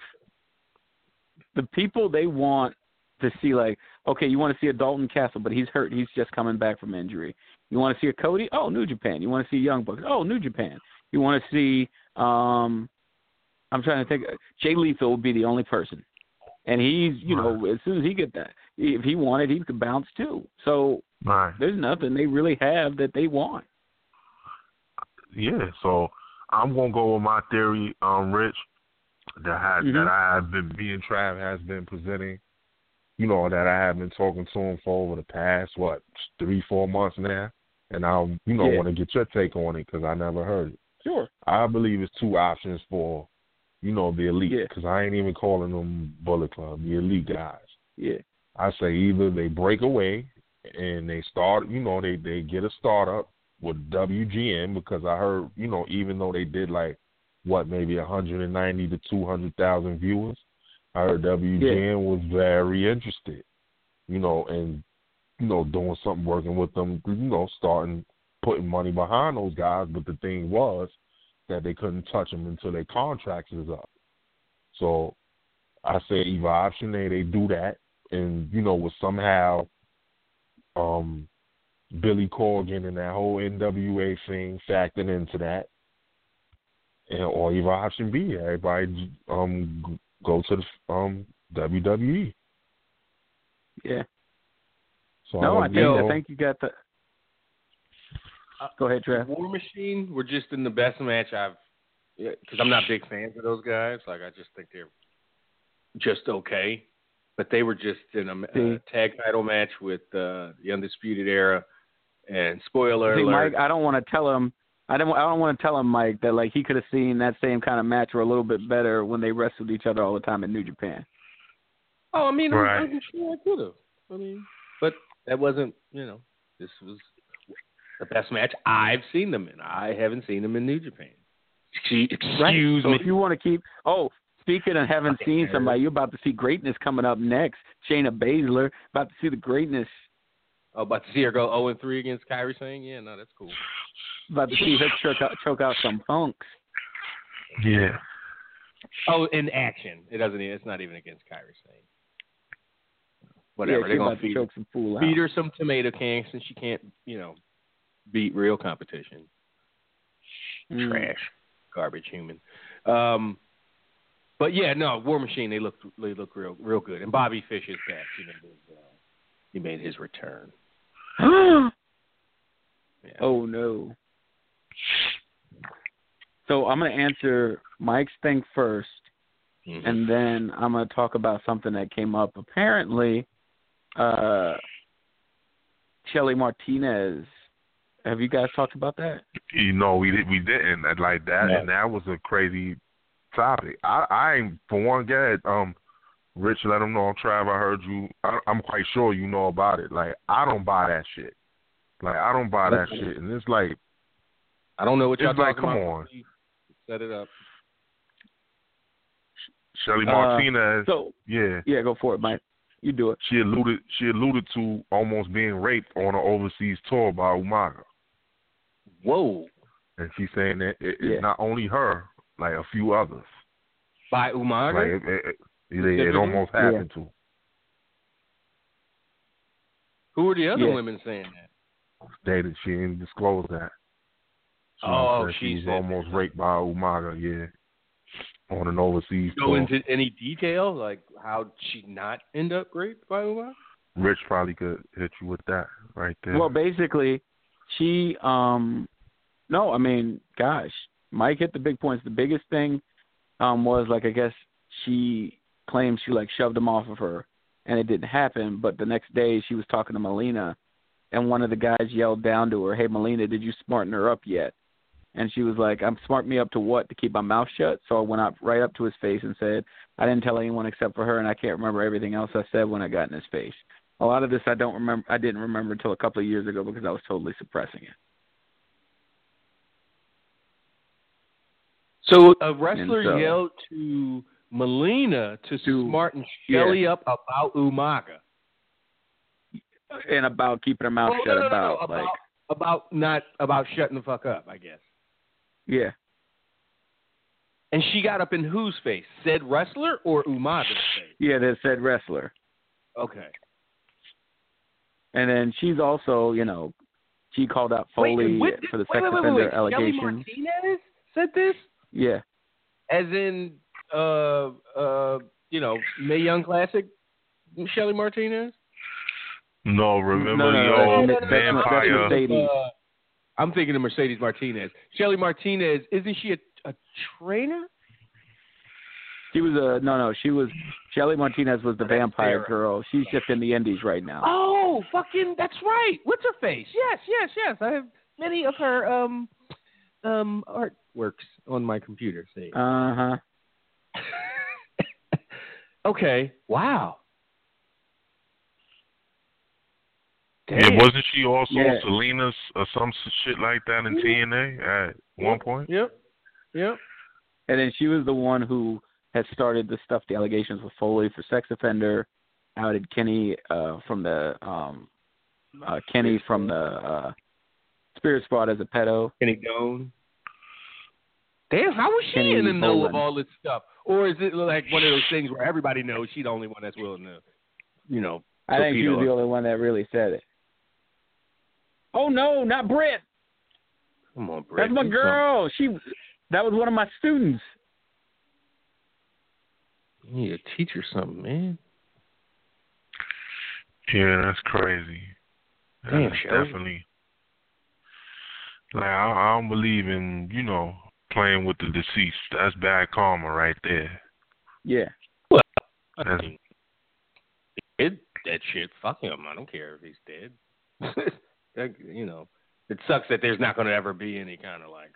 the people they want to see like okay you want to see a dalton castle but he's hurt he's just coming back from injury you want to see a cody oh new japan you want to see young bucks oh new japan you want to see um i'm trying to think jay lethal would be the only person and he's you know as soon as he get that if he wanted he could bounce too so Right. there's nothing they really have that they want Yeah. So I'm gonna go with my theory, um, Rich, that has Mhm. that I have been being Trav has been presenting. You know that I have been talking to him for over the past what three, four months now, and I, you know, Yeah. want to get your take on it because I never heard it. sure I believe it's two options for, you know, the elite. Yeah. Because I ain't even calling them Bullet Club, the elite guys. yeah I say either they break away and they start, you know, they they get a startup with WGN because I heard, you know, even though they did like what maybe 190 to 200,000 viewers, I heard WGN was very interested, you know, and you know doing something working with them, you know, starting putting money behind those guys. But the thing was that they couldn't touch them until their contracts is up. So I say either option A, they do that, and you know, with somehow um Billy Corgan and that whole NWA thing factored into that, and or either option B, everybody um go to the um WWE. yeah So no i I'm think i think you got the go ahead Trev. War Machine were just in the best match I've, because I'm not big fans of those guys. Like I just think they're just okay. but they were just in a, a tag title match with uh, the Undisputed Era. And spoiler See, alert, Mike, I don't want to tell him. I don't. I don't want to tell him, Mike, that like he could have seen that same kind of match or a little bit better when they wrestled each other all the time in New Japan. Oh, I mean, I'm- I'm, sure I could have. I mean, but that wasn't, you know, this was the best match I've seen them in. I haven't seen them in New Japan. Excuse, Right. excuse so me. if you want to keep, oh, speaking of haven't Fucking seen nerd. somebody, you're about to see greatness coming up next. Shayna Baszler about to see the greatness. Oh, about to see her go 0 and 3 against Kairi Sane? Yeah, no, that's cool. About to see her choke out, choke out some punks. Yeah. Oh, in action. It doesn't. It's not even against Kairi Sane. Whatever. Yeah, They're she gonna to feed, choke some fool out. feed her some tomato cans since she can't, you know, beat real competition. Mm. trash, garbage human. Um, but yeah, no, War Machine. They look they look real real good. And Bobby Fish is back. He made his, uh, he made his return. Yeah. oh no. So I'm gonna answer Mike's thing first, Mhm. and then I'm gonna talk about something that came up. Apparently, uh, Shelly Martinez. Have you guys talked about that? You know, we did, we didn't like that, No. and that was a crazy topic. I, I ain't for one get um, Rich, let him know. Trav, I heard you. I, I'm quite sure you know about it. Like, I don't buy that shit. Like, I don't buy that shit, and it's like, I don't know what y'all It's like, come about. on. Set it up. Shelly Uh, Martinez. So yeah, yeah, go for it, Mike. You do it. she alluded she alluded to almost being raped on an overseas tour by Umaga, Whoa. and she's saying that it, Yeah. it's not only her, like a few others. By Umaga. Like it, it, it, it, it almost Yeah. happened to. Who are the other Yeah. women saying that? Stated she didn't disclose that. She Oh, said she she was said almost raped by Umaga. Yeah, on an overseas Go tour. into any detail, like how she not end up raped by Umaga? Rich probably could hit you with that right there. Well, basically, she um no, I mean, gosh, Mike hit the big points. The biggest thing um was like I guess she claims she like shoved him off of her and it didn't happen, but the next day she was talking to Melina and one of the guys yelled down to her, "Hey Melina, did you smarten her up yet?" And she was like, "I'm smart me up to what? To keep my mouth shut." So I went up right up to his face and said, "I didn't tell anyone except for her, and I can't remember everything else I said when I got in his face." A lot of this I don't remember. I didn't remember until a couple of years ago because I was totally suppressing it. So a wrestler so- yelled to Melina to, To- smarten yeah. Up about Umaga. And about keeping her mouth Oh, shut no, no, no, about, no, like about about not about shutting the fuck up, I guess. yeah. And she got up in whose face? Said wrestler or Umaga's face? Yeah, that said wrestler. Okay. And then she's also, you know, she called out Foley wait, what, for the wait, sex wait, wait, offender wait. Shelly allegations. Martinez said this, Yeah. as in, uh, uh, you know, Mae Young Classic, Shelly Martinez. no, remember No, no, vampire. Mercedes. Uh, I'm thinking of Mercedes Martinez. Shelly Martinez, isn't she a, a trainer? She was a no, no. She was Shelly Martinez was the vampire girl. She's just in the Indies right now. Oh, fucking, that's right. What's her face? Yes, yes, yes. I have many of her um um artworks on my computer. See. Uh huh. okay. Wow. Yeah, Damn. wasn't she also Yeah. Salinas or some shit like that in TNA at one point? Yep. Yep. And then she was the one who had started the stuff, the allegations with Foley for sex offender, outed Kenny uh, from the um, uh, Kenny from the uh, Spirit Squad as a pedo. Kenny Doan. Damn, how was she Kenny in the know of all this stuff? Or is it like one of those things where everybody knows she's the only one that's willing to, you know, I think she torpedo was the only one that really said it. Oh no, not Britt. Come on, Brett. That's my do girl. She that was one of my students. You need to teach her something, man. Yeah, that's crazy. Damn, That's Shelly. definitely. Like I, I don't believe in you know playing with the deceased. That's bad karma right there. Yeah. Well, that's, dead, dead shit. Fuck him. I don't care if he's dead. Like, you know, it sucks that there's not going to ever be any kind of like,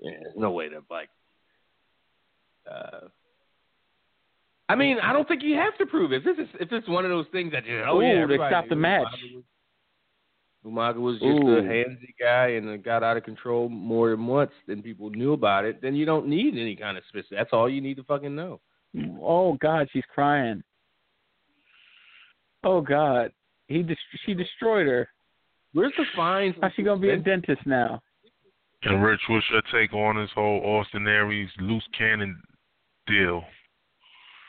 yeah, there's no way to like. Uh, I mean, I don't think you have to prove it. If this is if it's one of those things that just oh Ooh, yeah, they everybody stopped the match. Umaga was- just Ooh. a handsy guy and it got out of control more than once, then people knew about it. Then you don't need any kind of specific. That's all you need to fucking know. Oh God, she's crying. Oh God, he dest- she destroyed her. Where's the fines? How's she gonna be a dentist now? And Rich, what's your take on this whole Austin Aries loose cannon deal?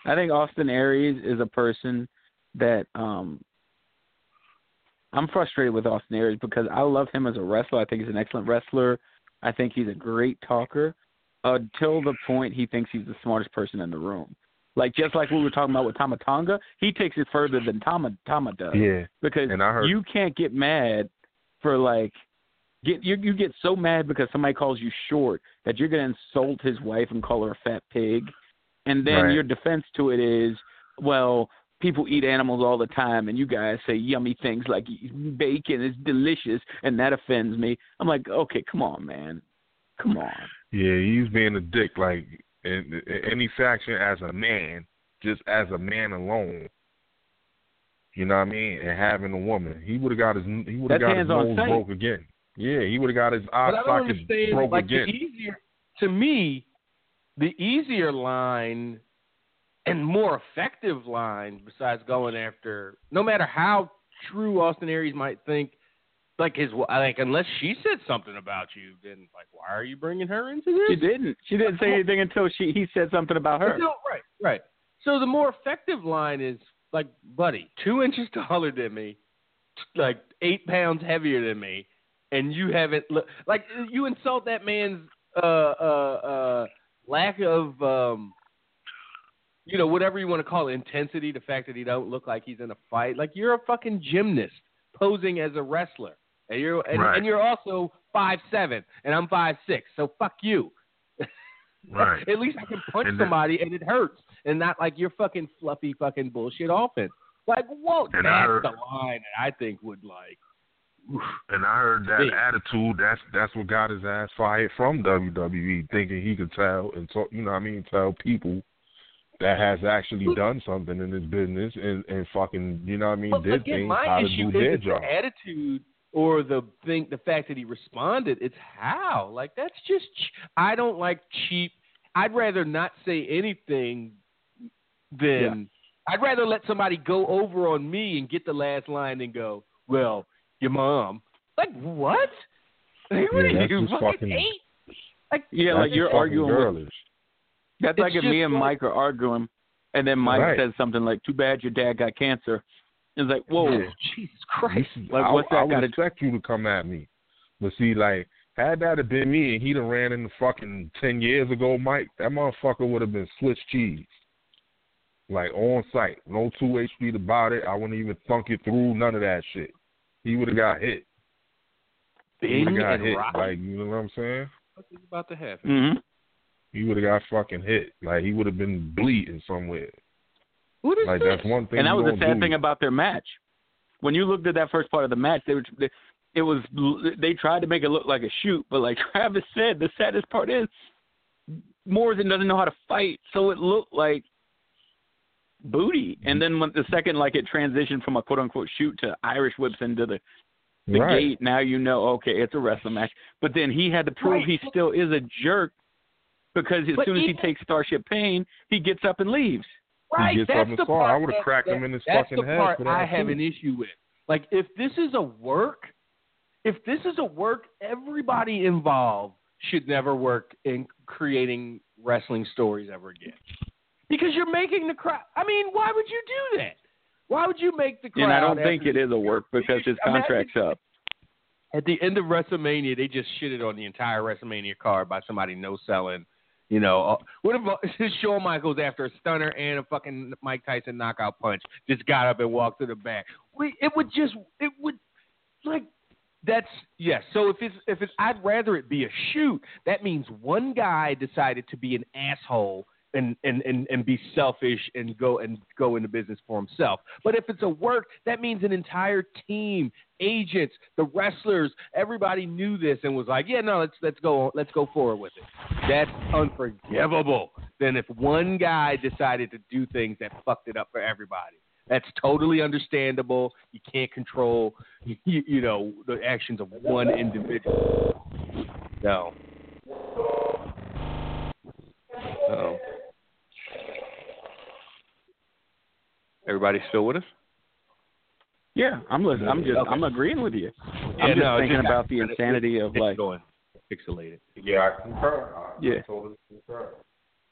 I think Austin Aries is a person that um I'm frustrated with Austin Aries because I love him as a wrestler. I think he's an excellent wrestler. I think he's a great talker until the point he thinks he's the smartest person in the room. Like just like we were talking about with Tama Tonga, he takes it further than Tama Tama does. Yeah, Because heard you can't get mad for like get you you get so mad because somebody calls you short that you're gonna insult his wife and call her a fat pig, and then Right. your defense to it is, well, people eat animals all the time, and you guys say yummy things like bacon is delicious, and that offends me. I'm like, okay, come on, man, come on. Yeah, he's being a dick. Like in, in any faction, as a man, just as a man alone. You know what I mean? And having a woman, he would have got his he would have got his hands-on nose broke again. Yeah, he would have got his eye But I don't socket broke Like again. the easier, to me, the easier line and more effective line, besides going after, no matter how true Austin Aries might think, like his, like unless she said something about you, then like why are you bringing her into this? She didn't. She didn't say anything until she he said something about her. No, right, right. So the more effective line is like, buddy, two inches taller than me, like eight pounds heavier than me, and you haven't look like you insult that man's uh uh uh lack of um you know whatever you want to call it intensity the fact that he don't look like he's in a fight like you're a fucking gymnast posing as a wrestler and you're and, Right. and you're also five seven and i'm five six so fuck you Right. At least I can punch And then- somebody and it hurts, and not like your fucking fluffy fucking bullshit offense. Like, whoa, that's heard- the line that I think would like. And I heard that Big. attitude. That's that's what got his ass fired from WWE, thinking he could tell and talk. You know what I mean? Tell people that has actually done something in his business and and fucking you know what I mean But did again, things my how to issue do their isn't job. the attitude or the thing, the fact that he responded. It's how. Like that's just. I don't like cheap. I'd rather not say anything than. I'd rather let somebody go over on me and get the last line and go, "Well, your mom." Like what? Like, what Yeah, are you fucking fucking- eight? Like Yeah, That's like you're fucking arguing with girlish. That's It's like if me and like- Mike are arguing, and then Mike Right. says something like, "Too bad your dad got cancer." It's like, whoa, Yeah. Jesus Christ. Like, I, what's that I would gotta- expect you to come at me, but see, like had that have been me and he'd have ran in the fucking ten years ago, Mike, that motherfucker would have been Swiss cheese. Like on site, no two HP about it. I wouldn't even thunk it through. None of that shit. He would have got hit. He would Bing have got and hit. rock. Like you know what I'm saying? What is about to happen? hmm He would have got fucking hit. Like he would have been bleeding somewhere. What is Like this? that's one thing. and that was the sad do. thing about their match. When you looked at that first part of the match, they were, they, it was they tried to make it look like a shoot, but like Travis said, the saddest part is Morrison doesn't know how to fight, so it looked like booty. And mm-hmm. then when the second like it transitioned from a quote unquote shoot to Irish whips into the the right. gate. Now you know, okay, it's a wrestling match. But then he had to prove Right. he still is a jerk because as But soon as he takes Starship Pain, he gets up and leaves. Right, He gets that's up and the part I would have cracked that- him in his that's fucking the head part for that. I have an issue with. Like, if this is a work, if this is a work, everybody involved should never work in creating wrestling stories ever again. Because you're making the crowd. I mean, why would you do that? Why would you make the crowd? And I don't think it is a work because his Imagine- contract's up. At the end of WrestleMania, they just shitted on the entire WrestleMania card by somebody no selling. You know, uh, what if Shawn Michaels after a stunner and a fucking Mike Tyson knockout punch just got up and walked to the back? We, it would just, it would, like, that's yes. So if it's if it's, I'd rather it be a shoot. That means one guy decided to be an asshole and, and, and, and be selfish and go and go into business for himself. But if it's a work, that means an entire team, agents, the wrestlers, everybody knew this and was like, yeah, no, let's let's go let's go forward with it. That's unforgivable. Then if one guy decided to do things that fucked it up for everybody. That's totally understandable. You can't control, you, you know, the actions of one individual. No. Oh. Everybody still with us? Yeah, I'm listening. I'm just Okay. I'm agreeing with you. Yeah, I'm just no, thinking just- about the insanity of It's like going pixelated. Yeah, I concur. I Yeah. totally concur.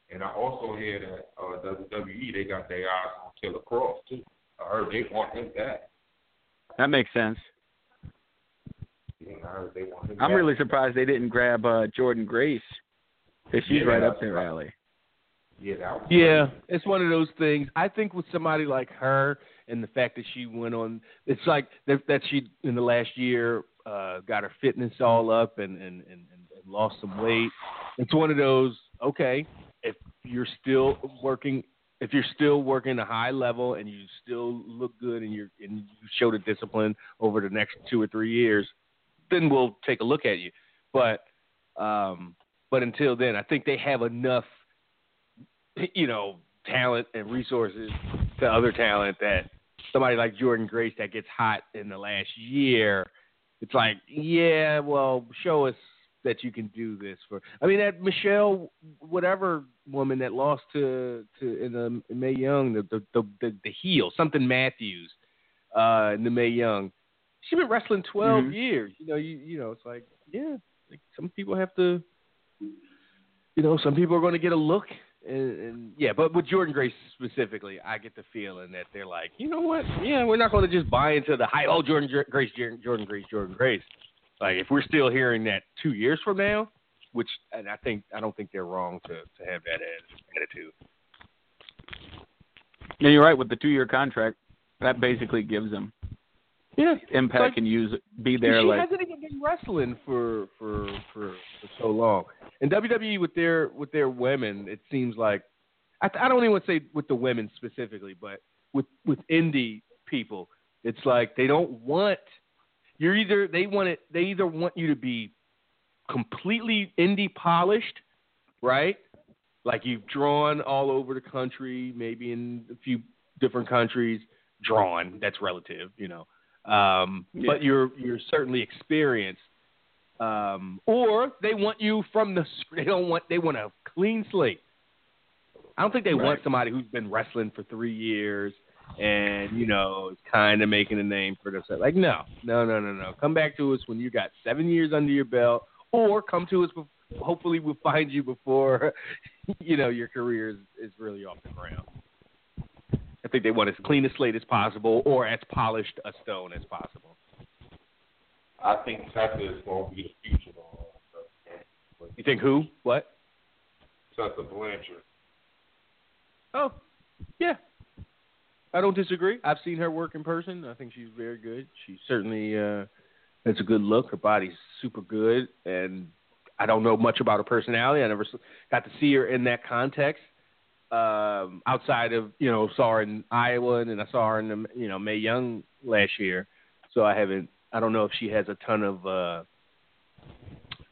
And I also hear that uh, WWE they got their eyes on Killer Kross too. I heard they want him back. that makes sense. Yeah, I heard they want him I'm back. really surprised they didn't grab uh Jordynne Grace because she's Yeah, right that's up their right. alley. Yeah, it's one of those things. I think with somebody like her and the fact that she went on, it's like that, that she in the last year uh, got her fitness all up and, and, and, and lost some weight. It's one of those. Okay, if you're still working, if you're still working a high level and you still look good and you're and you show the discipline over the next two or three years, then we'll take a look at you. But um, but until then, I think they have enough you know, talent and resources to other talent that somebody like Jordynne Grace that gets hot in the last year, it's like, yeah, well, show us that you can do this for. I mean, that Michelle, whatever woman that lost to to in the in Mae Young, the the the, the, the heel, something Matthews, uh, in the Mae Young, she's been wrestling 12 Mhm. years. You know, you you know, it's like, yeah, like some people have to. You know, some people are going to get a look and, and yeah, but with Jordynne Grace specifically, I get the feeling that they're like, you know what? Yeah, we're not going to just buy into the hype. Oh, Jordynne Grace, Jordynne, Jordynne Grace, Jordynne Grace. Like if we're still hearing that two years from now, which and I think I don't think they're wrong to to have that attitude. Yeah, you're right with the two year contract. That basically gives them Yeah, impact like- and use be there she like hasn't even been wrestling for, for for for so long. And WWE with their with their women, it seems like I, I don't even want to say with the women specifically, but with with indie people, it's like they don't want you're either they want it they either want you to be completely indie polished, right? Like you've drawn all over the country, maybe in a few different countries. Drawn, that's relative, you know. Um, Yeah. But you're you're certainly experienced. Um, or they want you from the they don't want they want a clean slate. I don't think they want somebody who's been wrestling for three years and you know is kind of making a name for themselves. Like no, no, no, no, no. Come back to us when you got seven years under your belt, or come to us. bef- Hopefully, we'll find you before you know your career is, is really off the ground. I think they want as clean a slate as possible, or as polished a stone as possible. I think Tessa is going to be the future of all that stuff. You think who? What? Tessa Blanchard. Oh, yeah. I don't disagree. I've seen her work in person. I think she's very good. She certainly uh, has a good look. Her body's super good, and I don't know much about her personality. I never got to see her in that context. Um, outside of you know, saw her in Iowa, and then I saw her in the you know Mae Young last year. So I haven't. I don't know if she has a ton of uh,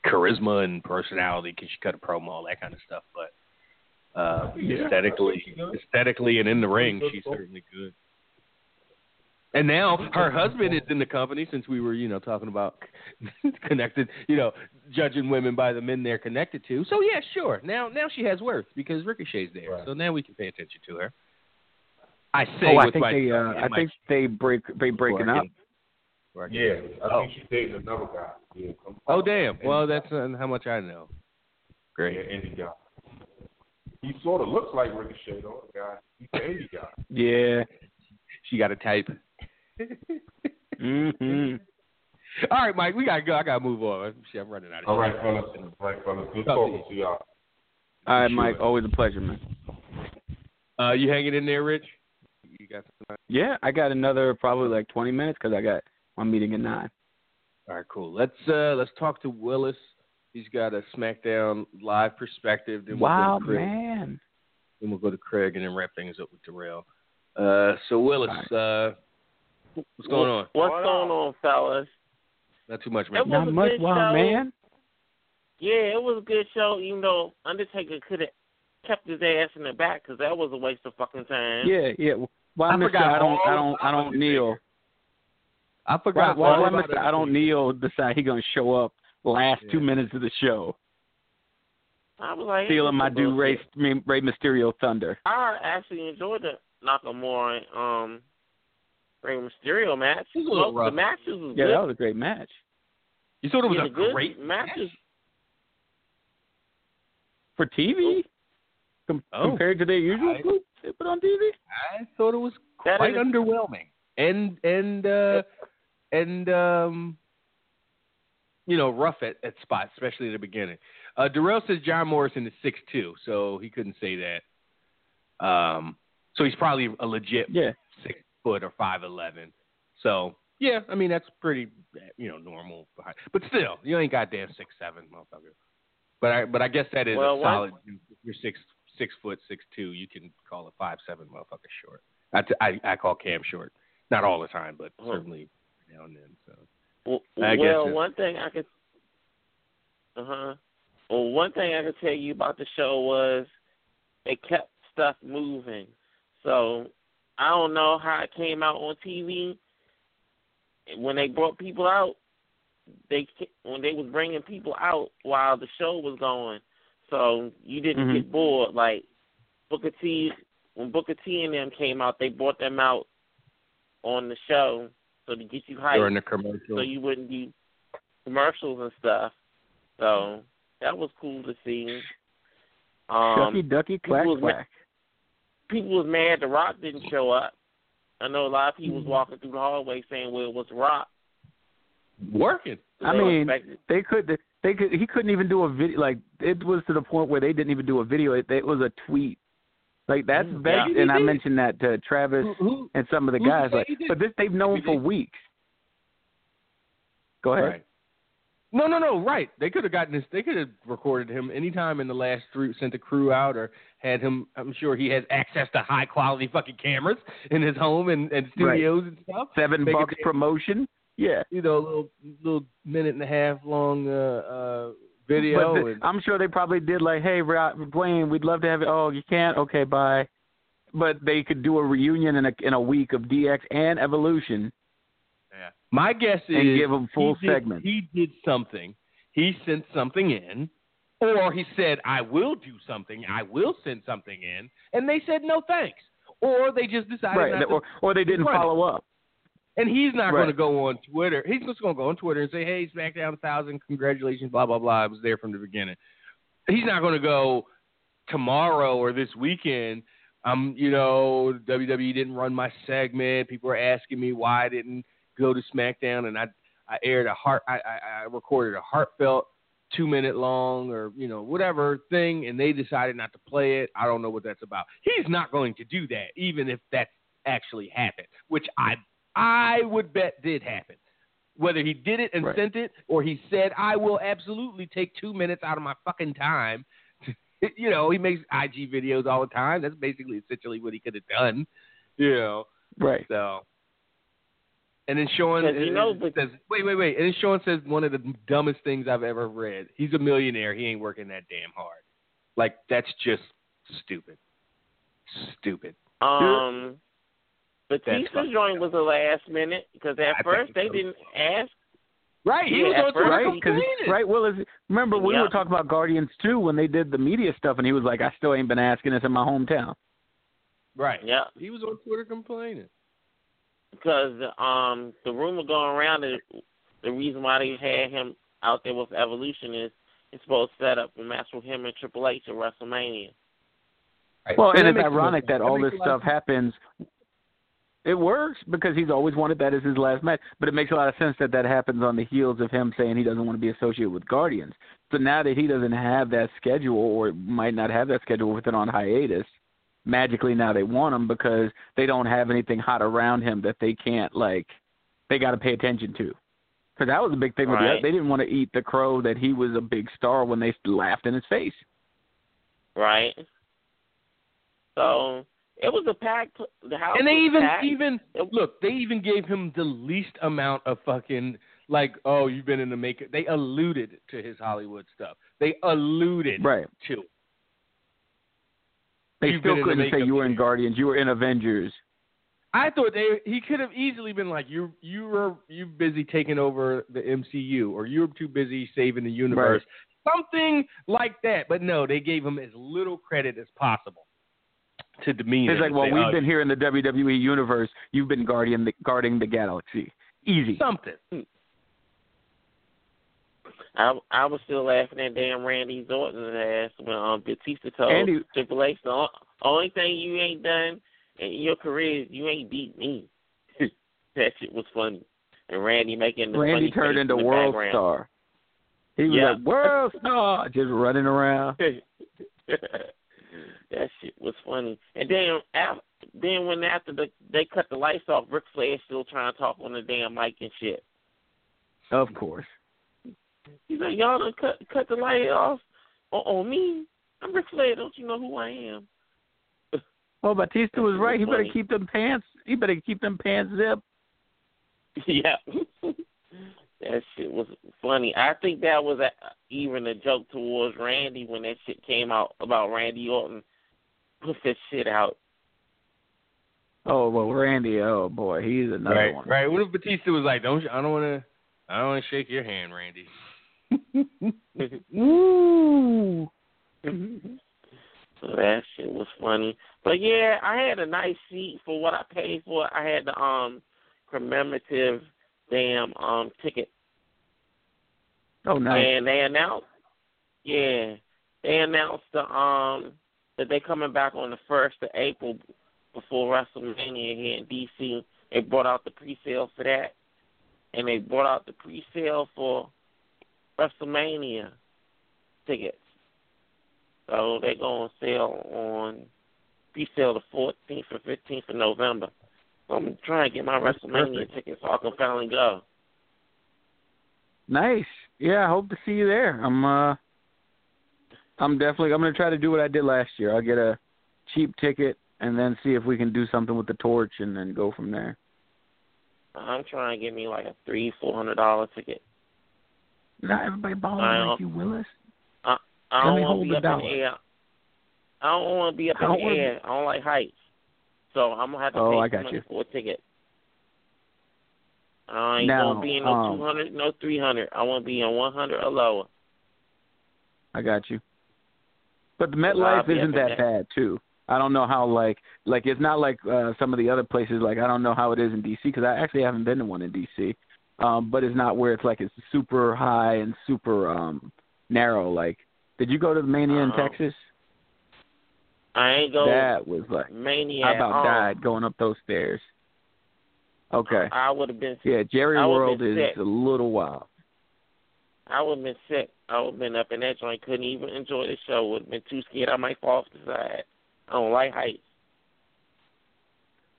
charisma and personality. Can she cut a promo, all that kind of stuff? But uh, Yeah. aesthetically, aesthetically, and in the ring, she's certainly good. And now her husband is in the company since we were, you know, talking about connected, you know, judging women by the men they're connected to. So yeah, sure. Now now she has worth because Ricochet's there. Right. So now we can pay attention to her. I say Oh, I think my, they uh I my- think they break they breaking before I up. Get- before I Yeah, I Oh. think she's dating another guy. Yeah, Oh damn. Well, that's uh, how much I know. yeah, Great. indie guy. He sort of looks like Ricochet, though. The guy, he's the indie guy. Yeah. She got a type. mm-hmm. All right, Mike, we gotta go. I gotta move on. Shit, I'm running out of All here. right, fellas. All right, fellas. Good talking to y'all. All right, Sure. Mike, always a pleasure, man. Uh, you hanging in there, Rich? You got some Yeah, I got another probably like 20 minutes because I got my meeting at nine. All right, cool. Let's uh let's talk to Willis. He's got a SmackDown live perspective. Then we'll go Wow, to Chris. man. Then we'll go to Craig and then wrap things up with Terrell. Uh, so Willis, uh, what's going on? What's going on, fellas? Not too much, man. Not a much, good wild man. Yeah, it was a good show, even though Undertaker could have kept his ass in the back because that was a waste of fucking time. Yeah, yeah. Why, I Mister? forgot I don't, all I don't, I don't Undertaker. kneel. I forgot. why, all why Mister? I don't Undertaker. kneel. Decide he gonna show up last two minutes of the show, I was like, stealing my this is dude Rey, bullshit. Rey Mysterio thunder. I actually enjoyed the Nakamura um Rey Mysterio match. It was a little Well, rough. the matches was Yeah, good. that was a great match. You thought it was Yeah, a good great matches. For TV, com- Oh. compared to their usual I- group they put on TV. I thought it was quite is- underwhelming, and and uh, and um, you know, rough at, at spots, especially at the beginning. Uh, Darrell says John Morrison is six two, so he couldn't say that. Um, so he's probably a legit Yeah, six foot or five eleven. So yeah, I mean that's pretty you know normal, but still you ain't goddamn six seven, motherfucker. But I but I guess that is Well, a solid. If you're six six foot six two, you can call a five seven motherfucker short. I, t- I I call Cam short, not all the time, but Hmm. certainly now and then. So Well, well one thing I could, uh huh. Well, one thing I could tell you about the show was they kept stuff moving. So I don't know how it came out on TV. When they brought people out, they when they was bringing people out while the show was going, so you didn't Mhm. get bored. Like Booker T, when Booker T and them came out, they brought them out on the show so to get you hyped during the commercial, so you wouldn't do commercials and stuff. So that was cool to see. Um, Ducky Ducky Quack was ma- people was mad The Rock didn't show up. I know a lot of people was walking through the hallway saying, "Well, it was Rock." working. I mean, expected- they could they could he couldn't even do a video like it was to the point where they didn't even do a video it, it was a tweet like that's Mm, very yeah. and I mentioned that to Travis Who, who, and some of the guys like but this they've known for weeks go ahead Right. No, no, no. Right. They could have gotten this. They could have recorded him anytime in the last three. Sent a crew out or had him. I'm sure he has access to high quality fucking cameras in his home and, and Right. studios and stuff. seven Make a bucks damn- promotion yeah You know, a little little minute and a half long uh, uh, video. the- and, I'm sure they probably did like hey Dwayne we'd love to have it oh you can't okay bye but they could do a reunion in a in a week of DX and Evolution yeah. My guess is and give them full he did, segments. He did something. He sent something in, or he said, "I will do something. I will send something in," and they said, "No thanks." Or they just decided right not to or or they didn't follow up And he's not Right. going to go on Twitter. He's just going to go on Twitter and say, "Hey, SmackDown 1000, congratulations, blah blah blah. I was there from the beginning." He's not going to go tomorrow or this weekend. Um, you know, WWE didn't run my segment. People are asking me why I didn't go to SmackDown, and I I aired a heart. I I, I recorded a heartfelt two minute long or you know whatever thing, and they decided not to play it. I don't know what that's about. He's not going to do that, even if that actually happened, which I I would bet did happen. Whether he did it and Right. sent it, or he said, "I will absolutely take two minutes out of my fucking time." you know, he makes IG videos all the time. That's basically essentially what he could have done. You know, right so. And then Sean Because, you know, but- says, "Wait, wait, wait!" And then Sean says one of the dumbest things I've ever read. He's a millionaire. He ain't working that damn hard. Like that's just stupid. Stupid. Um, That's Batista's fucking joint was the last minute because at I first they so. didn't ask. Right. He Yeah, was on first- Twitter right? Because complaining. right, Willis. Remember we Yeah. were talking about Guardians too when they did the media stuff, and he was like, "I still ain't been asking this in my hometown." Right. Yeah, He was on Twitter complaining. because um the rumor going around is the reason why they had him out there with Evolution is it's supposed to set up a match with him and Triple H at WrestleMania. Right. Well, that and it's makes a lot of ironic sense. that all makes this a lot of stuff happens. It works because he's always wanted that as his last match, but it makes a lot of sense that that happens on the heels of him saying he doesn't want to be associated with Guardians. So now that he doesn't have that schedule, or might not have that schedule with it on hiatus, magically now they want him because they don't have anything hot around him that they can't like. They got to pay attention to. Because that was a big thing with the they didn't want to eat the crow that he was a big star when they laughed in his face. Right. So it was a packed. The house and they even packed. even look, they even gave him the least amount of fucking like, oh, you've been in the makeup. They alluded to his Hollywood stuff. They alluded Right. to. it. They You've still couldn't say you were in. Guardians. You were in Avengers. I thought they he could have easily been like you you were you busy taking over the MCU or you were too busy saving the universe. Something like that. But no, they gave him as little credit as possible to demean It's like, well, say, we've "Oh, been here in the WWE universe. You've been guardian the, guarding the galaxy. Easy. something. I I was still laughing at damn Randy Orton's ass when um Batista told Andy- Triple H the only thing you ain't done in your career is you ain't beat me. that shit was funny. And Randy making the Randy funny turned face into in the world background. star. He was Yeah. like world star, just running around. that shit was funny. And then after, then when after the they cut the lights off, Ric Flair's still trying to talk on the damn mic and shit. Of course. He's like, y'all done cut cut the light off on, on me. I'm Ric Flair. Don't you know who I am? Well, oh, Batista was right. He better keep them pants. He better keep them pants zipped. yeah. that shit was funny. I think that was a, even a joke towards Randy when that shit came out about Randy Orton put this shit out. Oh well, Randy. Oh boy, he's another right, one. right. What if Batista was like, "Don't, I don't want to, I don't want to shake your hand, Randy." Woo! So that shit was funny. But yeah, I had a nice seat for what I paid for. I had the um commemorative damn um ticket. Oh nice. And they announced yeah. They announced the um that they coming back on the first of April before WrestleMania here in DC. They brought out the pre sale for that. And they brought out the pre sale for WrestleMania tickets. So they're going to sell on pre-sale the 14th or 15th of November. So I'm trying to get my That's WrestleMania perfect. tickets so I can finally go. Nice. Yeah, I hope to see you there. I'm uh I'm definitely I'm gonna try to do what I did last year. I'll get a cheap ticket and then see if we can do something with the torch and then go from there. I'm trying to get me like a three, four hundred dollar ticket. Not everybody balling I like you, Willis. I Let don't want to be up in dollar. the air. I don't want to be up I in the don't be- I don't like heights. So I'm gonna have to Oh, pay I some got you. for a ticket. I ain't Now, gonna be in no um, two hundred, no three hundred. I want to be in one hundred or lower. I got you. But the MetLife isn't that bad too. I don't know how like like it's not like uh some of the other places. Like I don't know how it is in DC because I actually haven't been to one in DC. Um, but it's not where it's like it's super high and super um narrow. Like, did you go to the Mania in Uh-uh. Texas? I ain't go that was like mania. I about died going up those stairs. Okay. I would have been. Yeah, Jerry World is sick. a little wild. I would have been sick. I would have been up in that joint. Couldn't even enjoy the show. Would have been too scared. I might fall off the side. I don't like heights.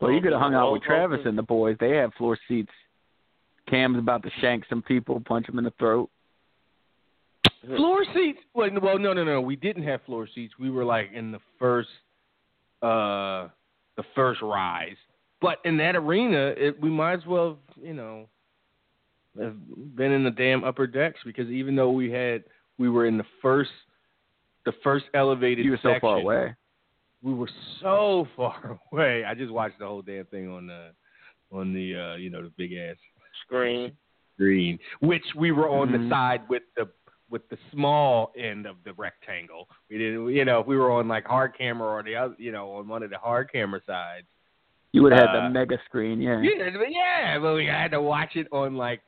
Well, you could have hung out with Travis and the boys. They have floor seats. Cam's about to shank some people, punch them in the throat. Floor seats. Well, no- well, no, no, no. We didn't have floor seats. We were like in the first, uh, the first rise. But in that arena, it, we might as well, you know, have been in the damn upper decks because even though we had, we were in the first, the first elevated. You were so far away. We were so far away. I just watched the whole damn thing on the, on the, uh, you know, the big ass Screen. screen, which we were on Mhm. the side with the with the small end of the rectangle. We didn't, you know, if we were on like hard camera or the other, you know, on one of the hard camera sides. You would have had Uh, the mega screen, yeah. Yeah, but yeah, but we had to watch it on like,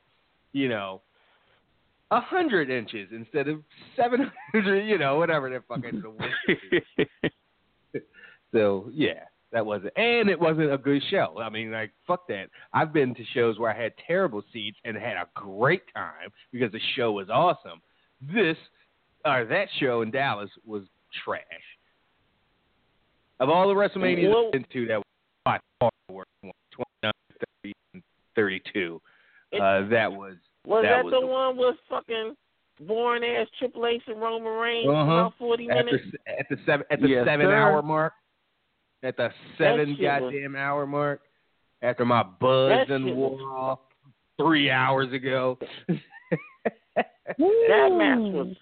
you know, a hundred inches instead of seven hundred, you know, whatever the fucking the is. So yeah, that wasn't, and it wasn't a good show. I mean, like fuck that. I've been to shows where I had terrible seats and had a great time because the show was awesome. This, or that show in Dallas was trash. Of all the WrestleManias Well- I've been to, that was by far the worst one. 29, 30, and 32. It- Uh, that was Was that that, was the the- one with fucking boring ass Triple H and Roman Reigns Uh-huh. about forty at minutes? the at the seven at the Yes, seven sir. hour mark. at the seven shit was- goddamn hour mark after my buzz and shit was- wore off three hours ago. That match was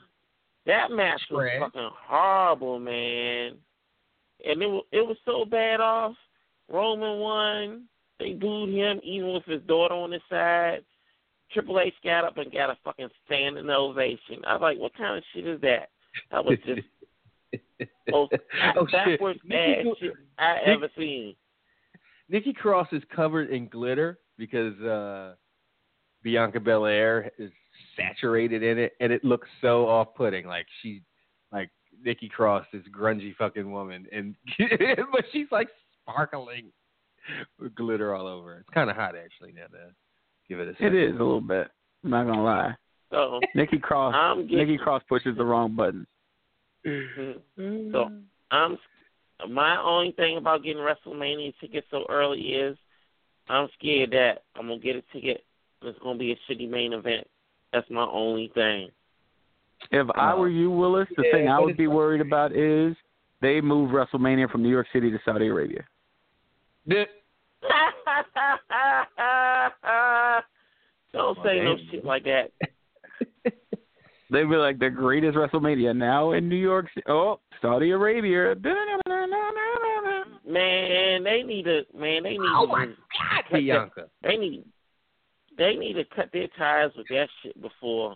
that match was Spread. fucking horrible, man. And it was it was so bad off. Roman won. They booed him even with his daughter on his side. Triple H got up and got a fucking standing ovation. I was like, what kind of shit is that? That was just most oh shit! backwards ass Nikki, shit I Nick- ever seen. Nikki Cross is covered in glitter because uh Bianca Belair is saturated in it, and it looks so off-putting. Like she, like Nikki Cross, this grungy fucking woman, and but she's like sparkling with glitter all over. It's kind of hot actually now to give it a. It second. is a little bit. I'm not gonna lie. So Nikki Cross. I'm getting Nikki Cross pushes the wrong buttons. Mm-hmm. so I'm my only thing about getting WrestleMania tickets so early is I'm scared that I'm gonna get a ticket and it's gonna be a shitty main event. That's my only thing. If I were you, Willis, the Yeah, thing I would be worried about is they move WrestleMania from New York City to Saudi Arabia. The- Don't Oh, say no shit like that. They'd be like the greatest WrestleMania now in New York City. Oh, Saudi Arabia. Man, they need to man, they need oh to my cut God, that- Bianca! they need they need to cut their ties with that shit before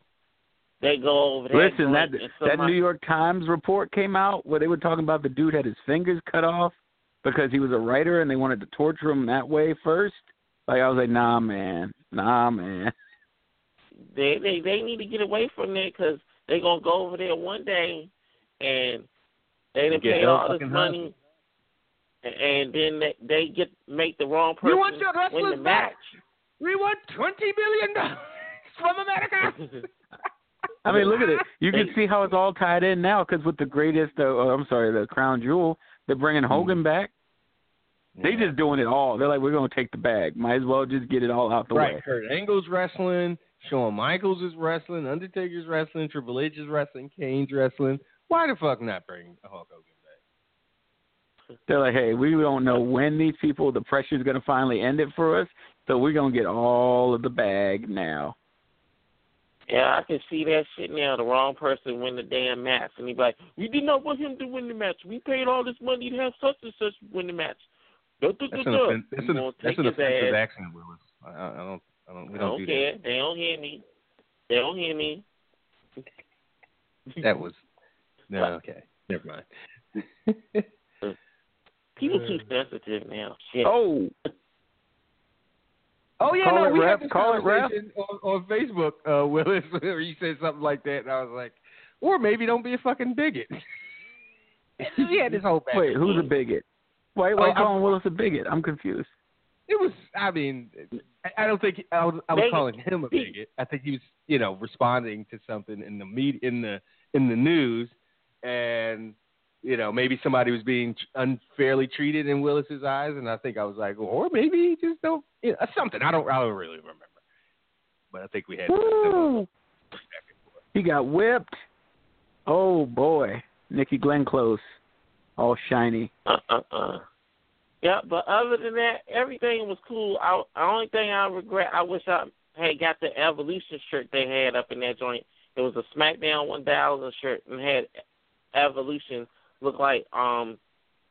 they go over there. Listen, that that New York Times report came out where they were talking about the dude had his fingers cut off because he was a writer and they wanted to torture him that way first. Like I was like, nah, man, nah, man. they they they need to get away from there because they're gonna go over there one day and they done Get paid all this money, and, and then they, they get make the wrong person You want your win the wrestlers back? match. We want twenty billion dollars from America. I mean, look at it. You can see how it's all tied in now because with the greatest, uh, oh, I'm sorry, the crown jewel, they're bringing Hogan back. They just doing it all. They're like, we're gonna take the bag. Might as well just get it all out the way. right. way. Kurt Angle's wrestling. Shawn Michaels is wrestling. Undertaker's wrestling. Triple H is wrestling. Kane's wrestling. Why the fuck not bring a Hulk Hogan back? They're like, hey, we don't know when these people, the pressure's gonna finally end it for us, so we're gonna get all of the bag now. Yeah, I can see that shit now. The wrong person win the damn match, and he's like, "We did not want him to win the match. We paid all this money to have such and such win the match." That's an, da. that's an, that's an offensive ass. accent, Willis. I, I I don't. I don't. We I don't, don't do care. They don't hear me. They don't hear me. that. That was. No. Okay. Never mind. People too sensitive now. Shit. Oh, Oh yeah, Call no, it we ref, had this call it ref. conversation on, on Facebook, uh, Willis, where you said something like that, and I was like, or maybe don't be a fucking bigot. we had this whole back wait, who's a bigot? Why, why Oh, calling Willis a bigot? I'm confused. It was. I mean, I, I don't think I was. I was Bigot. calling him a Bigot. bigot. I think he was, you know, responding to something in the media, in the in the news, and you know, maybe somebody was being unfairly treated in Willis's eyes, and I think I was like, or maybe he just don't, you know, something. I don't. I don't really remember. But I think we had. He got whipped. Oh boy, Nikki Glenn Close, all shiny. Uh uh uh. Yeah, but other than that, everything was cool. I, the only thing I regret, I wish I had got the Evolution shirt they had up in that joint. It was a SmackDown 1000 shirt and had Evolution look like um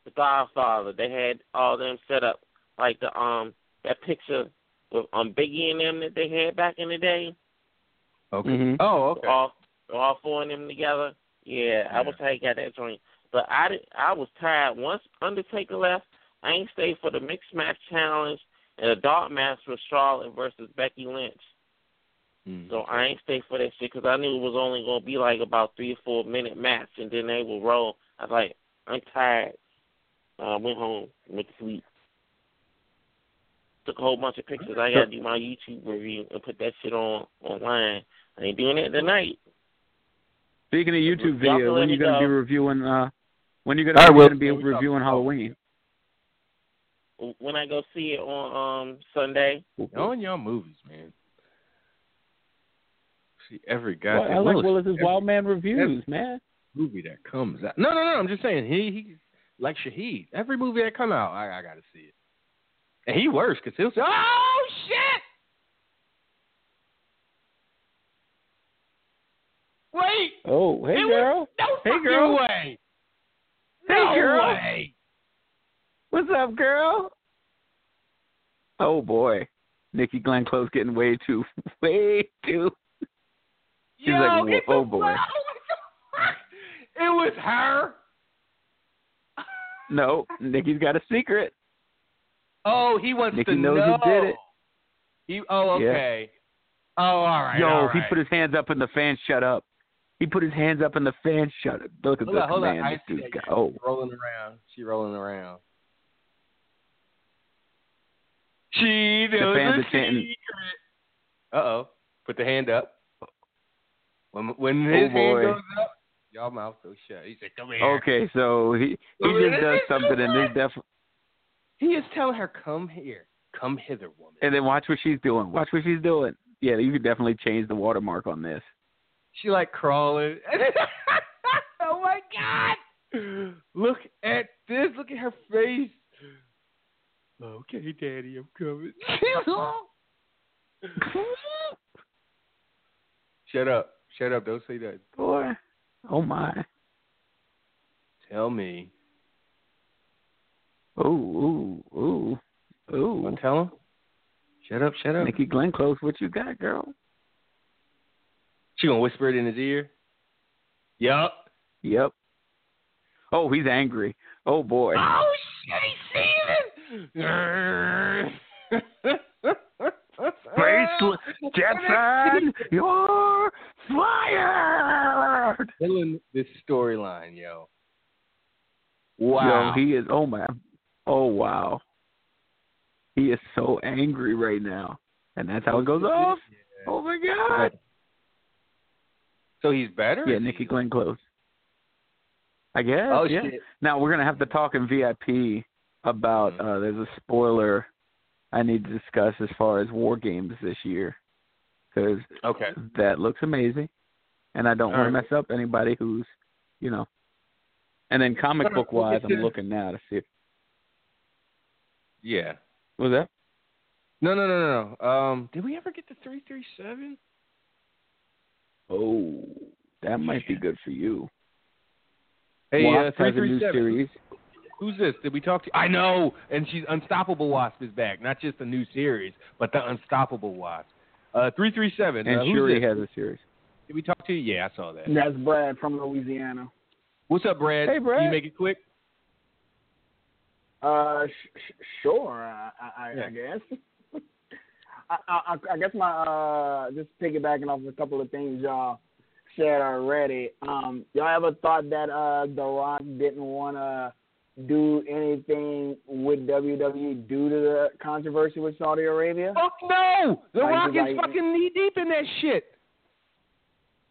the Godfather. They had all them set up like the um that picture with um Biggie and them that they had back in the day. Okay. Mhm. Oh, okay. All all four of them together. Yeah, I Yeah. wish I had got that joint. But I did, I was tired. Once Undertaker left, I ain't stayed for the mixed match challenge and the dark match with Charlotte versus Becky Lynch. Mm. So I ain't stay for that shit because I knew it was only gonna be like about three or four minute match, and then they will roll. I was like, I'm tired. I went home, went to sleep. Took a whole bunch of pictures. I gotta do my YouTube review and put that shit on online. I ain't doing it tonight. Speaking of YouTube Y'all video, when me you gonna go. be reviewing? uh When you All gonna, right, you Will. gonna be Yeah, reviewing Halloween? When I go see it on um Sunday, On your movies, man. See every Well, goddamn I like Willis, Willis's every Wild Man reviews, man. movie that comes out. No, no, no. I'm just saying he he like Shahid. Every movie that come out, I, I got to see it. And he works because he'll say, "Oh shit." Wait, Oh, hey it girl. was, no Hey, fucking girl. way. Hey, no girl. way. What's up, girl? Oh boy, Nikki Glenn Close getting way too, way too. She's Yo, oh, like, "Whoa, a- oh, boy." what the fuck? It was her. No, Nikki's got a secret. Oh, he wants Nikki to knows know. who did it. He. Oh, Yeah. okay. Oh, all right. Yo, all he put his hands up and the fans shut up. He put his hands up and the fan shut up. Look at Hold the on, hold on. I this see that. got. Oh, rolling around. She rolling around. She The knows fans a are chanting-. Uh oh. Put the hand up. When when Oh, his hand goes up, y'all mouth goes shut. He said, "Come here." okay. So he he just does something, and there's definitely. He is telling her, "Come here, come hither, woman." And then watch what she's doing. Watch what she's doing. Yeah, you could definitely change the watermark on this. She like crawling. oh my god! Look at this. Look at her face. Okay, Daddy, I'm coming. Shut up. Shut up. Don't say that. Boy, oh my. Tell me. Ooh, ooh, ooh, ooh. Want to tell him? Shut up. Shut up. Nikki Glenn Close, what you got, girl? She gonna whisper it in his ear. Yup. Yep. Oh, he's angry. Oh boy. Oh shit! He's seeing it. Faceless Jetson, you're fired. Killing this storyline, yo. Wow. Yo, he is. Oh man. Oh wow. He is so angry right now, and that's how it goes off. Oh my god. So he's better. Yeah, Nikki Glenn Close. I guess. Oh yeah. shit. Now we're gonna have to talk in VIP about. Mm-hmm. Uh, there's a spoiler I need to discuss as far as war games this year, because Okay. that looks amazing, and I don't want to mess up anybody who's, you know. And then comic book wise, I'm looking now to see. If, Yeah. what was that? No, no, no, no, no. Um, did we ever get the three three seven? Oh, that might be good for you. Hey, uh, Wasp three has a new series. Who's this? Did we talk to? I know, and she's Unstoppable Wasp is back. Not just a new series, but the Unstoppable Wasp. Uh, three three seven. And uh, who's Shuri this? has a series. Did we talk to you? Yeah, I saw that. That's Brad from Louisiana. What's up, Brad? Hey, Brad. Can you make it quick? Uh, sh- sh- sure. I, I, Yeah. I guess. I, I, I guess my uh, just piggybacking off a couple of things y'all said already. Um, y'all ever thought that uh, The Rock didn't want to do anything with WWE due to the controversy with Saudi Arabia? Fuck no! The Like, Rock is like- fucking knee deep in that shit.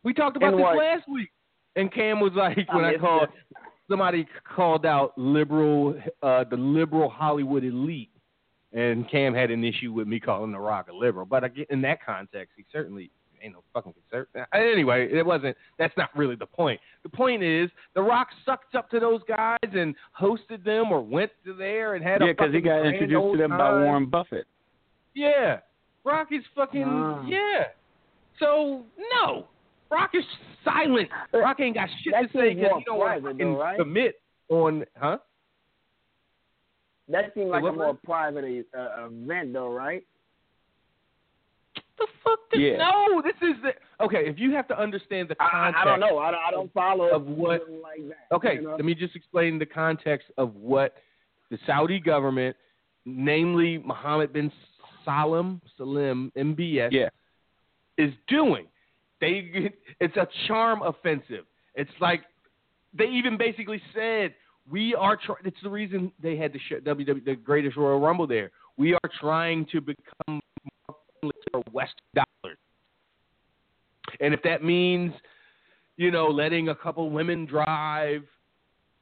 We talked about this what? last week, and Cam was like, when I called, it. somebody called out liberal, uh, the liberal Hollywood elite, and Cam had an issue with me calling The Rock a liberal. But again, in that context, he certainly ain't no fucking conservative. Anyway, it wasn't. That's not really the point. The point is, The Rock sucked up to those guys and hosted them, or went to there and had a Yeah, because he got introduced to them by. Warren Buffett. Yeah. Rock is fucking Ah. yeah. So no. Rock is silent. Rock ain't got shit to say because he don't want to right? commit on huh? That seemed like a more private uh, event, though, right? The fuck? This, Yeah. No, this is the okay. If you have to understand the I, context I don't know. I, don't- I don't follow of what- like that. Okay, you know? let me just explain the context of what the Saudi government, namely Mohammed bin Salim, Salim, MBS, Yeah. is doing. They, it's a charm offensive. It's like they even basically said we are. Try- it's the reason they had the sh- WWE, the Greatest Royal Rumble there. We are trying to become more West dollars, and if that means, you know, letting a couple women drive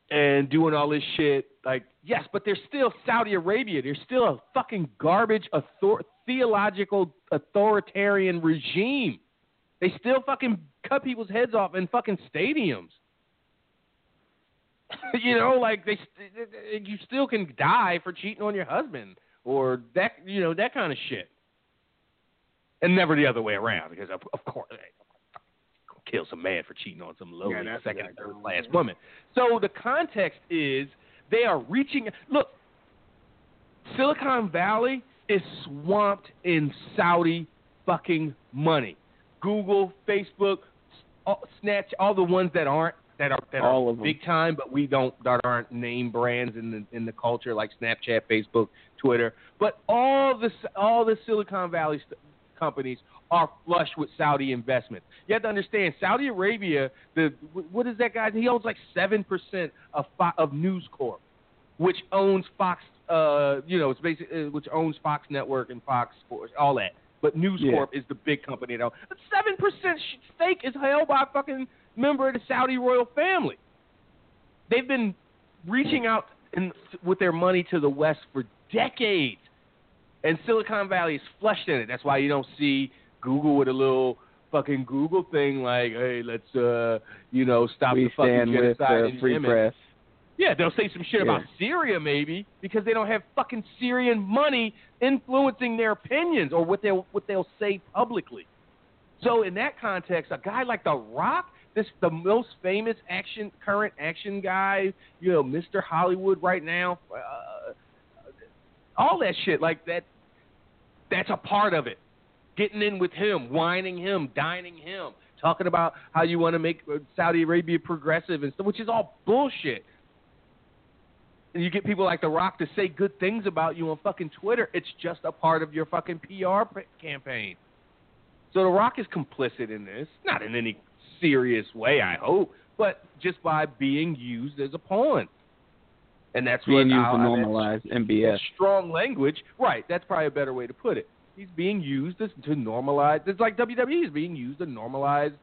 and doing all this shit, like yes, but they're still Saudi Arabia. They're still a fucking garbage author- theological authoritarian regime. They still fucking cut people's heads off in fucking stadiums. you know, like they, you still can die for cheating on your husband or that, you know, that kind of shit. And never the other way around, because of, of course, kill some man for cheating on some lowly Yeah, second or third class woman. So the context is they are reaching. Look, Silicon Valley is swamped in Saudi fucking money. Google, Facebook, Snapchat, all the ones that aren't that are that All are big time, but we don't that aren't name brands in the in the culture like Snapchat, Facebook, Twitter. But all the all the Silicon Valley st- companies are flush with Saudi investment. You have to understand, Saudi Arabia, the what is that guy? He owns like seven percent of of News Corp, which owns Fox. Uh, you know, it's basically which owns Fox Network and Fox Sports, all that. But News Yeah. Corp is the big company owns. Seven percent stake is held by fucking member of the Saudi royal family. They've been reaching out in, with their money to the West for decades, and Silicon Valley is flushed in it. That's why you don't see Google with a little fucking Google thing like, "Hey, let's uh, you know, stop we the fucking stand with genocide the in free Yemen." press. Yeah, they'll say some shit about Syria maybe because they don't have fucking Syrian money influencing their opinions or what they'll what they'll say publicly. So in that context, a guy like The Rock, this the most famous action current action guy, you know, Mr. Hollywood right now, uh, all that shit like that. That's a part of it. Getting in with him, whining him, dining him, talking about how you want to make uh, Saudi Arabia progressive and stuff, which is all bullshit and you get people like The Rock to say good things about you on fucking Twitter, it's just a part of your fucking PR campaign. So The Rock is complicit in this, not in any serious way, I hope, but just by being used as a pawn. And that's Being used how- to that's- normalize MBS. strong language. Right, that's probably a better way to put it. He's being used as, to normalize. It's like WWE is being used to normalize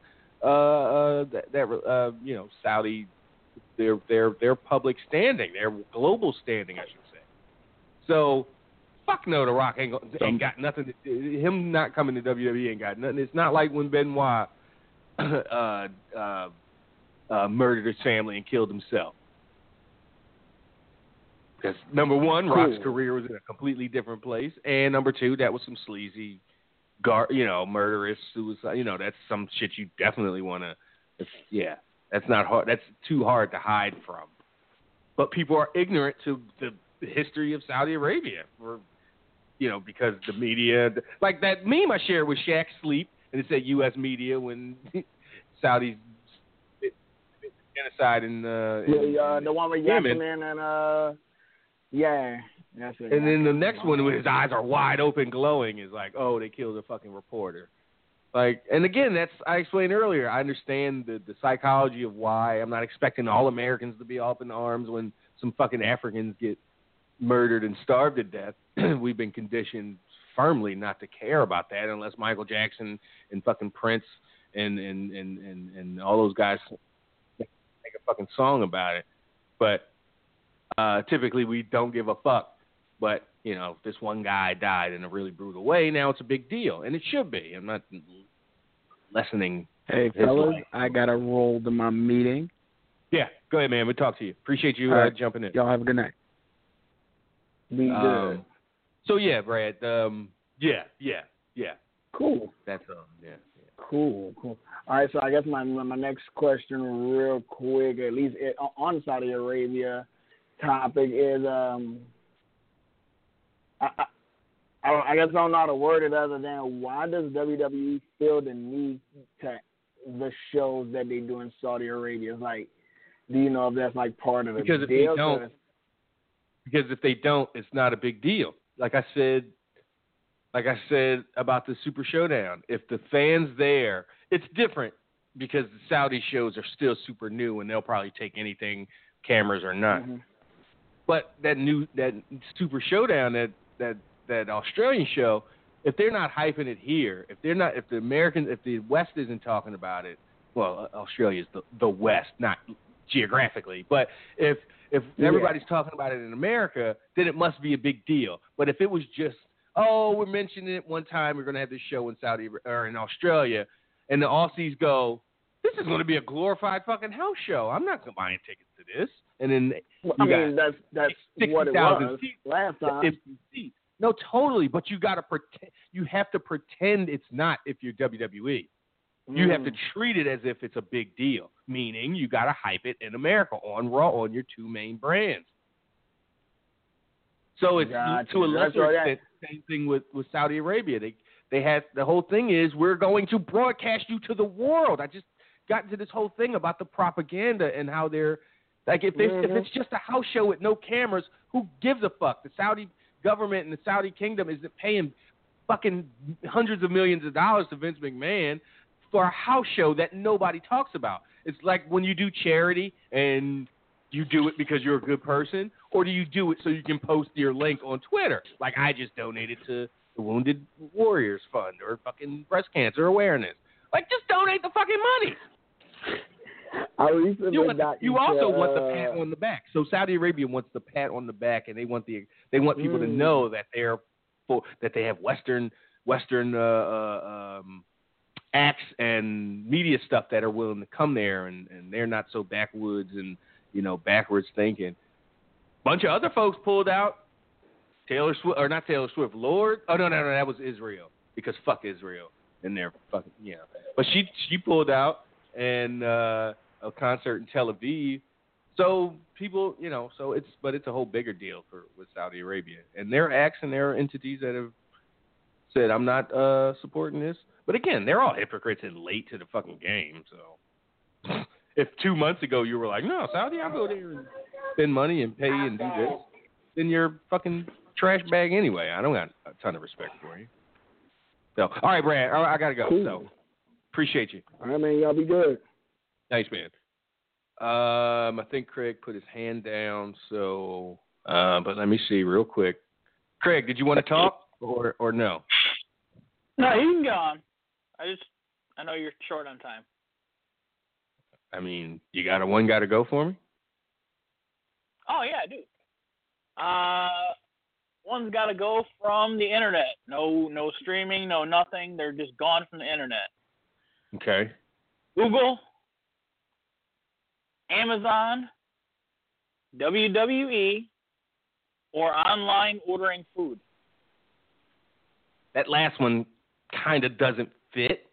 uh, uh, that, that uh, you know Saudi their their their public standing, their global standing, I should say. So, fuck no, The Rock ain't, ain't got nothing. To, him not coming to WWE ain't got nothing. It's not like when Benoit uh, uh, uh, murdered his family and killed himself. Because number one, Rock's career was in a completely different place, and number two, that was some sleazy, gar, you know, murderous suicide. You know, that's some shit you definitely want to. Yeah, that's not hard. That's too hard to hide from. But people are ignorant to the history of Saudi Arabia, for, you know, because the media, like that meme I shared with Shaq Sleep, and it said U.S. media when Saudis genocide in, uh, in, Yeah, uh, the one with Yemen. And uh, yeah, that's. And then the next one, with his eyes are wide open, glowing, is like, oh, they killed a fucking reporter. Like, and again, that's I explained earlier. I understand the the psychology of why I'm not expecting all Americans to be up in arms when some fucking Africans get murdered and starved to death. We've been conditioned firmly not to care about that unless Michael Jackson and fucking Prince and and and and, and all those guys make a fucking song about it. But uh, typically we don't give a fuck. But you know, this one guy died in a really brutal way. Now it's a big deal, and it should be. I'm not lessening. Hey, His fellas, life. I got a roll to my meeting. Yeah, go ahead, man. We'll talk to you. Appreciate you uh, right. jumping in. Y'all have a good night. Be good. So yeah, Brad. Um, yeah, yeah, yeah. cool. That's um, yeah. yeah. Cool, cool. All right, so I guess my my next question, real quick, at least it, on Saudi Arabia topic, is um, I, I I guess I don't know how to word it other than why does WWE feel the need to the shows that they do in Saudi Arabia? Like, do you know if that's like part of the Because if they don't- because if they don't, it's not a big deal. Like I said, like I said about the Super Showdown, if the fans there, it's different because the Saudi shows are still super new and they'll probably take anything, cameras or not. Mhm. But that new that Super Showdown, that that that Australian show, if they're not hyping it here, if they're not, if the Americans, if the West isn't talking about it, well, Australia is the the West, not geographically, but if if Yeah. everybody's talking about it in America, then it must be a big deal. But if it was just, oh, we're mentioning it one time, we're going to have this show in Saudi or in Australia, and the Aussies go, this is going to be a glorified fucking house show. I'm not buying tickets to this. and then Well, I mean, that's that's what it was seats. last time. No, totally. But you got to pretend. You have to pretend it's not if you're WWE. You have to Mm. treat it as if it's a big deal, meaning you got to hype it in America on Raw on your two main brands. So it's Gotcha. to a lesser extent same thing with with Saudi Arabia. They they had the whole thing is we're going to broadcast you to the world. I just got into this whole thing about the propaganda and how they're like if there's, if Mhm. it's just a house show with no cameras, who gives a fuck? The Saudi government and the Saudi kingdom isn't paying fucking hundreds of millions of dollars to Vince McMahon for a house show that nobody talks about. It's like when you do charity and you do it because you're a good person, or do you do it so you can post your link on Twitter? Like I just donated to the Wounded Warriors Fund or fucking breast cancer awareness. Like just donate the fucking money. I recently You, want, got you also want the pat uh, on the back. So Saudi Arabia wants the pat on the back, and they want the they want people to Mm. know that they're for that they have Western Western uh, uh, um, acts and media stuff that are willing to come there, and and they're not so backwoods and you know backwards thinking. Bunch of other folks pulled out. Taylor Swift or not Taylor Swift, Lorde. Oh no no no, that was Israel because fuck Israel and they're fucking yeah. But she she pulled out and uh, a concert in Tel Aviv. So people, you know, so it's but it's a whole bigger deal for with Saudi Arabia and their acts and their entities that have said I'm not uh, supporting this. But again, they're all hypocrites and late to the fucking game. So if two months ago you were like, no, Saudi, I'll go there and spend money and pay and do this, then you're fucking trash bag anyway. I don't got a ton of respect for you. So, all right, Brad, I, I gotta go. Cool. So, appreciate you. All right, man. Y'all be good. Thanks, man. Um, I think Craig put his hand down. So, uh, but let me see real quick. Craig, did you want to talk or or no? No, you can go on. I just, I know you're short on time. I mean, you got a one guy to go for me? Oh yeah, I do. Uh, one's got to go from the internet. No, no streaming, no nothing. They're just gone from the internet. Okay. Google, Amazon, WWE, or online ordering food. That last one kind of doesn't fit,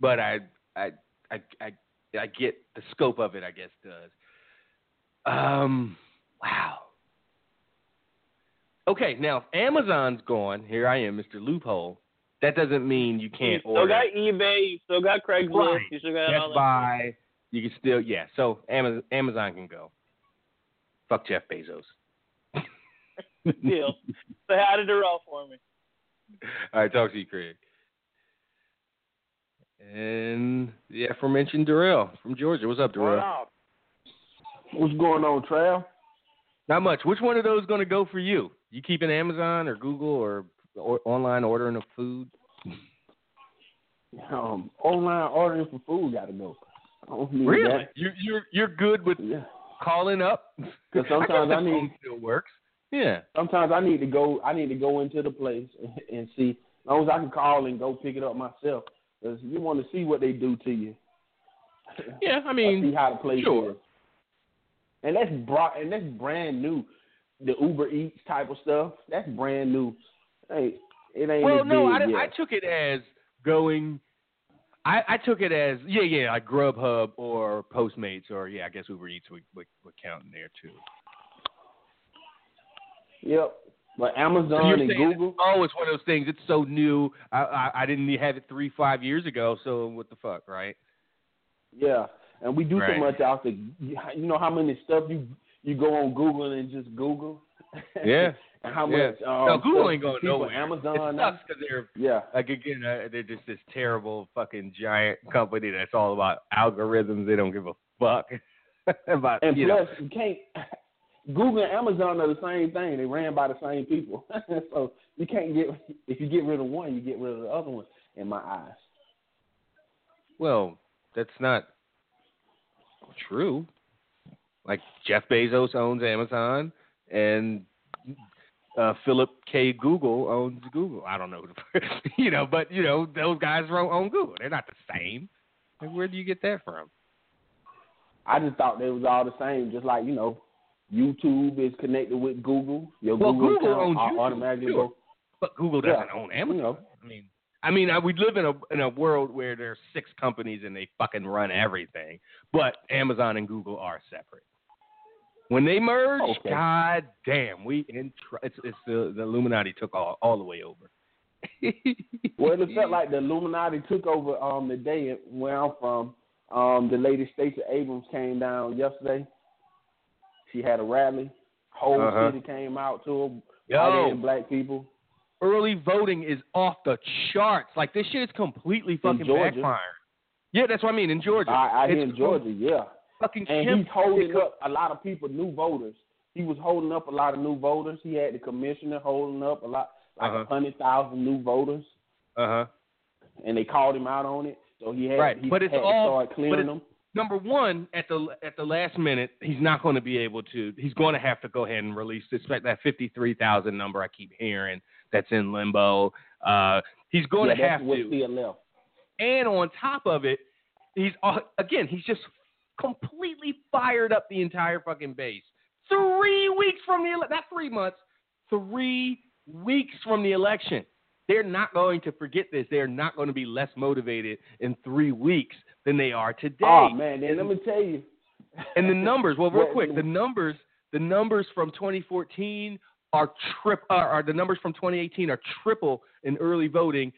but I I I I I get the scope of it. I guess does. Um. Wow. Okay, now if Amazon's gone, here I am, Mr. Loophole. That doesn't mean you can't you still order. got eBay. You still got Craigslist. Right. You still got all Best that. Buy. You can still yeah. So Amazon Amazon can go. Fuck Jeff Bezos. Deal. Say hi to Darrell for me. All right, talk to you, Craig. And the aforementioned Darrell from Georgia. What's up, Darrell? What's going on, Trav? Not much. Which one of those is going to go for you? You keeping Amazon or Google or, or online ordering of food? Um, online ordering for food got to go. I Really? that. You you're you're good with Yeah. calling up? 'Cause sometimes the I need- still works. Yeah. Sometimes I need to go. I need to go into the place and see. As long as I can call and go pick it up myself, because you want to see what they do to you. Yeah, I mean, see how the place sure. And that's brought and that's brand new. The Uber Eats type of stuff. That's brand new. Hey, it ain't well, no, I, I took it as going. I, I took it as yeah, yeah, like Grubhub or Postmates or yeah, I guess Uber Eats would would, would count in there too. Yep. But Amazon and Google. Oh, it's one of those things. It's so new. I, I I didn't have it three five years ago. So what the fuck, right? Yeah, and we do Right. so much out there. You know how many stuff you you go on Google and just Google. Yeah. and how Yeah. much? Um, no, Google ain't going nowhere. Amazon. It sucks because they're yeah. like again, uh, they're just this terrible fucking giant company that's all about algorithms. They don't give a fuck about And plus, know. you can't. Google and Amazon are the same thing. They ran by the same people, so you can't get. If you get rid of one, you get rid of the other one. In my eyes. Well, that's not true. Like Jeff Bezos owns Amazon, and uh, Philip K. Google owns Google. I don't know, who the, you know, but you know those guys own own Google. They're not the same. Like, where do you get that from? I just thought they was all the same, just like you know, YouTube is connected with Google. Your Well, Google, Google account owns YouTube, automatically sure. go. But Google doesn't own Amazon. You know. I mean, I mean, uh, we live in a in a world where there's six companies and they fucking run everything. But Amazon and Google are separate. When they merge, Okay. god damn, we in tr- it's it's the the Illuminati took all all the way over. Well, it felt like the Illuminati took over um the day where I'm from. Um, the lady Stacey Abrams came down yesterday. She had a rally. Whole Uh-huh. city came out to her. Black people. Early voting is off the charts. Like this shit is completely fucking backfiring. Yeah, that's what I mean in Georgia. I, I in Georgia, yeah. Fucking And Kemp- he's holding up a lot of people, new voters. He was holding up a lot of new voters. He had the commissioner holding up a lot, like a Uh-huh. hundred thousand new voters, Uh huh. and they called him out on it. So he had, Right, he but it's had to all- start but clearing them. Number one, at the at the last minute, he's not going to be able to. He's going to have to go ahead and release this that fifty three thousand number I keep hearing that's in limbo. Uh, he's going yeah, to have to, left. and on top of it, he's uh, again he's just completely fired up the entire fucking base. Three weeks from the ele- not three months, three weeks from the election. They're not going to forget this. They're not going to be less motivated in three weeks than they are today. Oh man, then let me tell you. And the numbers, well, real quick, the numbers, the numbers from 2014 are trip, are, are the numbers from 2018 are triple in early voting.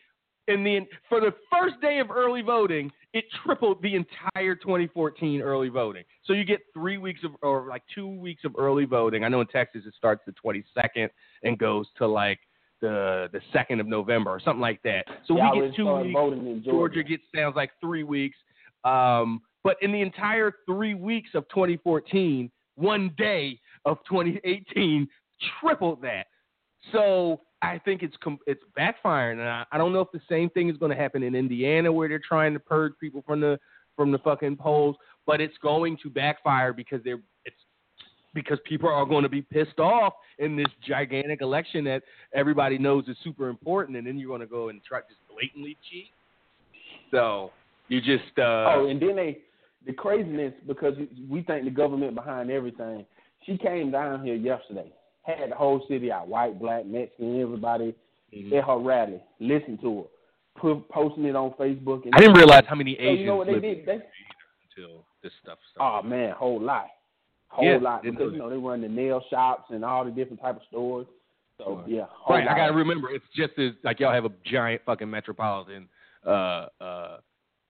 And then for the first day of early voting, it tripled the entire 2014 early voting. So you get three weeks of, or like two weeks of early voting. I know in Texas it starts the 22nd and goes to like the the second of November or something like that. So They we get two weeks. Georgia. Georgia gets sounds like three weeks. Um, but in the entire three weeks of 2014, one day of 2018 tripled that. So I think it's it's backfiring, and I, I don't know if the same thing is going to happen in Indiana where they're trying to purge people from the from the fucking polls, but it's going to backfire because they're it's because people are going to be pissed off in this gigantic election that everybody knows is super important, and then you're going to go and try just blatantly cheat. So you just uh, oh, and then they the craziness because we think the government behind everything. She came down here yesterday, had the whole city out, white, black, Mexican, everybody Mhm. at her rally, listened to her, put, posting it on Facebook. And I didn't realize how many So Asians you know what they did? They, until this stuff Started. oh man, whole lot, whole Yeah, lot because you know they run the nail shops and all the different type of stores. So yeah, Right, I gotta remember it's just as like y'all have a giant fucking metropolitan. Uh, uh,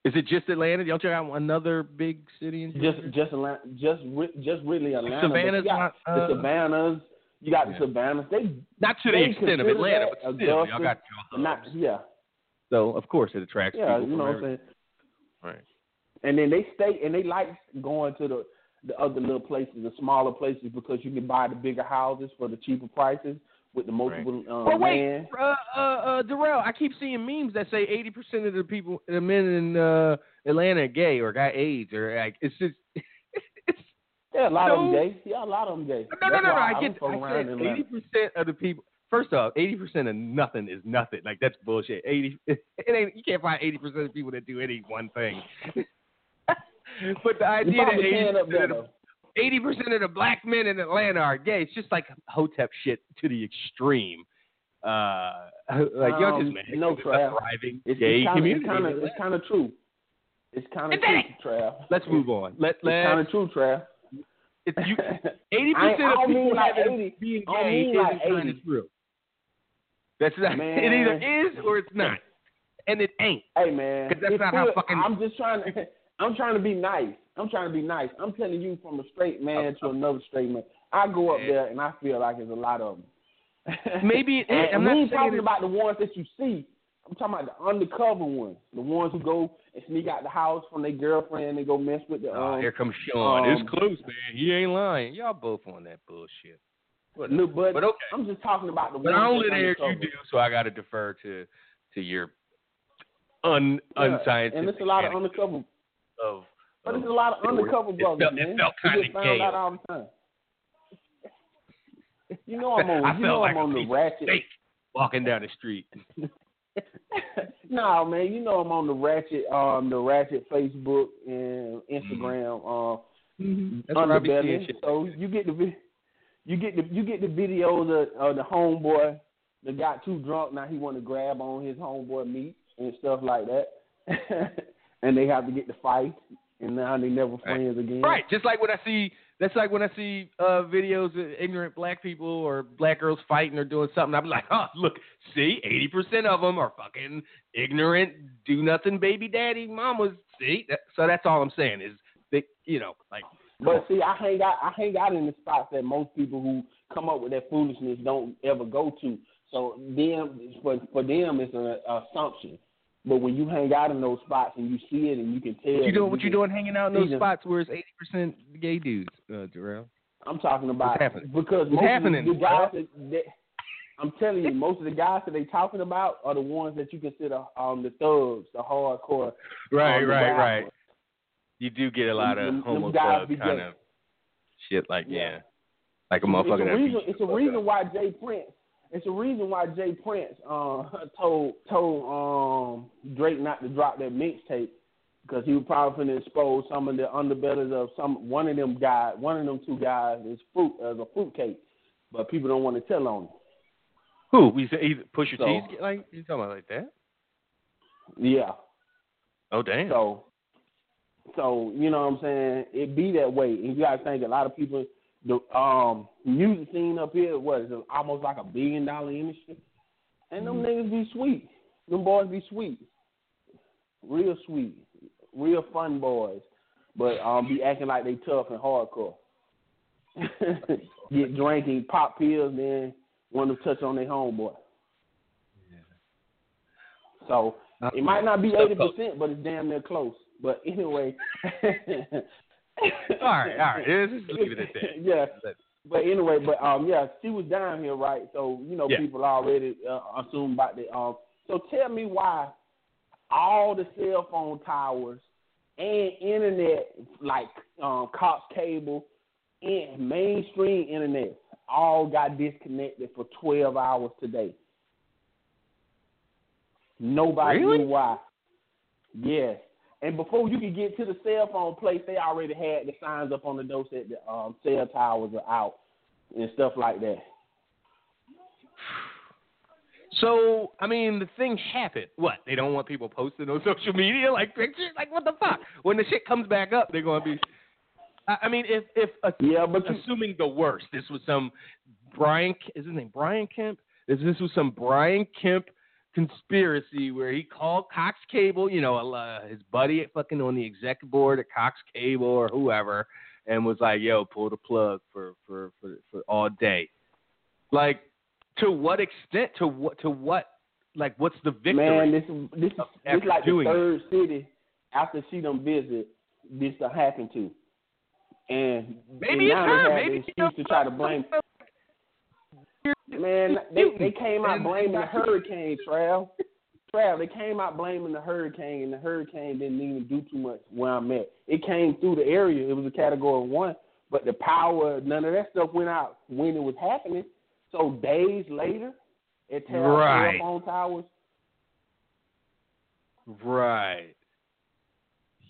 is it just Atlanta? Y'all check out another big city in Georgia? just just Atlanta, just just really Atlanta. Savannah's got not, the uh, Savannahs. You got yeah. the Savannahs. They not to the extent of Atlanta, but still, y'all got your not yeah So of course it attracts yeah people you know what I'm saying. Right. And then they stay and they like going to the the other little places, the smaller places, because you can buy the bigger houses for the cheaper prices with the multiple um, Well, wait, land. uh, uh, uh, Darrell, I keep seeing memes that say 80% of the people, the men in uh, Atlanta are gay or got AIDS or like, it's just, Yeah, a lot of them gay. Yeah, a lot of them gay. no, no, That's no, no, why I don't get, I said 80% of the people, first off, 80% of nothing is nothing. Like, that's bullshit. 80, it ain't, you can't find 80% of people that do any one thing. but the idea that probably can up 80% of the though. Eighty percent of the black men in Atlanta are gay. It's just like hotep shit to the extreme. Uh, like y'all Um, just man, no, it's Trav. thriving It's, gay it's kinda, community. It's kind of it's kind of true. It's kind of true. Trav. Let's move on. Let It's kind of true, Trav. it's you. Eighty percent of people like having 80. being gay mean isn't kind of true. That's not. It either is or it's not, and it ain't. Hey man, 'Cause that's it's not how fucking- I'm just trying to. I'm trying to be nice. I'm trying to be nice. I'm telling you from a straight man to another straight man. I go up there and I feel like there's a lot of them. Maybe and I'm we not ain't talking about the ones that you see. I'm talking about the undercover ones, the ones who go and sneak out the house from their girlfriend and go mess with the. Oh, Um, here comes Sean. um, it's close, man. He ain't lying. Y'all both on that bullshit. Whatever. no, but, But okay. I'm just talking about the But ones. I only there you do, so I got to defer to to your un Yeah, unscientific. And it's a lot of undercover, of, but it's a lot of undercover it brothers, felt- it man. felt We kinda gay. out all the time. You know I'm on. I you felt know like I'm on the ratchet. walking down the street. no, man, you know I'm on the ratchet, um, the ratchet Facebook and Instagram, uh, That's where I be seeing underbelly. shit. So you get the vi- you get the you get the videos of, of the homeboy that got too drunk. Now he want to grab on his homeboy meat and stuff like that, and they have to get the fight, and now they never friends again. Right. Just like when I see that's like when I see uh videos of ignorant black people or black girls fighting or doing something. I'm like, oh, look, see, eighty percent of them are fucking ignorant, do nothing, baby daddy mamas. See, that, so that's all I'm saying is that you know, like. But see, I hang out. I hang out in the spots that most people who come up with that foolishness don't ever go to. So them, for for them, it's an assumption. But when you hang out in those spots and you see it and you can tell, What you doing? What you doing? Hanging out in those them. spots where it's eighty percent gay dudes, uh, Jarrell? I'm talking about because What's most happening, of the guys that, that I'm telling you, most of the guys that they talking about are the ones that you consider um the thugs, the hardcore. Right, um, right, right. You do get a lot of Them- homo thug kind of shit, like yeah, Yeah. like a motherfucker. It's a reason. It's a reason why J. Prince. It's a reason why J. Prince uh, told told um, Drake not to drop that mixtape because he was probably going to expose some of the underbellies of some one of them guys. One of them two guys is fruit as a fruitcake, but people don't want to tell on him. Who? We say either push your So- teeth? Like you talking about like that? Yeah. Oh damn. So, so you know what I'm saying? It be that way, and you gotta think a lot of people. The um music scene up here was almost like a billion dollar industry, and them niggas be sweet. Them boys be sweet, real sweet, real fun boys, but um be acting like they tough and hardcore. Get drinking, pop pills, then want to touch on their homeboy. So it might not be eighty percent, but it's damn near close. But anyway. all right, all right. Yeah, just leave it at that. yeah. But anyway, but um, yeah, she was down here, right? So you know, Yeah. people already uh, assume about the um. So tell me why all the cell phone towers and internet, like um, Cox Cable and mainstream internet, all got disconnected for twelve hours today. Nobody Really? knew why. Yes. And before you could get to the cell phone place, they already had the signs up on the door that the um, cell towers are out and stuff like that. So I mean, the thing happened. What? They don't want people posting on social media like pictures. Like what the fuck? When the shit comes back up, they're gonna be. I, mean, if if uh, yeah, but assuming the worst, this was some Brian. Is his name Brian Kemp? If this was some Brian Kemp conspiracy where he called Cox Cable, you know, uh, his buddy fucking on the executive board at Cox Cable or whoever, and was like, "Yo, pull the plug for for for, for all day." Like, to what extent? To what? To what? Like, what's the victory? Man, this is this is like the doing it? third city after she done visit this to happen to. And Maybe and it's her. Maybe excuse to try to blame. Man, they they came out blaming the hurricane, Trav. Trav, they came out blaming the hurricane, and the hurricane didn't even do too much where I'm at. It came through the area. It was a category one, but the power, none of that stuff went out when it was happening. So days later, it out Right. phone towers. Right.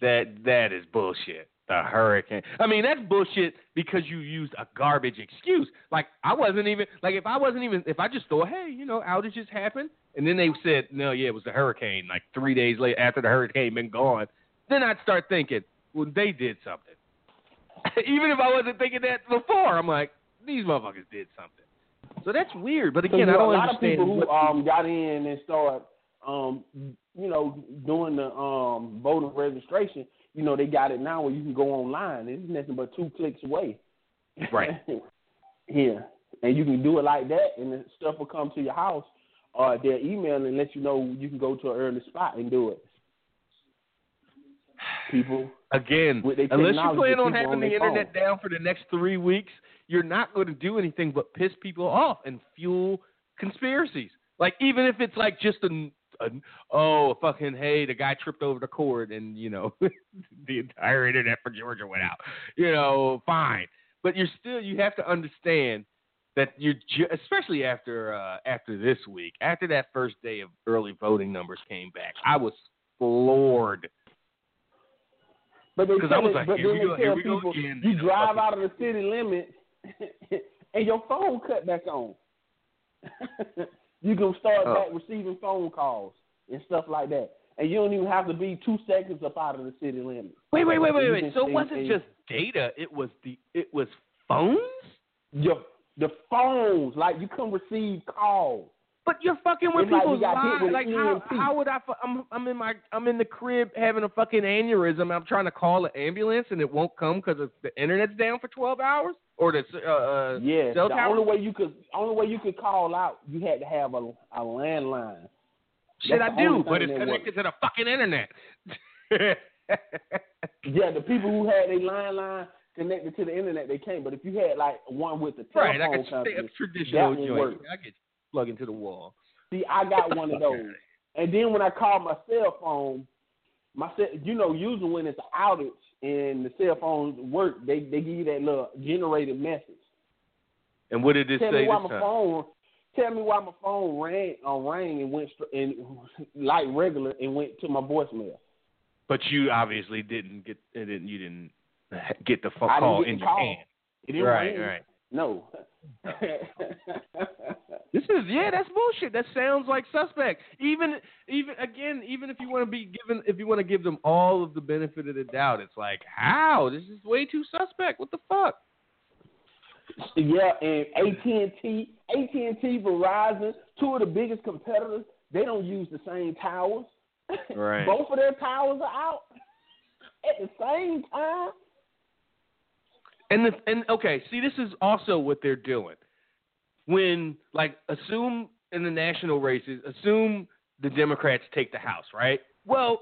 That that is bullshit. The hurricane. I mean, that's bullshit because you used a garbage excuse. Like I wasn't even like if I wasn't even if I just thought, hey, you know, outages happen, and then they said, no, yeah, it was the hurricane. Like three days later, after the hurricane been gone, then I'd start thinking, well, they did something. even if I wasn't thinking that before, I'm like, these motherfuckers did something. So that's weird. But again, I don't a lot of people who um got in and start um you know doing the um voter registration. You know they got it now where you can go online. It's nothing but two clicks away. Right. yeah, and you can do it like that, and the stuff will come to your house, or they'll email and let you know you can go to an early spot and do it. People Again, their unless you plan on having on the their internet down for the next three weeks, you're not going to do anything but piss people off and fuel conspiracies. Like even if it's like just a, oh fucking hey, the guy tripped over the cord and you know the entire internet for Georgia went out. You know, fine, but you're still you have to understand that you're ju- especially after uh, after this week, after that first day of early voting numbers came back, I was floored. But they Because I was like, but here we go, here we go people again. you You drive out of the city limits and your phone cut back on. you can start Oh. back receiving phone calls and stuff like that, and you don't even have to be two seconds up out of the city limits. Wait, wait, wait, wait, You wait. So it wasn't just data; it was the it was phones. your the phones. Like you can receive calls. But you're fucking with It's like we people's got hit lives. with Like how EMP. how would I? fu- I'm I'm in my I'm in the crib having a fucking aneurysm. I'm trying to call an ambulance and it won't come because the internet's down for 12 hours or the uh, uh Yeah, the tower. only way you could only way you could call out, you had to have a a landline. Shit, I do, but it's connected to the fucking internet. Yeah, the people who had a landline connected to the internet, they can't. But if you had like one with the telephone right, like a, company, a traditional that would joint. work. I get you. plug into the wall. See, I got one of those. And then when I call my cell phone, my cell, you know, usually when it's an outage and the cell phones work, they they give you that little generated message. And what did it tell say me why this my time? phone. Tell me why my phone rang, uh, rang and went str- and like regular and went to my voicemail. But you obviously didn't get it. Didn't you didn't get the phone call in your call. hand? It didn't right, ring. right. No. This is yeah, that's bullshit. That sounds like suspect. Even even again, even if you want to be given, if you want to give them all of the benefit of the doubt, it's like how this is way too suspect. What the fuck? Yeah, and AT and T, AT and T, Verizon, two of the biggest competitors. They don't use the same towers. Right. Both of their towers are out at the same time. And the and okay, see, this is also what they're doing. When like assume in the national races, assume the Democrats take the House, right? Well,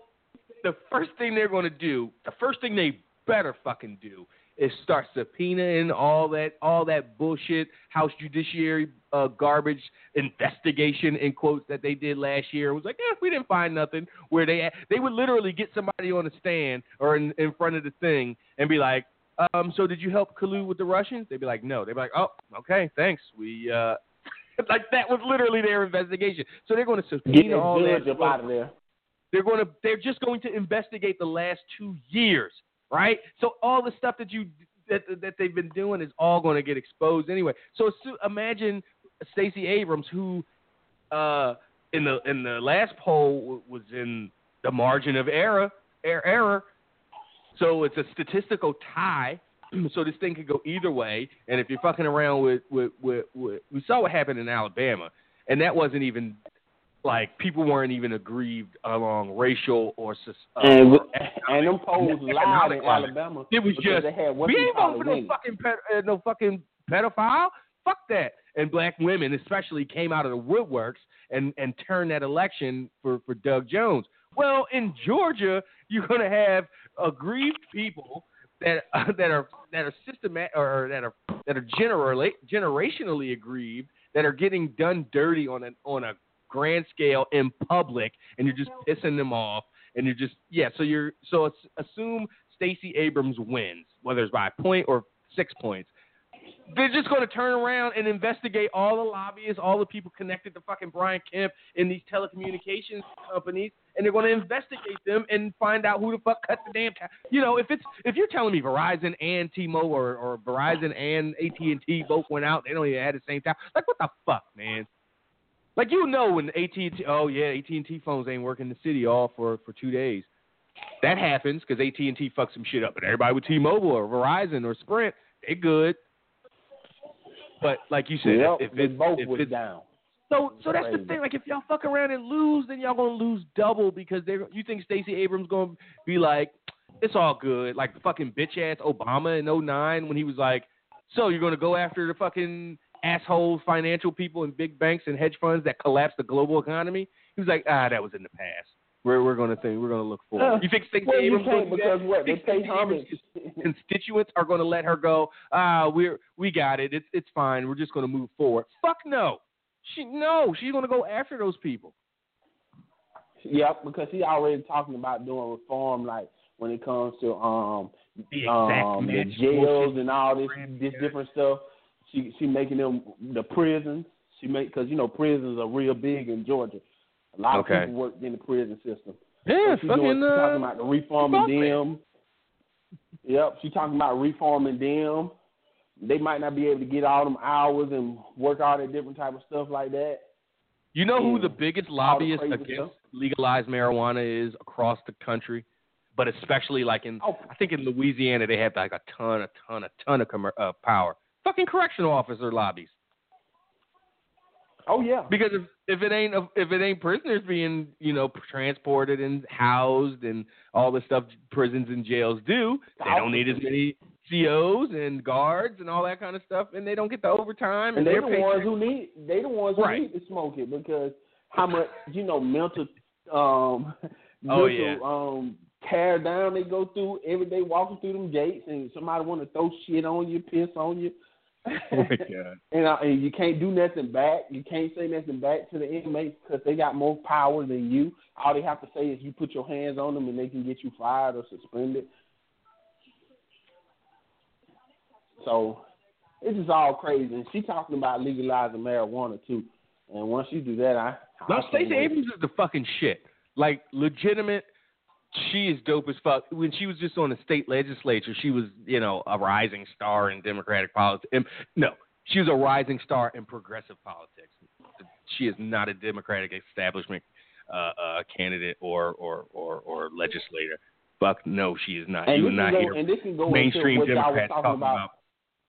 the first thing they're going to do, the first thing they better fucking do, is start subpoenaing all that all that bullshit House Judiciary uh, garbage investigation in quotes that they did last year. It was like, eh, we didn't find nothing. Where they they would literally get somebody on the stand or in, in front of the thing and be like, um, so did you help collude with the Russians? They'd be like, no. They'd be like, oh, okay, thanks. We uh, like that was literally their investigation. So they're going to subpoena all that. up out of there. They're going to they're just going to investigate the last two years, right? So all the stuff that you that that they've been doing is all going to get exposed anyway. So assu- imagine Stacey Abrams, who uh, in the in the last poll was in the margin of error er, error. So it's a statistical tie. So this thing could go either way. And if you're fucking around with with, with, with we saw what happened in Alabama, and that wasn't even like people weren't even aggrieved along racial or uh, And or and them polls lied in. Alabama. It was just they had what we ain't voting for no fucking ped- uh, no fucking pedophile. Fuck that. And black women especially came out of the woodworks and and turned that election for for Doug Jones. Well, in Georgia, you're gonna have aggrieved people that uh, that are that are systemat or that are that are generally generationally aggrieved that are getting done dirty on a on a grand scale in public, and you're just pissing them off, and you're just yeah. So you're so assume Stacey Abrams wins, whether it's by a point or six points. They're just going to turn around and investigate all the lobbyists, all the people connected to fucking Brian Kemp in these telecommunications companies, and they're going to investigate them and find out who the fuck cut the damn. You know, if it's if you're telling me Verizon and T-Mobile or, or Verizon and AT and T both went out, they don't even have the same time. Like what the fuck, man? Like you know when AT and T, oh yeah, AT and T phones ain't working in the city all for for two days. That happens because AT and T fucks some shit up, but everybody with T-Mobile or Verizon or Sprint, they good. But like you said, Yep, if they it, both if was it's down. So so that's the thing. Like if y'all fuck around and lose, then y'all gonna lose double because they you think Stacey Abrams gonna be like, it's all good, like the fucking bitch ass Obama in 09 when he was like, so you're gonna go after the fucking asshole financial people and big banks and hedge funds that collapsed the global economy? He was like, ah, that was in the past. We're we're gonna think we're gonna look forward. Uh, you think Stacey well, you Abrams gonna that? because what You they pay homage. constituents are going to let her go. Ah, we're we got it. It's it's fine. We're just going to move forward. Fuck no. She no. She's going to go after those people. Yep, because he already talking about doing reform, like when it comes to um The um the jails and all this this different stuff. She she making them the prisons. She make because you know prisons are real big in Georgia. A lot Okay. of people work in the prison system. Yeah, So she fucking. doing, uh, talking about the reforming them. Yep, she talking about reforming them. They might not be able to get all them hours and work all that different type of stuff like that. You know who the biggest All the lobbyist against stuff. legalized marijuana is across the country, but especially like in Oh. I think in Louisiana they have like a ton, a ton, a ton of commer- uh, power. Fucking correctional officer lobbies. Oh yeah. Because if if it ain't if it ain't prisoners being you know transported and housed and all the stuff prisons and jails do, they don't need as many COs and guards and all that kind of stuff, and they don't get the overtime And and, they their the ones who need they the ones who Right. need to smoke it because how much you know mental um Oh, mental yeah. um tear down they go through every day walking through them gates and somebody want to throw shit on you, piss on you. Oh my God. and, uh, and you can't do nothing back. You can't say nothing back to the inmates because they got more power than you. All they have to say is you put your hands on them and they can get you fired or suspended. So it's just all crazy. And she talking about legalizing marijuana too. And once you do that, I No, I can't Stacey. Abrams is the fucking shit. Like legitimate. She is dope as fuck. When she was just on the state legislature, she was, you know, a rising star in Democratic politics. No, she was a rising star in progressive politics. She is not a Democratic establishment uh, uh, candidate or, or or or legislator. Fuck no, she is not. And you can not go- hear and this can go into mainstream what y'all was Democrats talking talking about. about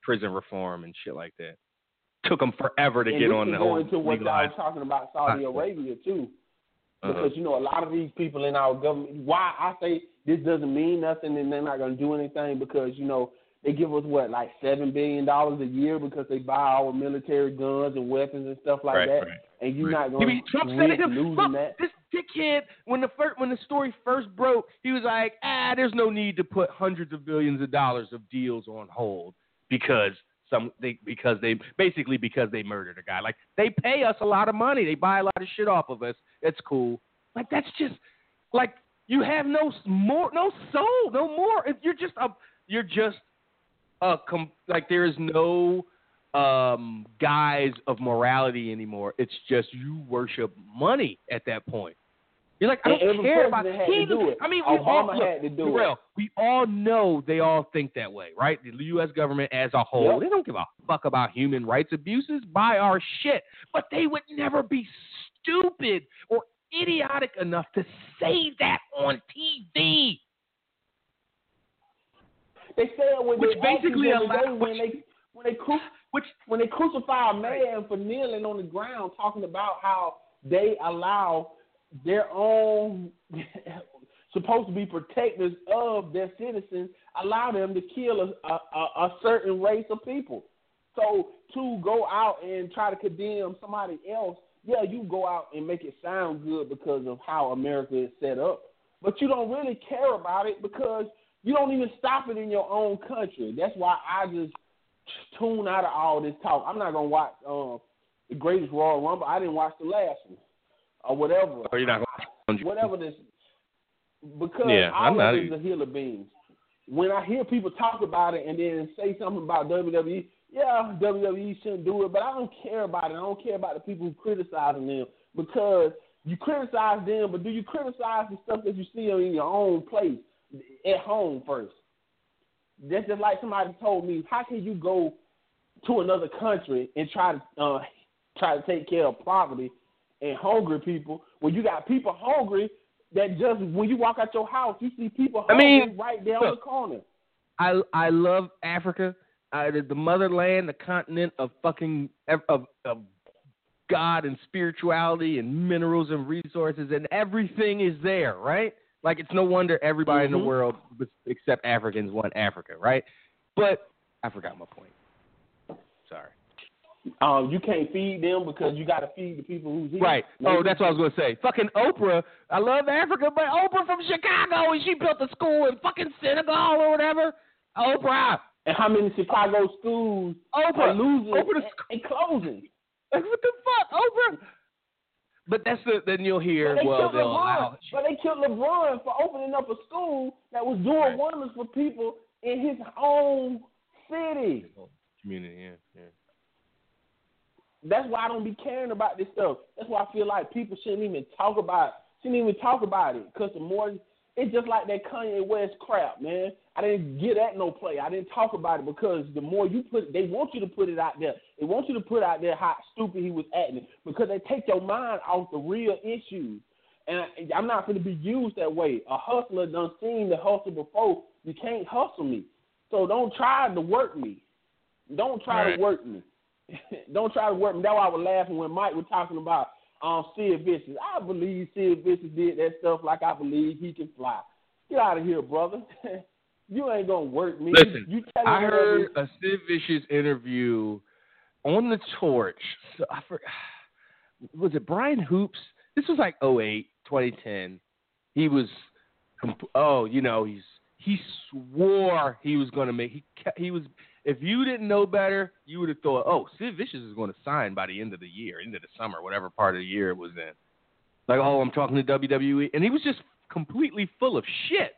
prison reform and shit like that. Took them forever to and get on the whole into what y'all was talking about Saudi. Arabia too. Uh-huh. Because you know a lot of these people in our government. Why I say this doesn't mean nothing and they're not going to do anything because you know they give us what like seven billion dollars a year because they buy our military guns and weapons and stuff like Right, that, right, and you're right. not You going mean Trump said it? losing that. this dickhead when the first when the story first broke, he was like, "Ah, there's no need to put hundreds of billions of dollars of deals on hold because some they because they basically because they murdered a guy. Like they pay us a lot of money, they buy a lot of shit off of us. It's cool. Like that's just like you have no more no soul, no more. If you're just a you're just a like there is no um guise of morality anymore. It's just you worship money at that point. You're like, I don't every care about president had he to do it. I mean, we all look, had to do Terrell, it. we all know they all think that way, right? The U.S. government as a whole, Yep. they don't give a fuck about human rights abuses. Buy our shit, but they would never be stupid or idiotic enough to say that on TV. They say it when Which they basically actually allow- when they when they cru- which when they crucify a man for kneeling on the ground, talking about how they allow their own supposed to be protectors of their citizens, allow them to kill a, a, a, certain race of people. So to go out and try to condemn somebody else, yeah, you go out and make it sound good because of how America is set up, but you don't really care about it because you don't even stop it in your own country. That's why I just tune out of all this talk. I'm not gonna watch um, the greatest Royal Rumble. I didn't watch the last one or whatever. Or you're not going to whatever this because Yeah, I'm not is a hill of beans. When I hear people talk about it and then say something about WWE, yeah, WWE shouldn't do it, but I don't care about it. I don't care about the people who criticizing them because you criticize them, but do you criticize the stuff that you see in your own place at home first? That's just like somebody told me, how can you go to another country and try to uh, try to take care of poverty and hungry people when you got people hungry that just when you walk out your house you see people I hungry mean, right there on the corner. I I love Africa, uh, the, the motherland, the continent of fucking of of God and spirituality and minerals and resources and everything is there, right? Like it's no wonder everybody in the Mhm. world except Africans want Africa, right? But I forgot my point. Um, you can't feed them because you got to feed the people who's here. Right. Oh, that's what I was going to say. Fucking Oprah. I love Africa, but Oprah from Chicago and she built a school in fucking Senegal or whatever. Oprah. And how many Chicago schools Oprah. are losing Oprah the and, and closing? Like, what the fuck, Oprah? But that's the then you'll hear. But they well, killed they'll LeBron. But they killed LeBron for opening up a school that was doing Right. wonders for people in his own city. Community, yeah, yeah. That's why I don't be caring about this stuff. That's why I feel like people shouldn't even talk about shouldn't even talk about it. Because the more It's just like that Kanye West crap, man. I didn't get at no play. I didn't talk about it because the more you put, they want you to put it out there. They want you to put out there how stupid he was acting because they take your mind off the real issues. And I, I'm not going to be used that way. A hustler done seen the hustle before. You can't hustle me. So don't try to work me. Don't try Right. to work me. don't try to work me. That's why I was laughing when Mike was talking about um Sid Vicious. I believe Sid Vicious did that stuff like I believe he can fly. Get out of here, brother. you ain't gonna work me. Listen, you tell I heard a Sid Vicious interview on the Torch. So I for, was it Brian Hoops? This was like 08, 2010. He was, oh, you know, he's he swore he was going to make. He he was. If you didn't know better, you would have thought, oh, Sid Vicious is going to sign by the end of the year, end of the summer, whatever part of the year it was in. Like, oh, I'm talking to WWE, and he was just completely full of shit.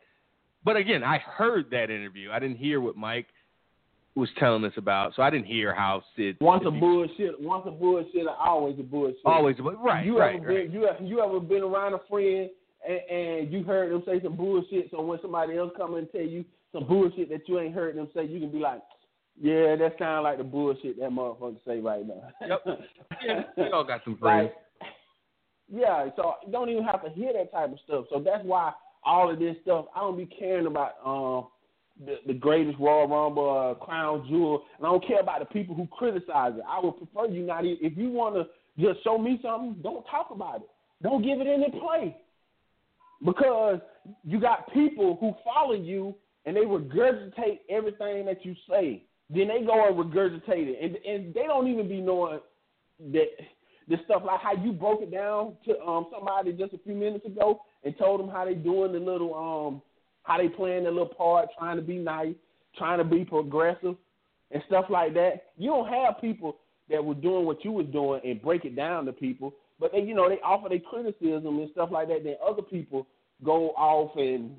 But again, I heard that interview. I didn't hear what Mike was telling us about, so I didn't hear how Sid. once a bullshit, once a bullshit, always a bullshit. Always, right, You right, ever right. been you ever, you ever been around a friend and, and you heard them say some bullshit? So when somebody else come and tell you some bullshit that you ain't heard them say, you can be like, "Yeah, that sounds like the bullshit that motherfucker say right now." Yep. Yeah, we all got some friends. Like, yeah, so you don't even have to hear that type of stuff. So that's why all of this stuff, I don't be caring about um the, the greatest Royal Rumble, uh, Crown Jewel, and I don't care about the people who criticize it. I would prefer you not. e- If you want to just show me something, don't talk about it. Don't give it any play, because you got people who follow you and they regurgitate everything that you say. Then they go and regurgitate it, and and they don't even be knowing that the stuff like how you broke it down to um somebody just a few minutes ago and told them how they doing the little um how they playing their little part, trying to be nice, trying to be progressive and stuff like that. You don't have people that were doing what you was doing and break it down to people, but they you know they offer their criticism and stuff like that. Then other people go off and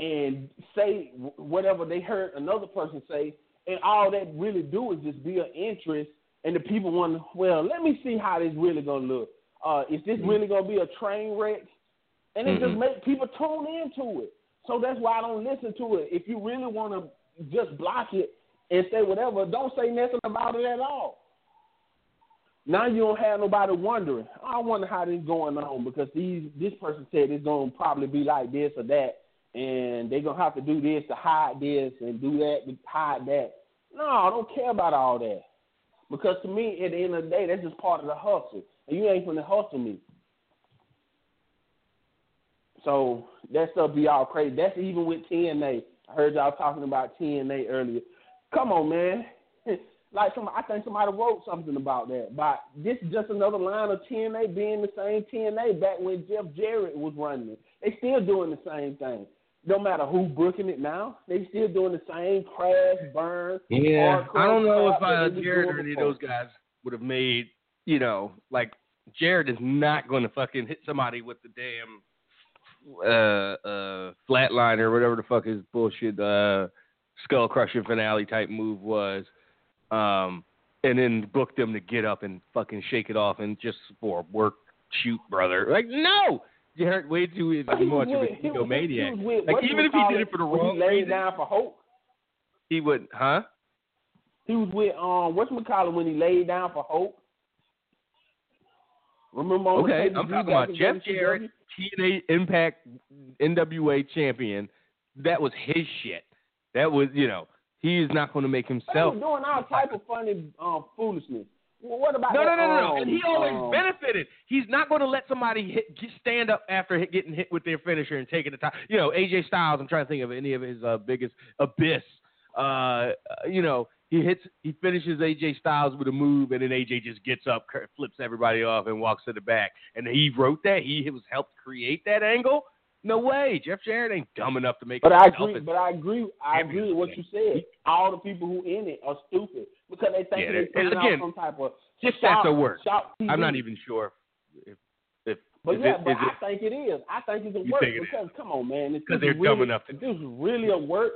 and say whatever they heard another person say, and all that really do is just be an interest, and the people wonder, well, let me see how this really gonna look. Uh, is this really gonna be a train wreck? And it just make people tune into it. So that's why I don't listen to it. If you really want to just block it and say whatever, don't say nothing about it at all. Now you don't have nobody wondering. I wonder how this going on because these this person said it's gonna probably be like this or that, and they're gonna have to do this to hide this and do that to hide that. No, I don't care about all that because to me, at the end of the day, that's just part of the hustle, and you ain't gonna hustle me. So that stuff be all crazy. That's even with TNA. I heard y'all talking about TNA earlier. Come on, man. Like some, I think somebody wrote something about that. But this is just another line of TNA being the same TNA back when Jeff Jarrett was running it. They still doing the same thing. No matter who booking it now, they still doing the same crash, burn. Yeah, I don't know if uh, Jarrett or any of those guys would have made, you know, like Jarrett is not going to fucking hit somebody with the damn uh uh flatline or whatever the fuck his bullshit uh skull crushing finale type move was. Um and then book them to get up and fucking shake it off and just for work shoot brother. Like no, Jarrett way too he was much of an he egomaniac. with- Like even if he did it for the he wrong laid reason, down for hope. he would, huh? He was with um what's McCollum when he laid down for hope. Remember Okay, I'm talking about Jeff Jarrett, TNA Impact NWA champion. That was his shit. That was, you know, he is not going to make He himself. was doing all type of funny um, foolishness. Well, what about No, no, no, no, no. um, And he always um, benefited. He's not going to let somebody hit, get, stand up after hit, getting hit with their finisher and taking the time. You know, AJ Styles. I'm trying to think of any of his uh, biggest abyss. Uh, you know, he hits, he finishes AJ Styles with a move, and then AJ just gets up, flips everybody off, and walks to the back. And he wrote that. He was helped create that angle. No way. Jeff Jarrett ain't dumb enough to make. But I agree. But I agree. I agree with what you said. All the people who in it are stupid because they think Yeah, they're putting again, out some type of shout, that's a word. I'm not even sure if if But is yeah, it, but is it I think it is. I think it's a work it is? because come on, man, if 'Cause this they're really, dumb enough to- this is really a work,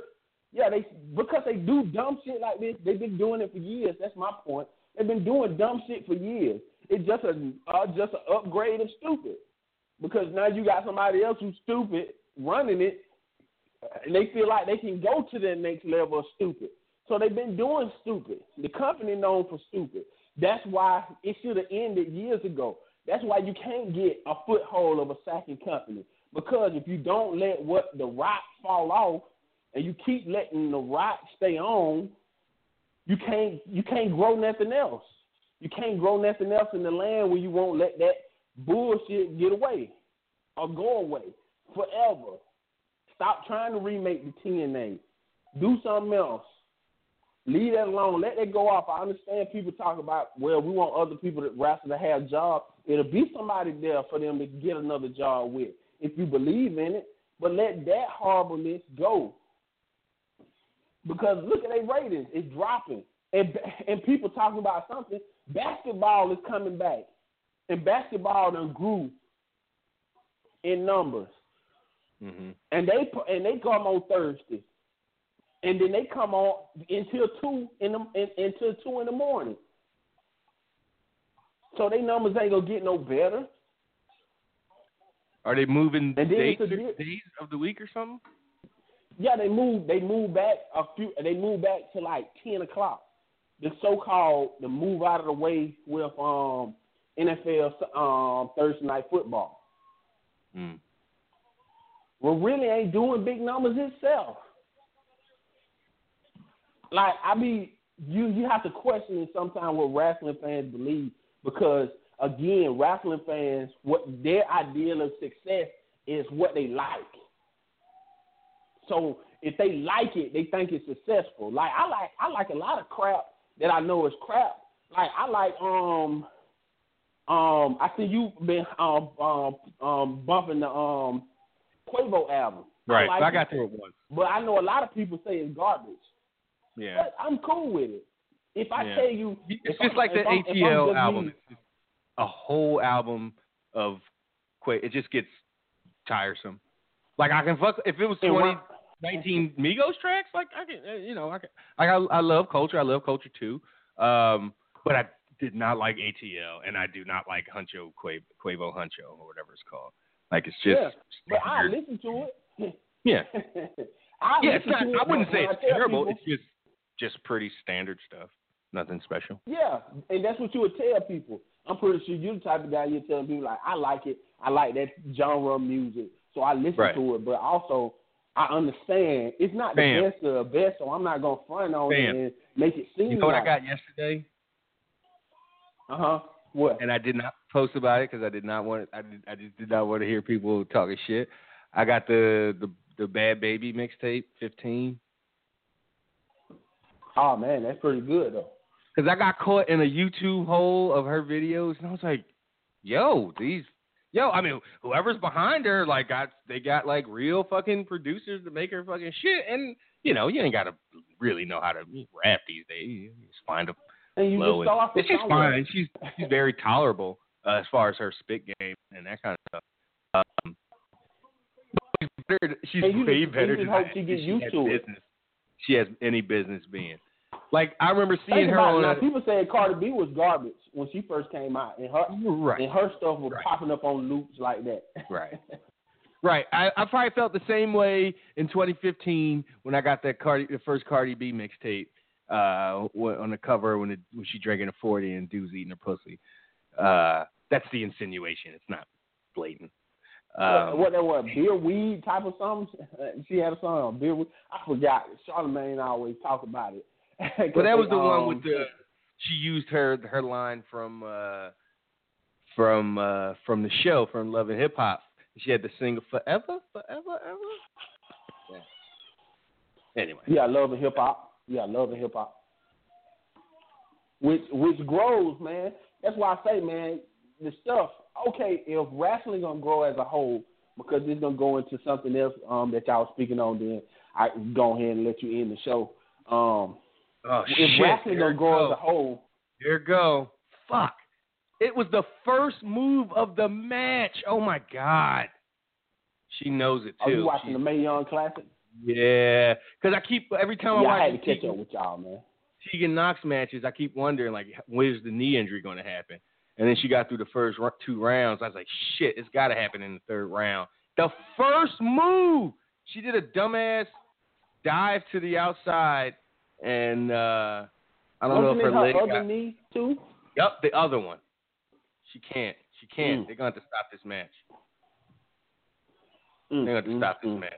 yeah, they because they do dumb shit like this. They've been doing it for years. That's my point. They've been doing dumb shit for years. It's just a uh, just an upgrade of stupid. Because now you got somebody else who's stupid running it, and they feel like they can go to that next level of stupid. So they've been doing stupid. The company known for stupid. That's why it should have ended years ago. That's why you can't get a foothold of a sacking company. Because if you don't let what the rock fall off and you keep letting the rock stay on, you can't you can't grow nothing else. You can't grow nothing else in the land where you won't let that bullshit get away or go away forever. Stop trying to remake the TNA. Do something else. Leave that alone. Let that go off. I understand people talk about, well, we want other people to wrestle to have jobs. It'll be somebody there for them to get another job with if you believe in it. But let that horribleness go. Because look at their ratings. It's dropping. And, and people talking about something. Basketball is coming back. And basketball done grew in numbers. Mm-hmm. And they and they come on Thursday and then they come on until two in the in, until two in the morning. So they numbers ain't gonna get no better. Are they moving then a days of the week or something? Yeah, they move they move back a few they move back to like ten o'clock. The so called the move out of the way with um NFL um Thursday night football. Mm. Well really ain't doing big numbers itself. Like I mean, you you have to question it sometimes what wrestling fans believe because again, wrestling fans what their ideal of success is what they like. So if they like it, they think it's successful. Like I like I like a lot of crap that I know is crap. Like I like um um I see you been um um um bumping the um Quavo album. Right. I, like I got through it once. But I know a lot of people say it's garbage. Yeah. But I'm cool with it. If I Yeah. tell you, It's just I'm- like the if I'm- ATL album. me- a whole album of Qua It just gets tiresome. Like I can fuck if it was And 20, what- 19 Migos tracks. Like I can, uh, you know, I can. I I love culture. I love culture too. Um, but I did not like ATL, and I do not like Huncho Quavo, Quavo Huncho or whatever it's called. Like it's just yeah, but I listen to it. yeah. I yeah, it's not. it I wouldn't say it's terrible. people- It's just just pretty standard stuff. Nothing special. Yeah, and that's what you would tell people. I'm pretty sure you're the type of guy you're telling people like, I like it. I like that genre of music, so I listen Right. to it. But also, I understand it's not the best of the best, so I'm not gonna front on Bam. it and make it seem You know what I got yesterday? Uh huh. What? and I did not post about it because I did not want. I did, I just did not want to hear people talking shit. I got the the the Bhad Bhabie mixtape, 15. Oh man, that's pretty good though. because I got caught in a YouTube hole of her videos, and I was like, "Yo, these." Yo, I mean, whoever's behind her, like, got they got like real fucking producers to make her fucking shit, and you know, you ain't gotta really know how to rap these days. You just find a And you just and with she's fine. She's she's very tolerable uh, as far as her spit game and that kind of stuff. Um, she's better, she's way better than hope she gets she used has to it. business. She has any business being. Like I remember seeing Think her on Now, a, people said Cardi B was garbage when she first came out, and her right, and her stuff was Right. popping up on loops like that. right. Right. I, I probably felt the same way in 2015 when I got that Cardi, the first Cardi B mixtape uh, on the cover when it, when she drinking a 40 and dude's eating her pussy. Uh, that's the insinuation. It's not blatant. what, Um, what that was, beer weed type of something. She had a song, beer weed. I forgot. Charlamagne always talk about it. Well, that was the one um, with the. She used her her line from uh, from uh, from the show from Love and Hip Hop. She had to sing forever, forever, ever. Yeah. Anyway, Yeah, love and hip hop. Yeah, I love and hip hop. Which which grows, man. That's why I say, man, the stuff. Okay, if wrestling gonna grow as a whole, because it's gonna go into something else um, that y'all was speaking on, then I go ahead and let you end the show. Um, oh if shit, wrestling here gonna grow as a whole, Here go. Fuck. It was the first move of the match. Oh my god. She knows it too. are you watching She- the Mae Young Classic? Yeah, because I keep every time I yeah, watch I had to catch Tegan- up with y'all, man. Tegan Nox matches, I keep wondering like, where's the knee injury going to happen? And then she got through the first two rounds. I was like, shit, it's got to happen in the third round. The first move, she did a dumbass dive to the outside, and uh, I don't Wasn't know if her her leg other got. knee too? Yep, the other one. She can't. She can't. Mm. They're going to have to stop this match. Mm, They're going to mm, stop this mm. match.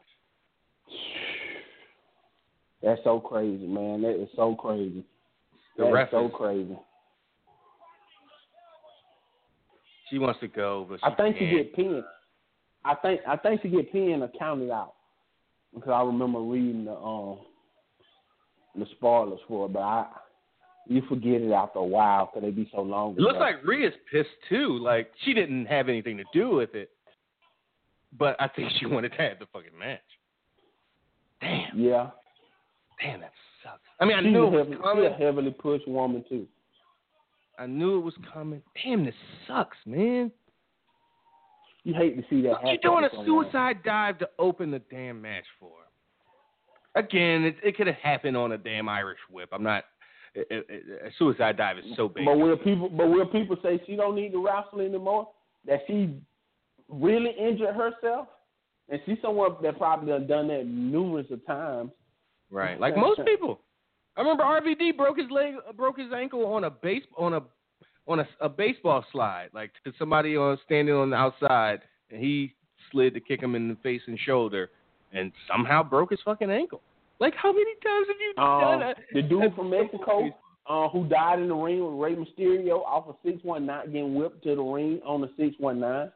That's so crazy, man. That is so crazy. The That is ref so is- crazy. She wants to go, but she I think she can't. get pinned. I think I think she get pinned or counted out because I remember reading the um the spoilers for it, but I you forget it after a while because they be so long. It looks like Rhea's pissed too. Like she didn't have anything to do with it, but I think she wanted to have the fucking match. Damn, yeah. damn, that sucks. I mean, I knew it was heavily, coming. She's a heavily pushed woman too. I knew it was coming. Damn, this sucks, man. You hate to see that you doing a suicide dive to open the damn match for? Again, it, it could have happened on a damn Irish whip. I'm not. It, it- a suicide dive is so big. But will people? But will people say she don't need to wrestle anymore? That she really injured herself, and she's someone that probably done done that numerous of times. Right, like most people. I remember RVD broke his leg, broke his ankle on a base on a on a, a baseball slide, like to somebody on standing on the outside, and he slid to kick him in the face and shoulder, and somehow broke his fucking ankle. Like how many times have you done Um, that? the dude from Mexico uh, who died in the ring with Rey Mysterio off of six one nine, getting whipped to the ring on the six one nine.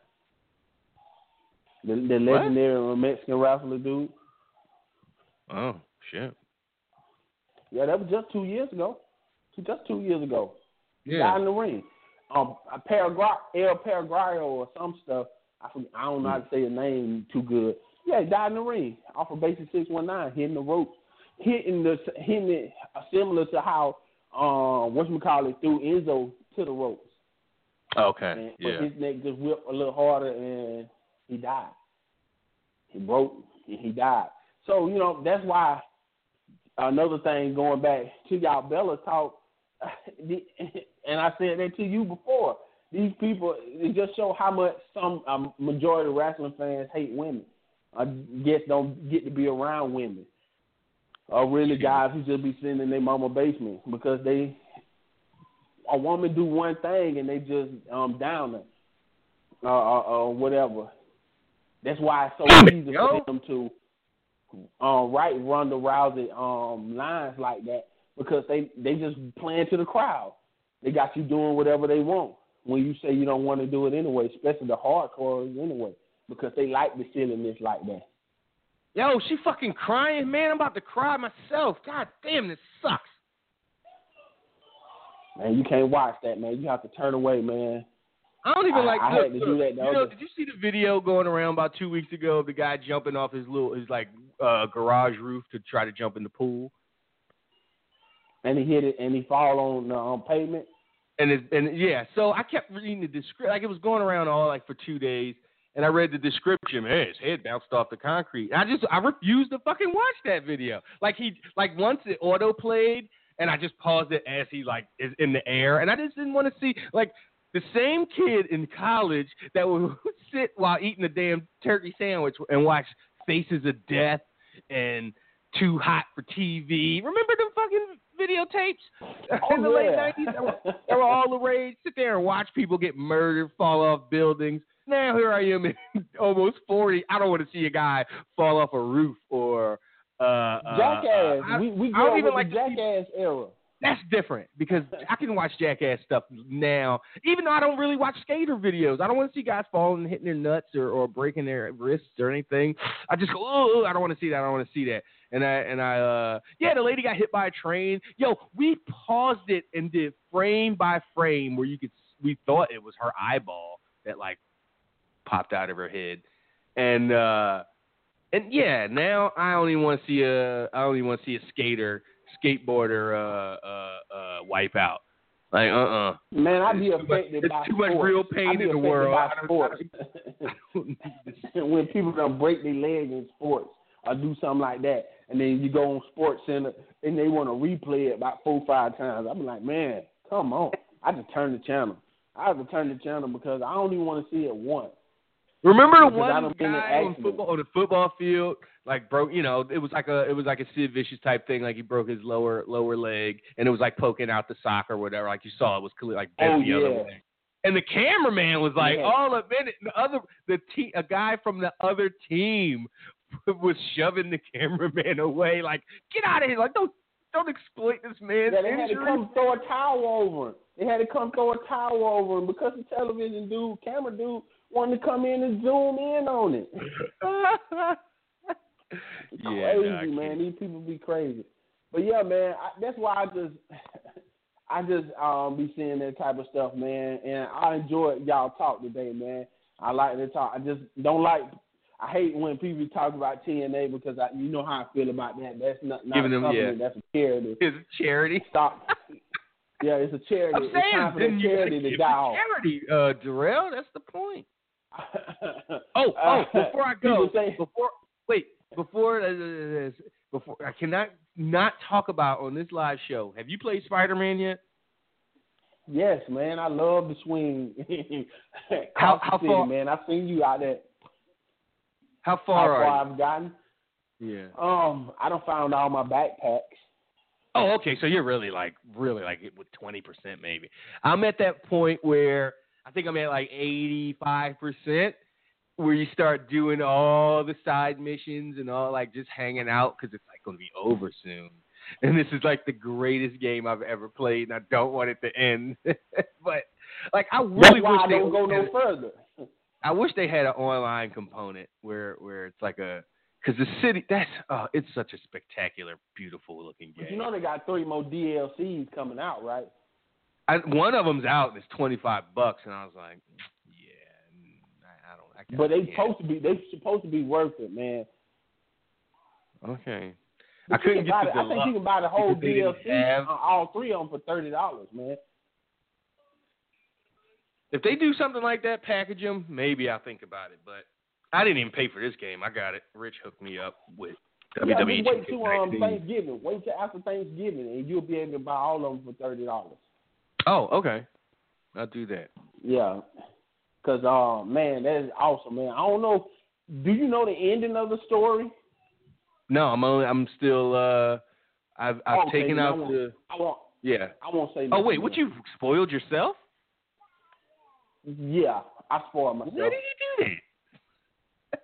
The the What? legendary Mexican wrestler dude. Oh shit! Yeah, that was just two years ago. Just two years ago. Yeah. died in the ring. Um, Paraguay, El Paraguayo or some stuff. I forget, I don't know how to say his name too good. Yeah, he died in the ring off of basic six one nine, hitting the ropes, hitting the hitting it uh, similar to how um what call it threw Enzo to the ropes. Okay. And Yeah. his neck just whipped a little harder and he died. He broke and he died. So, you know, that's why another thing going back to y'all Bella talk and I said that to you before. These people it just show how much some um, majority of wrestling fans hate women. I guess don't get to be around women. Or really guys who just be sitting in their mama basement because they a woman do one thing and they just um down her uh, or, or whatever. That's why it's so easy for them to um, write Ronda Rousey um, lines like that because they they just playing to the crowd. They got you doing whatever they want when you say you don't want to do it anyway, especially the hardcore anyway, because they like the silliness like that. Yo, she fucking crying, man. I'm about to cry myself. God damn, this sucks. Man, you can't watch that, man. You have to turn away, man. I don't even I- like. I look, had to look, do that You know, did you see the video going around about two weeks ago of the guy jumping off his little his like uh garage roof to try to jump in the pool? And he hit it, and he fall on the um, pavement. And it, and yeah, so I kept reading the description. Like it was going around all like for two days, and I read the description. Man, his head bounced off the concrete. I just I refused to fucking watch that video. Like he like once it auto played, and I just paused it as he like is in the air, and I just didn't want to see like the same kid in college that would sit while eating a damn turkey sandwich and watch Faces of Death and Too Hot for TV. Remember them fucking videotapes in the Oh, late nineties? They were, all the rage. Sit there and watch people get murdered, fall off buildings. Now here I am, in almost forty. I don't want to see a guy fall off a roof or uh, uh, Jackass. uh, I- we we I grew don't up even with like the see- Jackass era. That's different because I can watch jackass stuff now, even though I don't really watch skater videos. I don't want to see guys falling and hitting their nuts or, or breaking their wrists or anything. I just go, oh, I don't want to see that. I don't want to see that. And I and I uh yeah, the lady got hit by a train. Yo, we paused it and did frame by frame where you could we thought it was her eyeball that like popped out of her head. And uh and yeah, now I don't even want to see a I don't even want to see a skater skateboarder uh uh uh wipe out. Like uh uh Man, I'd be It's too much- affected it's by too much real pain in the world. by I don't- sports. when people don't break their leg in sports or do something like that, and then you go on Sports Center and they want to replay it about four five times. I'm like, man, come on! I just turn the channel. I have to turn the channel because I don't even want to see it once. Remember the Because one done been in guy on football on the football field, like broke. You know, it was like a it was like a Sid Vicious type thing. Like he broke his lower lower leg, and it was like poking out the sock or whatever. Like you saw, it was clear, like bent Oh, the other yeah. way. And the cameraman was like, Yeah. all a minute. The other the te- a guy from the other team was shoving the cameraman away. Like, get out of here! Like, don't don't exploit this man's Yeah, they had to come throw a towel over him. They had to come throw a towel over him because the television dude, camera dude, wanted to come in and zoom in on it. yeah, crazy, man. These people be crazy. But yeah, man, I, that's why I just, I just um be seeing that type of stuff, man. And I enjoy y'all talk today, man. I like to talk. I just don't like. I hate when people talk about TNA because I, you know how I feel about that. That's not not Giving them- yeah. That's a charity. It's a charity. Stop. Yeah, it's a charity. I'm it's saying, time for then that you gotta charity to die the off. charity, uh, Darrell. That's the point. Oh, oh! Before I go, before wait, before uh, before I cannot not talk about on this live show. Have you played Spider Man yet? Yes, man. I love the swing. How- how City, far- man? I've seen you out there. How How far far are I've gotten? Yeah. Um, I don't found all my backpacks. Oh, okay. So you're really like really like with twenty percent maybe. I'm at that point where I think I'm at like eighty five percent, where you start doing all the side missions and all like just hanging out because it's like going to be over soon. And this is like the greatest game I've ever played, and I don't want it to end. but like I really That's wish I they don't go no further. I wish they had an online component where where it's like a because the city that's oh it's such a spectacular, beautiful looking game. But you know they got three more DLCs coming out, right? I, one of them's out it's twenty five bucks, and I was like, yeah, I, I don't. I, But they supposed to be they supposed to be worth it, man. Okay. But I couldn't get the the- I think you can buy the whole because they didn't DLC, uh, all three of them for thirty dollars, man. If they do something like that, package them, maybe I'll think about it. But I didn't even pay for this game. I got it. Rich hooked me up with yeah, WWE wait till um, Thanksgiving. Wait till after Thanksgiving, and you'll be able to buy all of them for thirty dollars. Oh, okay. I'll do that. Yeah, cause uh, man, that is awesome, man. I don't know. Do you know the ending of the story? No, I'm only. I'm still. uh I've I've Okay, taken out the. I won't. Yeah. I won't say. Oh wait, what then. you spoiled yourself? Yeah, I spoiled myself. Why did you do that?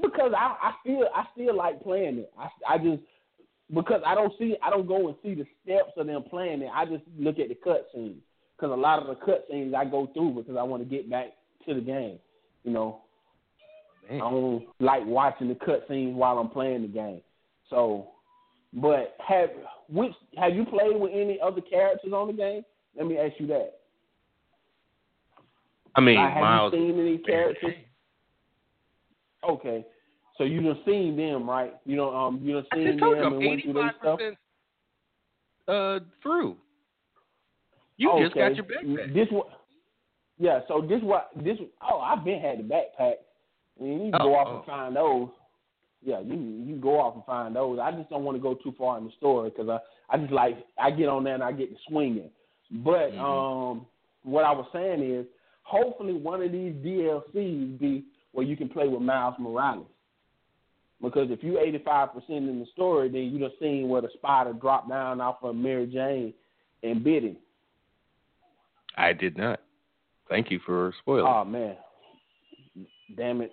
because I, I still I still like playing it. I I just because I don't see I don't go and see the steps of them playing it. I just look at the cutscenes because a lot of the cutscenes I go through because I want to get back to the game. You know, I don't like watching the cutscenes while I'm playing the game. So, but have which have you played with any other characters on the game? Let me ask you that. I mean, Like, have Miles. you seen any characters? Okay, so you done seen them, right? You know, um, you done seen them you and went through their stuff. uh, through. You just got Okay. your backpack. This what? Yeah. So this what this? Oh, I've been had the backpack. I mean, you can Oh, go off oh. and find those. Yeah, you you go off and find those. I just don't want to go too far in the story because I I just like I get on there and I get to swinging. But Mhm. um, what I was saying is, hopefully one of these DLCs be where you can play with Miles Morales. Because if you eighty five percent in the story, then you just seen where the spider dropped down off of Mary Jane and bit him. I did not. Thank you for spoiling. Oh man, damn it!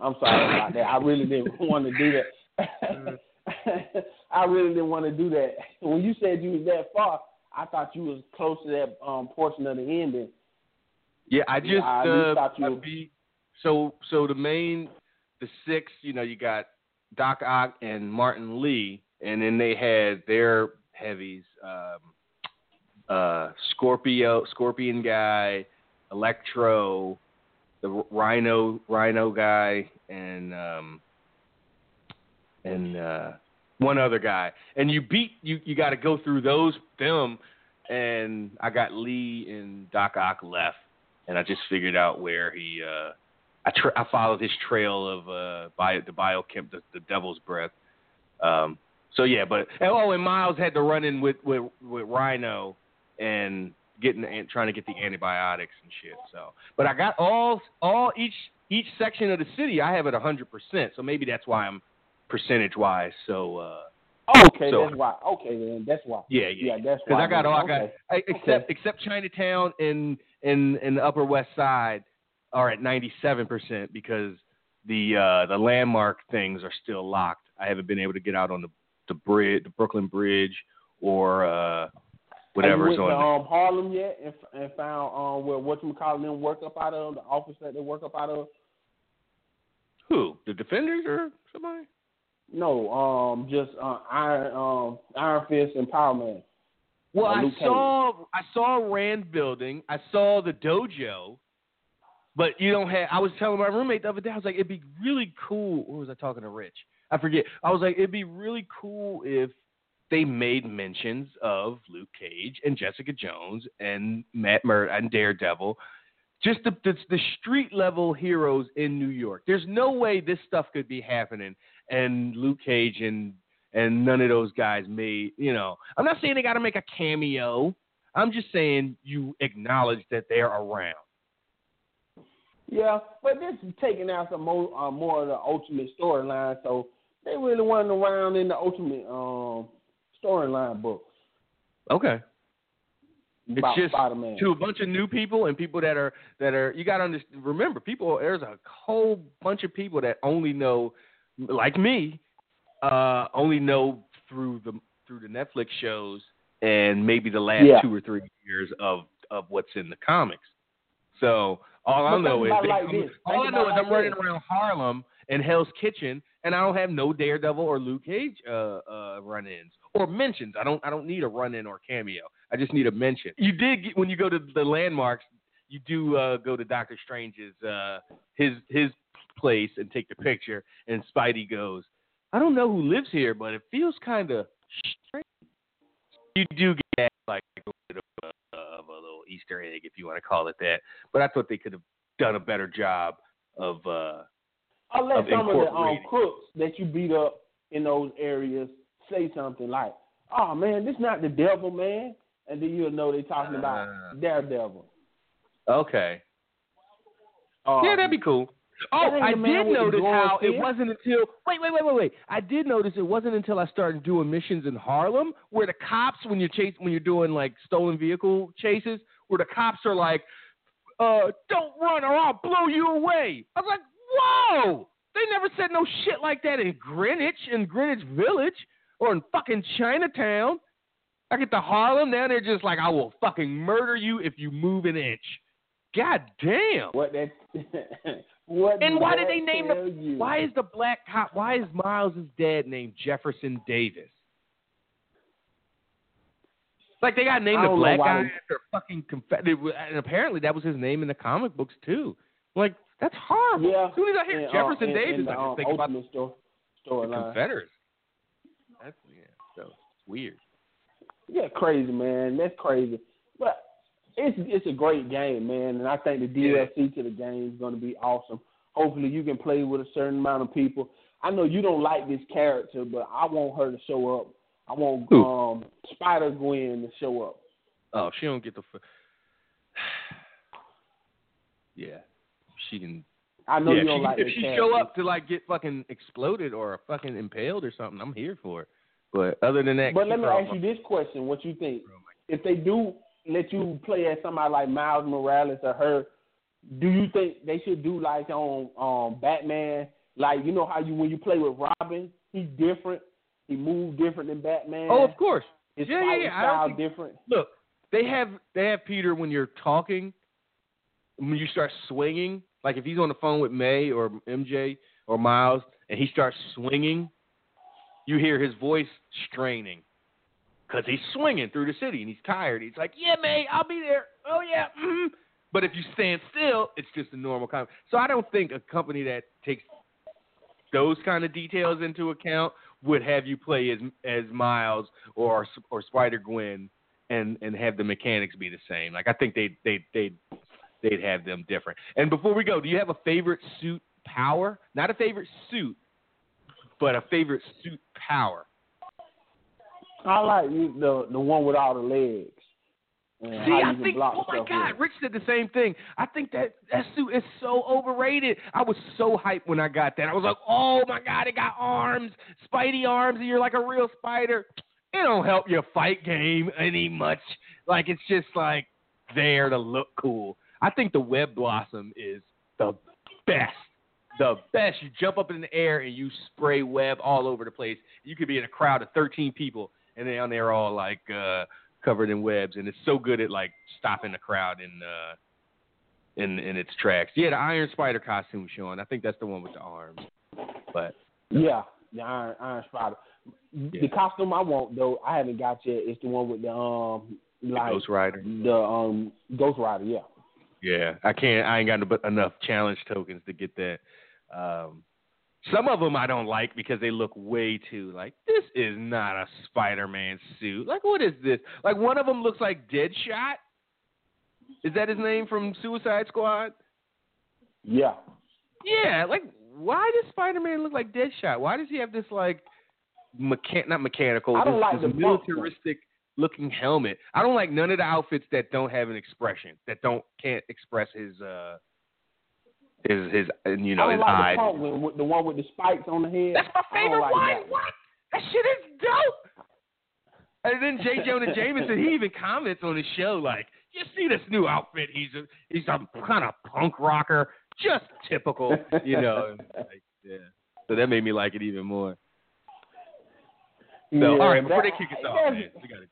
I'm sorry about that. I really didn't want to do that. I really didn't want to do that. When you said you was that far, I thought you was close to that um, portion of the ending. yeah, I just I at uh, thought you I were- beat. So so the main, the six. You know, you got Doc Ock and Martin Li, and then they had their heavies. Um, uh, Scorpio, Scorpion guy, Electro, the Rhino, Rhino guy, and um, and uh, one other guy. And you beat you. You got to go through those them, and I got Li and Doc Ock left, and I just figured out where he. Uh, I tra- I followed his trail of uh, bio, the biochem, the, the Devil's Breath. Um, so yeah, but and, oh, and Miles had to run in with with, with Rhino and getting and trying to get the antibiotics and shit. So, but I got all all each each section of the city, I have it a hundred percent. So maybe that's why I'm percentage wise. So uh, Oh, Okay, So- that's why. Okay, then that's why. yeah, yeah, Yeah, that's Because. I got all I got I, except except Chinatown and and and the Upper West Side are at ninety seven percent because the uh the landmark things are still locked. I haven't been able to get out on the the bridge, the Brooklyn Bridge, or uh whatever's Have you went on. to um, Harlem yet and, and found um, where what you call them work up out of the office that they work up out of? Who? The Defenders or somebody? No, um, just uh, Iron um, Iron Fist and Power Man. Well, Uh, I Luke Cage. saw I saw Rand building. I saw the dojo, but you don't have. I was telling my roommate the other day. I was like, it'd be really cool. Or was I talking to Rich? I forget. I was like, it'd be really cool if they made mentions of Luke Cage and Jessica Jones and Matt Murd and Daredevil. Just the, the the street level heroes in New York. There's no way this stuff could be happening, and Luke Cage and and none of those guys made, you know, I'm not saying they got to make a cameo. I'm just saying you acknowledge that they're around. Yeah, but this is taking out some more uh, more of the ultimate storyline, so they really wasn't around in the ultimate um storyline books. Okay. It's about just Spider-Man. to a bunch of new people and people that are that are you got to remember people there's a whole bunch of people that only know like me uh only know through the through the Netflix shows and maybe the last Yeah. two or three years of of what's in the comics. So all I know is they- like I'm- this. all I know is I'm running this. around Harlem and Hell's Kitchen and I don't have no Daredevil or Luke Cage uh, uh, run-ins or mentions. I don't I don't need a run-in or cameo. I just need a mention. You did get, when you go to the landmarks, you do uh, go to Doctor Strange's uh, his his place and take the picture, and Spidey goes, "I don't know who lives here, but it feels kind of strange." You do get that, like a little bit of a, of a little Easter egg, if you want to call it that. But I thought they could have done a better job of. Uh, Unless of some of the um, crooks that you beat up in those areas say something like, "Oh man, this not the devil, man," and then you'll know they're talking Uh. about Daredevil. okay. Um, yeah, that'd be cool. Oh, I did notice how it wasn't until wait, wait, wait, wait, wait. I did notice it wasn't until I started doing missions in Harlem where the cops, when you're chase, when you're doing like stolen vehicle chases, where the cops are like, "Uh, don't run or I'll blow you away." I was like, "Whoa!" They never said no shit like that in Greenwich, in Greenwich Village, or in fucking Chinatown. I get to Harlem, now they're just like, "I will fucking murder you if you move an inch." God damn. What that? what And why did they name the? you? Why is the black cop? Why is Miles' dad named Jefferson Davis? Like they got named the black guy after fucking Confederate, and apparently that was his name in the comic books too. Like that's horrible. Yeah. As soon as I hear And, uh, Jefferson and- Davis, and the, I just um, think about ultimate sto- the. Confederates. That's yeah. So it's weird. Yeah, crazy man. That's crazy. But it's it's a great game, man, and I think the DLC to the game is going to be awesome. Hopefully, you can play with a certain amount of people. I know you don't like this character, but I want her to show up. I want Who? um Spider Gwen to show up. Oh, she don't get the. F- yeah, she can. I know yeah, you don't if like if she character. show up to like get fucking exploded or fucking impaled or something, I'm here for it. But other than that, But let me ask you this question: What you think? If they do let you play as somebody like Miles Morales or her, do you think they should do like on um Batman? Like you know how you when you play with Robin, he's different. He moves different than Batman. Oh, of course. His yeah, yeah, yeah. I don't think- different. Look, they have they have Peter when you're talking. When you start swinging, like if he's on the phone with May or MJ or Miles, and he starts swinging, you hear his voice straining because he's swinging through the city and he's tired. He's like, "Yeah, May, I'll be there. Oh yeah." Mm. But if you stand still, it's just a normal comment. So I don't think a company that takes those kind of details into account would have you play as as Miles or or Spider Gwen and and have the mechanics be the same. Like I think they they they they'd have them different. And before we go, do you have a favorite suit power? Not a favorite suit, but a favorite suit power. I like the the one with all the legs. See, I think, oh my God, with. Rich said the same thing. I think that that suit is so overrated. I was so hyped when I got that. I was like, oh my God, it got arms, Spidey arms, and you're like a real spider. It don't help your fight game any much. Like it's just like there to look cool. I think the web blossom is the best. The best. You jump up in the air and you spray web all over the place. You could be in a crowd of 13 people and then they're all like uh, covered in webs, and it's so good at like stopping the crowd in uh, in in its tracks. Yeah, the Iron Spider costume, Sean. I think that's the one with the arms. But Yeah, the Iron Iron Spider. The costume I want though, I haven't got yet. Is the one with the um like Ghost Rider. the um Ghost Rider. Yeah. Yeah, I can't. I ain't got enough challenge tokens to get that. Um, some of them I don't like because they look way too like this is not a Spider-Man suit. Like what is this? Like one of them looks like Deadshot. Is that his name from Suicide Squad? Yeah. Yeah, like why does Spider-Man look like Deadshot? Why does he have this like mechan not mechanical, I don't this, like this the militaristic looking helmet? I don't like none of the outfits that don't have an expression, that don't can't express his uh his his you know I his don't like eyes. the punk one with the one with the spikes on the head. That's my favorite like one. that. What? That shit is dope. And then J. Jonah Jameson, he even comments on his show like, "You see this new outfit? He's a he's some kind of punk rocker, just typical, you know." Like, yeah. So that made me like it even more. So, Yeah, all right, before that- they kick us off, yeah. man, we gotta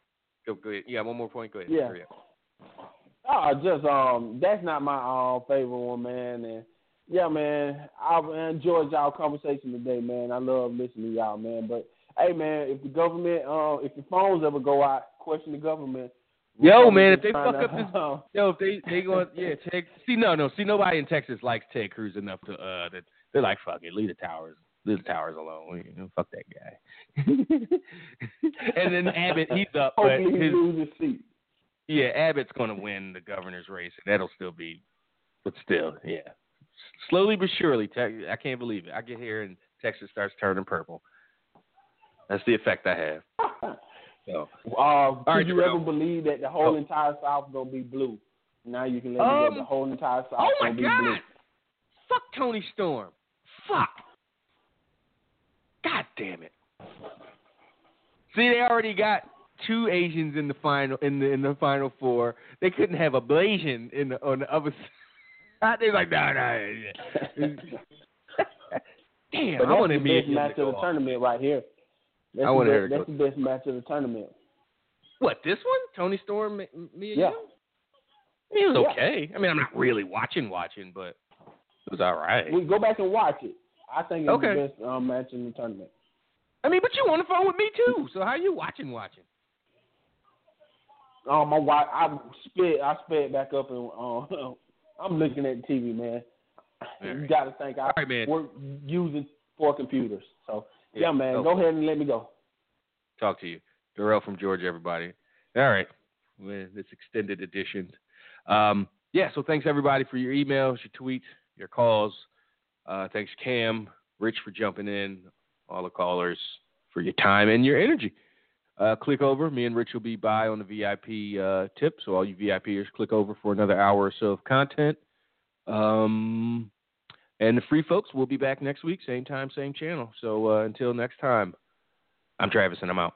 go. Go ahead. Yeah, one more point. Go ahead. Yeah. Hurry up. Oh, just um, that's not my uh, favorite one, man. And yeah, man, I enjoyed y'all conversation today, man. I love listening to y'all, man. But hey, man, if the government, uh, if the phones ever go out, question the government. Yo, man, if they fuck up this, yo, if they they going, yeah, Ted. See, no, no, see, nobody in Texas likes Ted Cruz enough to uh, that they're like, fuck it, leave the towers, leave the towers alone. You know, fuck that guy. and then Abbott, he's up, but Hopefully he his, loses his seat. yeah, Abbott's going to win the governor's race, and that'll still be, but still, yeah, slowly but surely. Te- I can't believe it. I get here and Texas starts turning purple. That's the effect I have. So, Uh, could right, you ever believe that the whole Oh. entire South gonna be blue? Now you can let me know Um, the whole entire South oh gonna be God. blue. Fuck Toni Storm. Fuck. God damn it. See, they already got two Asians in the final in the in the final four. They couldn't have a Blasian in the, on the other side. They're like, no, no. Damn, but I that's wanted the best match of the tournament right here. That's I best, to That's the best match of the tournament. What this one? Toni Storm, me me and Yeah. you? It was Yeah. okay. I mean, I'm not really watching, watching, but it was all right. We go back and watch it. I think it's Okay. the best um, match in the tournament. I mean, but you on the phone with me too. So how you watching, watching? Um, I I sped I sped back up and um, I'm looking at the TV, man. You got to think I right, man. work using four computers. So Yeah, yeah, man, go go ahead and let me go. talk to you. Darrell from Georgia, everybody. All right. With this extended edition. Um, yeah, so thanks everybody for your emails, your tweets, your calls. Uh, thanks Cam, Rich for jumping in, all the callers for your time and your energy. Uh, click over. Me and Rich will be by on the VIP uh, tip. So all you VIPers, click over for another hour or so of content. Um, and the free folks will be back next week, same time, same channel. So uh, until next time, I'm Travis and I'm out.